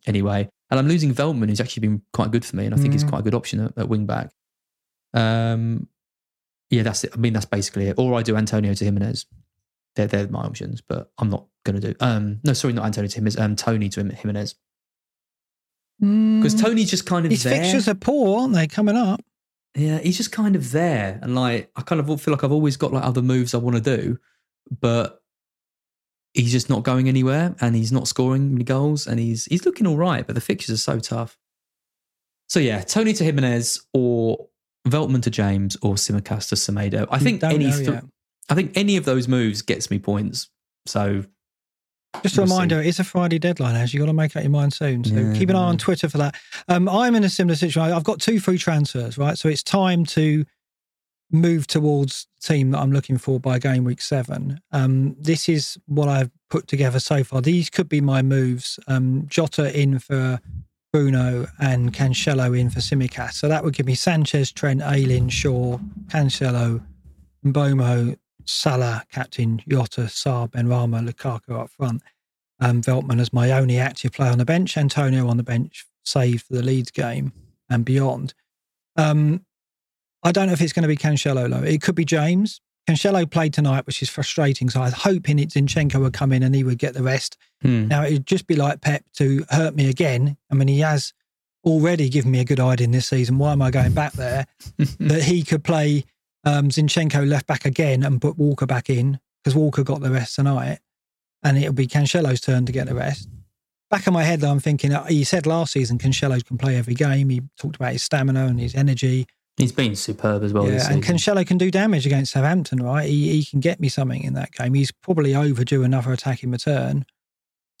anyway, and I'm losing Veltman, who's actually been quite good for me, and I think he's Mm. quite a good option at, at wing back. Um, yeah, that's it. I mean, that's basically it. Or I do Antonio to Jimenez. They're they're my options, but I'm not going to do. Um, no, sorry, not Antonio to Jimenez. Um, Toney to Jimenez because Mm. Toney's just kind of His there. fixtures are poor, aren't they? Coming up. Yeah, he's just kind of there, and like I kind of feel like I've always got like other moves I want to do, but he's just not going anywhere, and he's not scoring many goals, and he's he's looking all right, but the fixtures are so tough. So yeah, Toney to Jimenez or Veltman to James or Tsimikas to Semedo. I think any know th- I think any of those moves gets me points. So Just a We'll see. reminder, it's a Friday deadline, as you've got to make up your mind soon. So Yeah, keep an eye on. Twitter for that. Um, I'm in a similar situation. I've got two free transfers, right? So it's time to move towards team that I'm looking for by game week seven. Um, this is what I've put together so far. These could be my moves. Um, Jota in for Bruno and Cancelo in for Tsimikas. So that would give me Sanchez, Trent, Ayling, Shaw, Cancelo, Mbeumo, Salah, captain, Jota, Sarr, Benrahma, Lukaku up front. Um, Veltman as my only active player on the bench. Antonio on the bench, save for the Leeds game and beyond. Um, I don't know if it's going to be Cancelo, though. It could be James. Cancelo played tonight, which is frustrating. So I was hoping it Zinchenko would come in and he would get the rest. Hmm. Now, it'd just be like Pep to hurt me again. I mean, he has already given me a good idea in this season. Why am I going back there? that he could play um, Zinchenko left back again and put Walker back in because Walker got the rest tonight. And it'll be Cancelo's turn to get the rest. Back in my head, though, I'm thinking uh, he said last season Cancelo can play every game. He talked about his stamina and his energy. He's been superb as well. this Yeah, and. Cancelo can do damage against Southampton, right? He, he can get me something in that game. He's probably overdue another attacking return.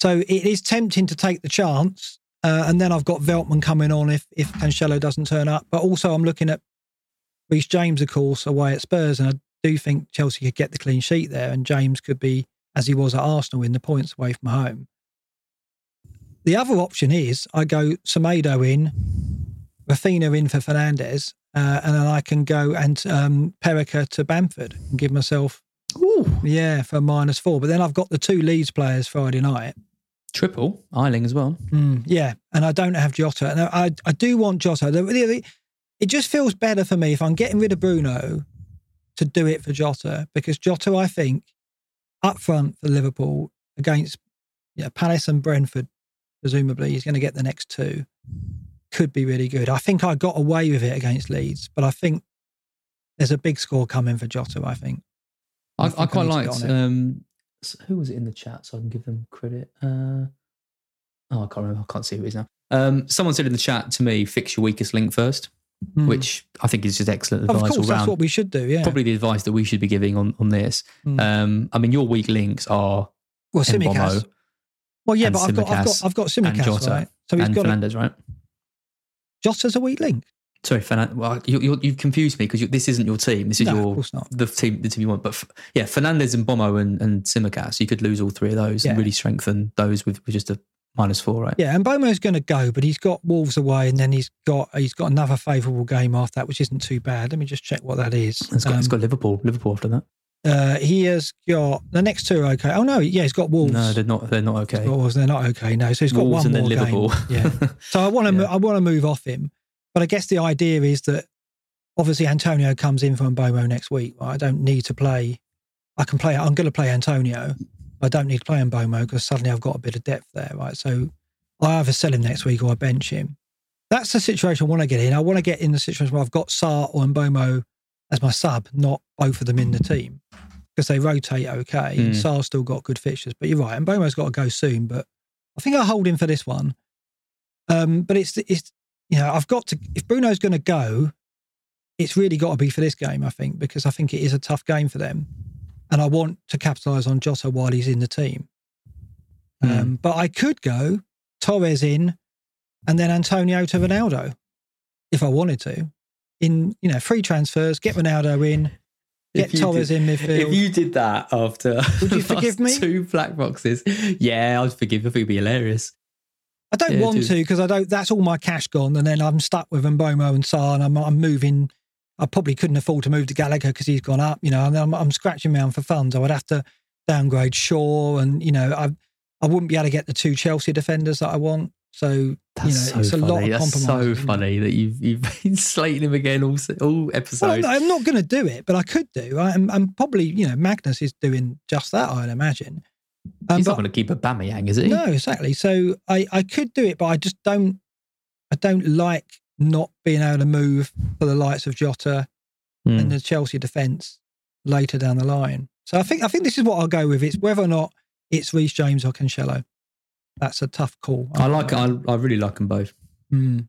So it is tempting to take the chance. Uh, and then I've got Veltman coming on if, if Cancelo doesn't turn up. But also, I'm looking at Reece James, of course, away at Spurs. And I do think Chelsea could get the clean sheet there. And James could be, as he was at Arsenal, in the points away from home. The other option is I go Semedo in, Raphinha in for Fernandes, uh, and then I can go and um, Perica to Bamford and give myself, Ooh. yeah, for minus four. But then I've got the two Leeds players Friday night. triple Ayling as well. Mm, yeah, and I don't have Jota. And I, I do want Jota. The, the, it just feels better for me if I'm getting rid of Bruno to do it for Jota because Jota, I think, up front for Liverpool against yeah, Palace and Brentford, presumably, he's going to get the next two. Could be really good. I think I got away with it against Leeds, but I think there's a big score coming for Jota, I think. I I, I think I quite need to get liked. Um, who was it in the chat so I can give them credit? Uh, oh, I can't remember. I can't see who it is now. Um, someone said in the chat to me, "Fix your weakest link first, Mm. which I think is just excellent advice. of course, all that's round. what we should do. Yeah. Probably the advice that we should be giving on on this. Mm. Um, I mean, your weak links are well, Tsimikas. Mbeumo Well, yeah, but I've got, I've got, I've got and Tsimikas, Jota right? So he's and got a, Fernandes, right? Jota's a weak link. Sorry, Fernandes. Well, you, you've confused me because this isn't your team. This is No, your course not. the team the team you want. But f- yeah, Fernandes and Mbeumo and, and Tsimikas, you could lose all three of those and really strengthen those with, with just a minus four, right? Yeah, and Mbeumo's going to go, but he's got Wolves away, and then he's got he's got another favourable game after that, which isn't too bad. Let me just check what that is. It's got, it's Um, got Liverpool. Liverpool after that. uh, he has got the next two are okay. Oh no, yeah, he's got Wolves. No, they're not. They're not okay. Wolves, they're not okay. No, so he's got Wolves one and more then Liverpool. game. Yeah. So I want to Yeah. I want to move off him, but I guess the idea is that obviously Antonio comes in from Mbeumo next week. I don't need to play. I can play. I'm going to play Antonio. I don't need to play on Mbeumo because suddenly I've got a bit of depth there, right? So I either sell him next week or I bench him. That's the situation I want to get in. I want to get in the situation where I've got Sarr or Mbeumo as my sub, not both of them in the team because they rotate okay. And Mm. Sarr's still got good fixtures, but you're right. And Mbeumo's got to go soon, but I think I'll hold him for this one. Um, but it's it's you know I've got to if Bruno's going to go, it's really got to be for this game. I think because I think it is a tough game for them, and I want to capitalise on Jota while he's in the team. Hmm. Um, but I could go Torres in, and then Antonio to Ronaldo, if I wanted to. In you know free transfers, get Ronaldo in, get If Torres did- in midfield. If you did that after Would you forgive me? two black boxes, yeah, I'd forgive. I think it'd be hilarious. I don't Yeah, want to because I don't. That's all my cash gone, and then I'm stuck with Mbeumo and Sarr, and I'm, I'm moving. I probably couldn't afford to move to Gallagher because he's gone up, you know, and I'm, I'm scratching around for funds. I would have to downgrade Shaw, and you know, I I wouldn't be able to get the two Chelsea defenders that I want. So That's you know, so it's a lot of That's compromise. so isn't funny that you've you've been slating him again all all Well, episodes. I'm not going to do it, but I could do. I, I'm, I'm probably, you know, Magnus is doing just that. I'd imagine. Um, He's but- not going to keep a Aubameyang, is he? No, exactly. So I, I could do it, but I just don't. I don't like not being able to move for the likes of Jota Hmm. and the Chelsea defence later down the line. So I think I think this is what I'll go with. It's whether or not it's Reece James or Cancelo. That's a tough call. I like. I, I really like them both. Mm.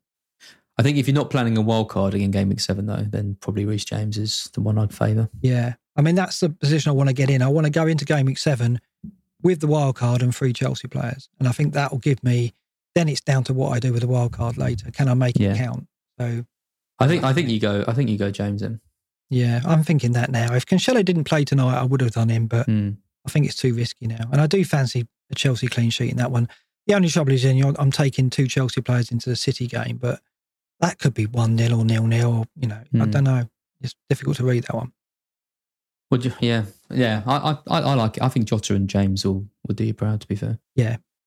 I think if you're not planning a wild card in game week seven, though, then probably Reece James is the one I'd favour. Yeah, I mean that's the position I want to get in. I want to go into game week seven with the wild card and three Chelsea players, and I think that will give me. Then it's down to what I do with the wild card later. Can I make it Yeah. count? So I think. I think you go. I think you go James in. Yeah, I'm thinking that now. If Cancelo didn't play tonight, I would have done him, but Mm. I think it's too risky now. And I do fancy a Chelsea clean sheet in that one. The only trouble is, in I'm taking two Chelsea players into the City game, but that could be 1 0 or nil nil, or, you know, I Hmm. don't know. It's difficult to read that one. Would you? Yeah, yeah. I, I, I like it. I think Jota and James will would do you proud. To be fair,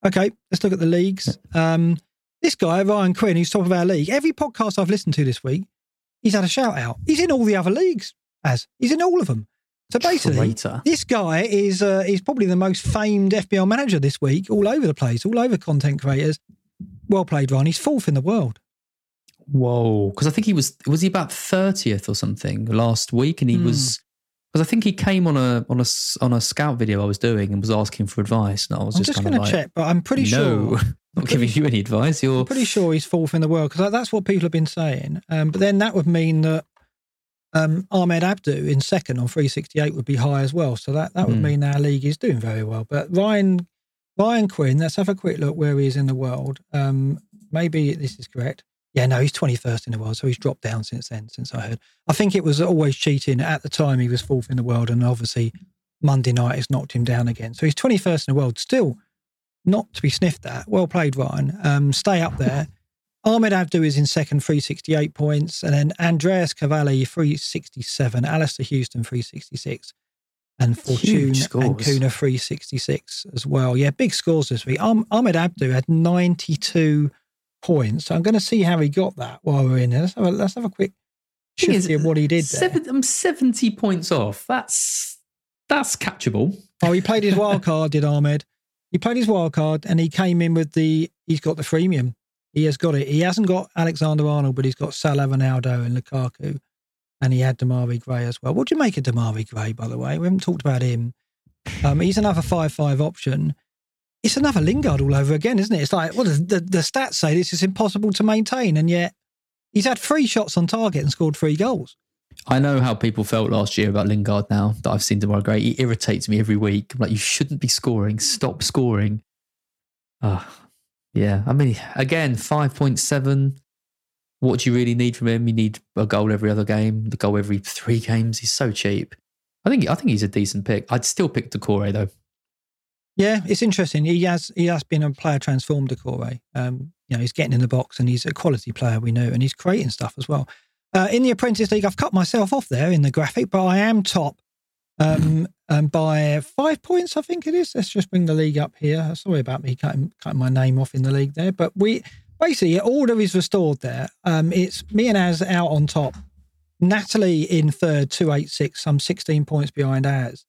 Okay, let's look at the leagues. Um, this guy, Ryan Quinn, who's top of our league, every podcast I've listened to this week, he's had a shout out. He's in all the other leagues, as he's in all of them. So basically, Traitor. this guy is uh, is probably the most famed FPL manager this week, all over the place, all over content creators. Well played, Ryan. He's fourth in the world. Whoa, because I think he was was he about thirtieth or something last week, and he Hmm. was because I think he came on a on a on a scout video I was doing and was asking for advice, and I was I'm just, going to like, check, but I'm pretty no, sure. not giving you any advice. You're I'm pretty sure he's fourth in the world because that's what people have been saying. Um, but then that would mean that um, Ahmed Abdu in second on 368 would be high as well. So that, that would Hmm. mean our league is doing very well. But Ryan Ryan Quinn, let's have a quick look where he is in the world. Um, maybe this is correct. Yeah, no, he's 21st in the world, so he's dropped down since then, since I heard. I think it was always cheating. At the time, he was fourth in the world, and obviously Monday night has knocked him down again. So he's 21st in the world, still not to be sniffed at. Well played, Ryan. Um, stay up there. Ahmed Abdu is in second, 368 points. And then Andreas Cavalli, 367. Alistair Houston, 366. And Fortune and. Kuna, 366 as well. Yeah, big scores this week. Um, Ahmed Abdu had 92 points. So I'm going to see how he got that while we're in here. Let's have a, let's have a quick shift of what he did there. Seven, I'm seventy points off. That's that's catchable. Oh, he played his wild card, did Ahmed? He played his wild card and he came in with the. He's got the freemium. He has got it. He hasn't got Alexander Arnold, but he's got Salah, Ronaldo, and Lukaku, and he had Demarai Gray as well. What do you make of Demarai Gray, by the way? We haven't talked about him. Um, he's another five-five option. It's another Lingard all over again, isn't it? It's like, well, the, the, stats say this is impossible to maintain, and yet he's had three shots on target and scored three goals. I know how people felt last year about Lingard now that I've seen Demarai Gray. He irritates me every week. I'm like, you shouldn't be scoring. Stop scoring. Ah, yeah. I mean, again, 5.7. What do you really need from him? You need a goal every other game, the goal every three games. He's so cheap. I think I think he's a decent pick. I'd still pick Doucouré though. Yeah, it's interesting. He has he has been a player transformed Doucouré. Um, you know, he's getting in the box and he's a quality player, we know, and he's creating stuff as well. Uh, in the Apprentice League, I've cut myself off there in the graphic, but I am top um, um, by five points, I think it is. Let's just bring the league up here. Sorry about me cutting, cutting my name off in the league there, but we basically order is restored there. Um, it's me and Az out on top. Natalie in third, two eight six. I'm sixteen points behind Az.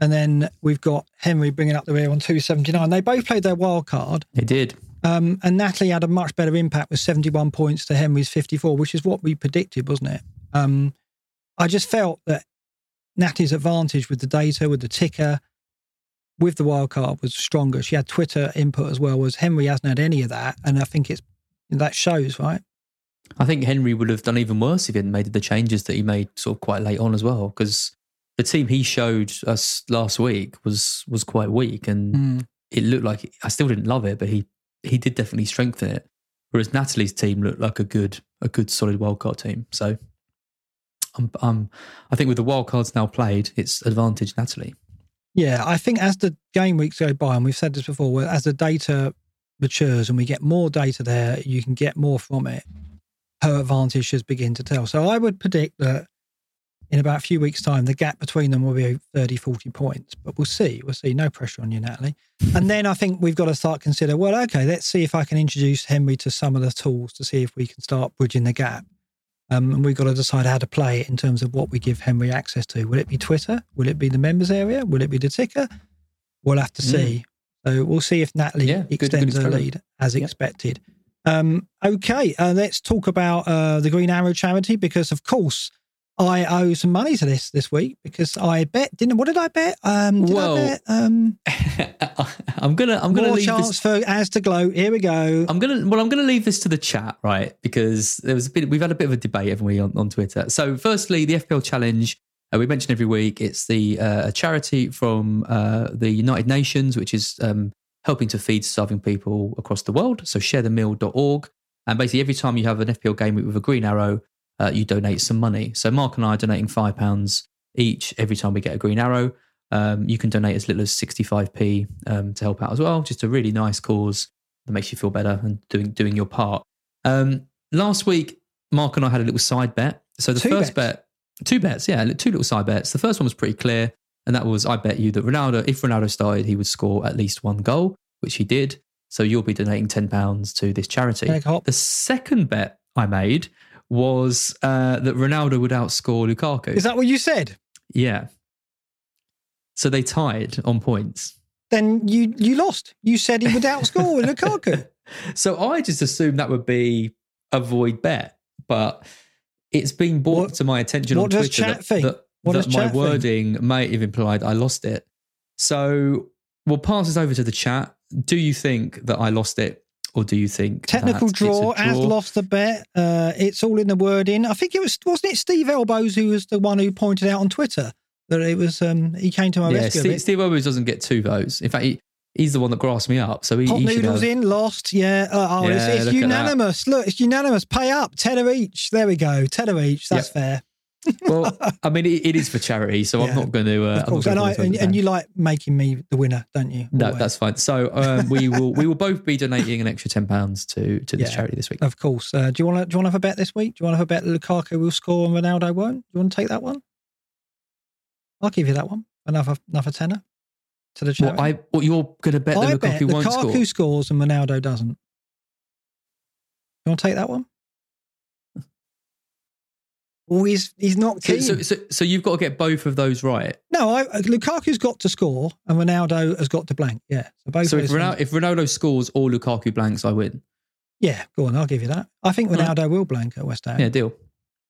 And then we've got Henry bringing up the rear on 279. They both played their wild card. They did. Um, and Natalie had a much better impact with 71 points to Henry's 54, which is what we predicted, wasn't it? Um, I just felt that Natalie's advantage with the data, with the ticker, with the wild card was stronger. She had Twitter input as well, whereas Henry hasn't had any of that. And I think it's that shows, right? I think Henry would have done even worse if he hadn't made the changes that he made sort of quite late on as well. Because the team he showed us last week was was quite weak, and it looked like I still didn't love it, but he he did definitely strengthen it. Whereas Natalie's team looked like a good a good solid wildcard team. So, um, um, I think with the wildcards now played, it's advantage Natalie. Yeah, I think as the game weeks go by, and we've said this before, as the data matures and we get more data there, you can get more from it. Her advantage should begin to tell. So I would predict that in about a few weeks' time, the gap between them will be 30, 40 points. But we'll see. We'll see. No pressure on you, Natalie. And then I think we've got to start consider, well, okay, let's see if I can introduce Henry to some of the tools to see if we can start bridging the gap. Um, and we've got to decide how to play it in terms of what we give Henry access to. Will it be Twitter? Will it be the members area? Will it be the ticker? We'll have to see. So we'll see if Natalie Yeah, good- good extends her lead as expected. Um, okay, uh, let's talk about uh, the Green Arrow charity because, of course, I owe some money to this this week because I bet didn't. What did I bet? Um, did Well, I bet? Um, I'm gonna I'm gonna more leave chance this. for as to glow. Here we go. I'm gonna well, I'm gonna leave this to the chat, right? Because there was a bit. We've had a bit of a debate, haven't we, on, on Twitter? So, firstly, the FPL challenge uh, we mention every week. It's the uh, a charity from uh, the United Nations, which is um, helping to feed starving people across the world. So, sharethemeal.org. And basically, every time you have an FPL game with a green arrow, uh, you donate some money. So Mark and I are donating five pounds each every time we get a green arrow. Um, you can donate as little as 65p um, to help out as well. Just a really nice cause that makes you feel better and doing doing your part. Um, last week, Mark and I had a little side bet. So the Two first bets? bet, two bets, yeah, two little side bets. The first one was pretty clear, and that was I bet you that Ronaldo, if Ronaldo started, he would score at least one goal, which he did. So you'll be donating ten pounds to this charity. The second bet I made was uh, that Ronaldo would outscore Lukaku. Is that what you said? yeah. So they tied on points. Then you you lost. You said he would outscore Lukaku. So I just assumed that would be a void bet, but it's been brought What- to my attention on Twitter that, that, that my chat think? wording may have implied I lost it. So we'll pass this over to the chat. Do you think that I lost it, or do you think Technical that it's a draw, has draw? lost the bet. Uh, it's all in the wording. I think it was wasn't it Steve Elbows who was the one who pointed out on Twitter that it was um he came to my Yeah, rescue. Steve. Steve Owens doesn't get two votes. In fact, he, he's the one that grassed me up. So he, Hot he noodles have, in, lost. Yeah. Uh, oh, Yeah, it's, it's look unanimous. Look, it's unanimous. Pay up. Tenner each. There we go. Tenner each. That's Yep. fair. Well, I mean, it, it is for charity, so Yeah, I'm not going to. Uh, of I'm not course. And, I, and, and you like making me the winner, don't you? No, Always. that's fine. So um, we will we will both be donating an extra ten pounds to to this Yeah. charity this week. Of course. Uh, do you want to do you want to have a bet this week? Do you want to have a bet that Lukaku will score and Ronaldo won't? Do you want to take that one? I'll give you that one. Another another tenner to the charity. What I what you're going to bet I that bet Lukaku won't Lukaku score? scores and Ronaldo doesn't. You want to take that one? Oh, he's he's not keen. so, so, so you've got to get both of those right. no, I, Lukaku's got to score and Ronaldo has got to blank. Yeah, so both. So if Ronaldo, if Ronaldo scores or Lukaku blanks, I win. yeah, go on, I'll give you that. I think Right. Ronaldo will blank at West Ham. Yeah, deal.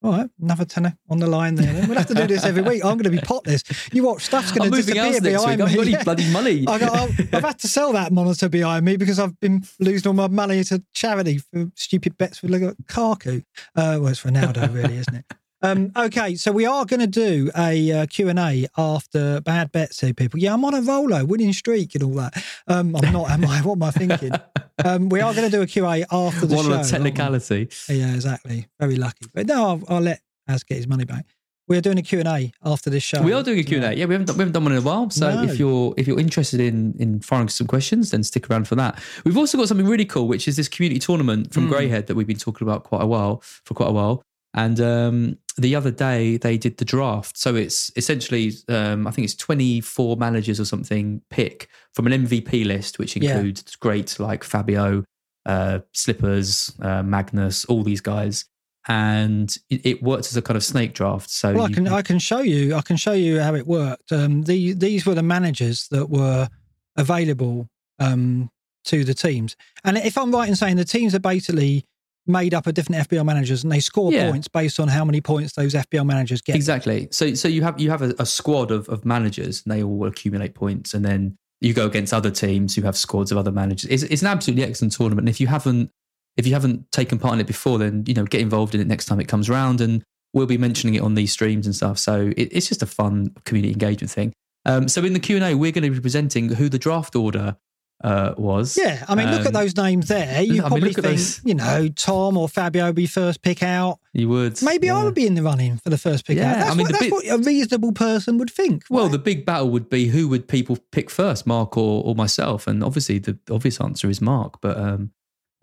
All right, another tenner on the line there. then. We'll have to do this every week. I'm going to be potless. You watch, stuff's going to disappear behind week. I haven't me. got any bloody money. I got, I've, I've had to sell that monitor behind me because I've been losing all my money to charity for stupid bets with Lukaku. Uh, well, it's Ronaldo, really, isn't it? Um, okay, so we are going to do a uh, Q&A after bad bets here, people. Yeah, I'm on a roller, winning streak and all that. Um, I'm not, am I? What am I thinking? Um, we are going to do a Q&A after the One show. on a aren't technicality. Yeah, exactly. Very lucky. But no, I'll, I'll let Az get his money back. We're doing a Q&A after this show. We are doing a Q&A. Yeah, we haven't done, we haven't done one in a while. So No. if you're if you're interested in in firing some questions, then stick around for that. We've also got something really cool, which is this community tournament from Mm. Greyhead that we've been talking about quite a while for quite a while. And um, the other day they did the draft. So it's essentially um, I think it's 24 managers or something pick from an MVP list, which Yeah. includes great like Fabio, uh, Slippers, uh, Magnus, all these guys. And it, it worked as a kind of snake draft. So Well, I can I can show you I can show you how it worked. Um, the, these were the managers that were available um, to the teams, and if I'm right in saying the teams are basically made up of different FPL managers, and they score Yeah. points based on how many points those FPL managers get. Exactly. So so you have you have a, a squad of, of managers and they all accumulate points and then you go against other teams who have squads of other managers. It's, it's an absolutely excellent tournament. And if you haven't if you haven't taken part in it before, then you know get involved in it next time it comes around and we'll be mentioning it on these streams and stuff. So it, it's just a fun community engagement thing. Um, so in the Q and A, we're going to be presenting who the draft order uh, was. Yeah, I mean, look at Um, those names there. You I probably think, those. you know, Tom or Fabio would be first pick out. You would. Maybe I would be in the running for the first pick Yeah, out. That's, I mean, what, that's what a reasonable person would think. Well, right? the big battle would be who would people pick first, Mark or, or myself? And obviously, the obvious answer is Mark, but um,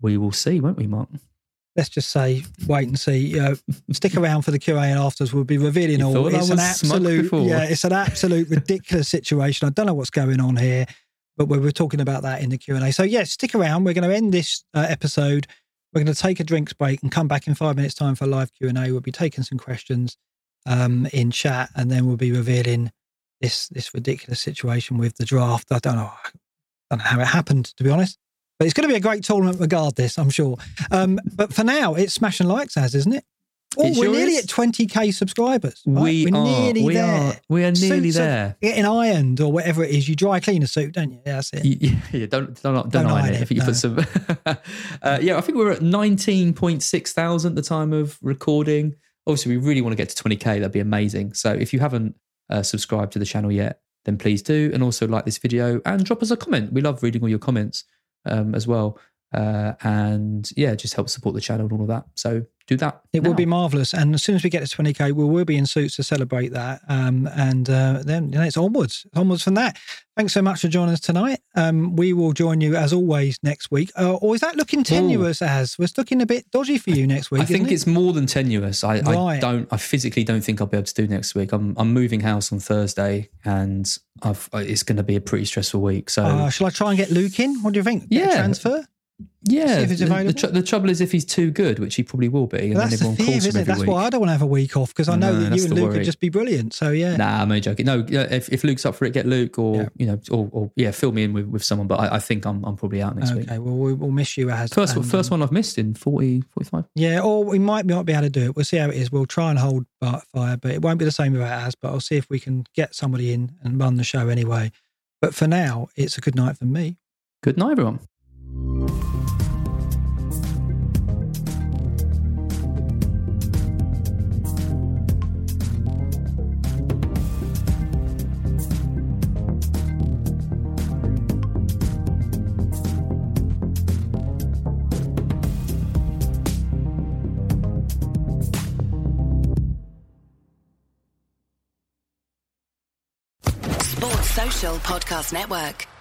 we will see, won't we, Mark? let's just say, wait and see. You know, stick around for the Q and A afterwards. We'll be revealing You all. It's an absolute, yeah, it's an absolute ridiculous situation. I don't know what's going on here, but we we're talking about that in the Q and A. So yes, stick around. We're going to end this uh, episode. We're going to take a drinks break and come back in five minutes' time for a live Q and A. We'll be taking some questions um, in chat, and then we'll be revealing this this ridiculous situation with the draft. I don't know, I don't know how it happened to be honest. But it's going to be a great tournament regardless, I'm sure. Um, but for now, it's smash and likes as, isn't it? Oh, we're nearly at 20k subscribers. right? We we're are. nearly we there. are. We are nearly Suits there. Getting ironed or whatever it is. You dry clean a suit, don't you? Yeah, that's it. Y- Yeah, don't don't don't, Don't iron it. it, If you no. put some, uh, yeah, I think we're at nineteen point six thousand at the time of recording. Obviously, we really want to get to twenty k. That'd be amazing. So if you haven't uh, subscribed to the channel yet, then please do, and also like this video and drop us a comment. We love reading all your comments um, as well. Uh, and yeah, just help support the channel and all of that. So do that. It now. will be marvelous, and as soon as we get to 20k, we will be in suits to celebrate that. Um, and uh, then you know, it's onwards, onwards from that. Thanks so much for joining us tonight. Um, we will join you as always next week. Uh, or is that looking tenuous? As was looking a bit dodgy for you next week. I think it? it's more than tenuous. I, I don't. I physically don't think I'll be able to do next week. I'm I'm moving house on Thursday, and I've it's going to be a pretty stressful week. So Uh, shall I try and get Luke in? What do you think? Get Yeah. transfer. Yeah, the- the, tr- the trouble is if he's too good, which he probably will be, and Well, then that's the everyone fear, calls him isn't it? That's week. why I don't want to have a week off because I know No, that you and Luke worry. just be brilliant. So yeah, Nah, I'm only joking. No, if, if Luke's up for it, get Luke, or Yeah. you know, or, or yeah, fill me in with, with someone. But I, I think I'm I'm probably out next week. okay. Well, we- we'll miss you as First and, first um, one I've missed in 40, 45. Yeah, or we might not be able to do it. We'll see how it is. We'll try and hold fire, but it won't be the same without us. But I'll see if we can get somebody in and run the show anyway. But for now, it's a good night for me. Good night, everyone. Sports Social Podcast Network.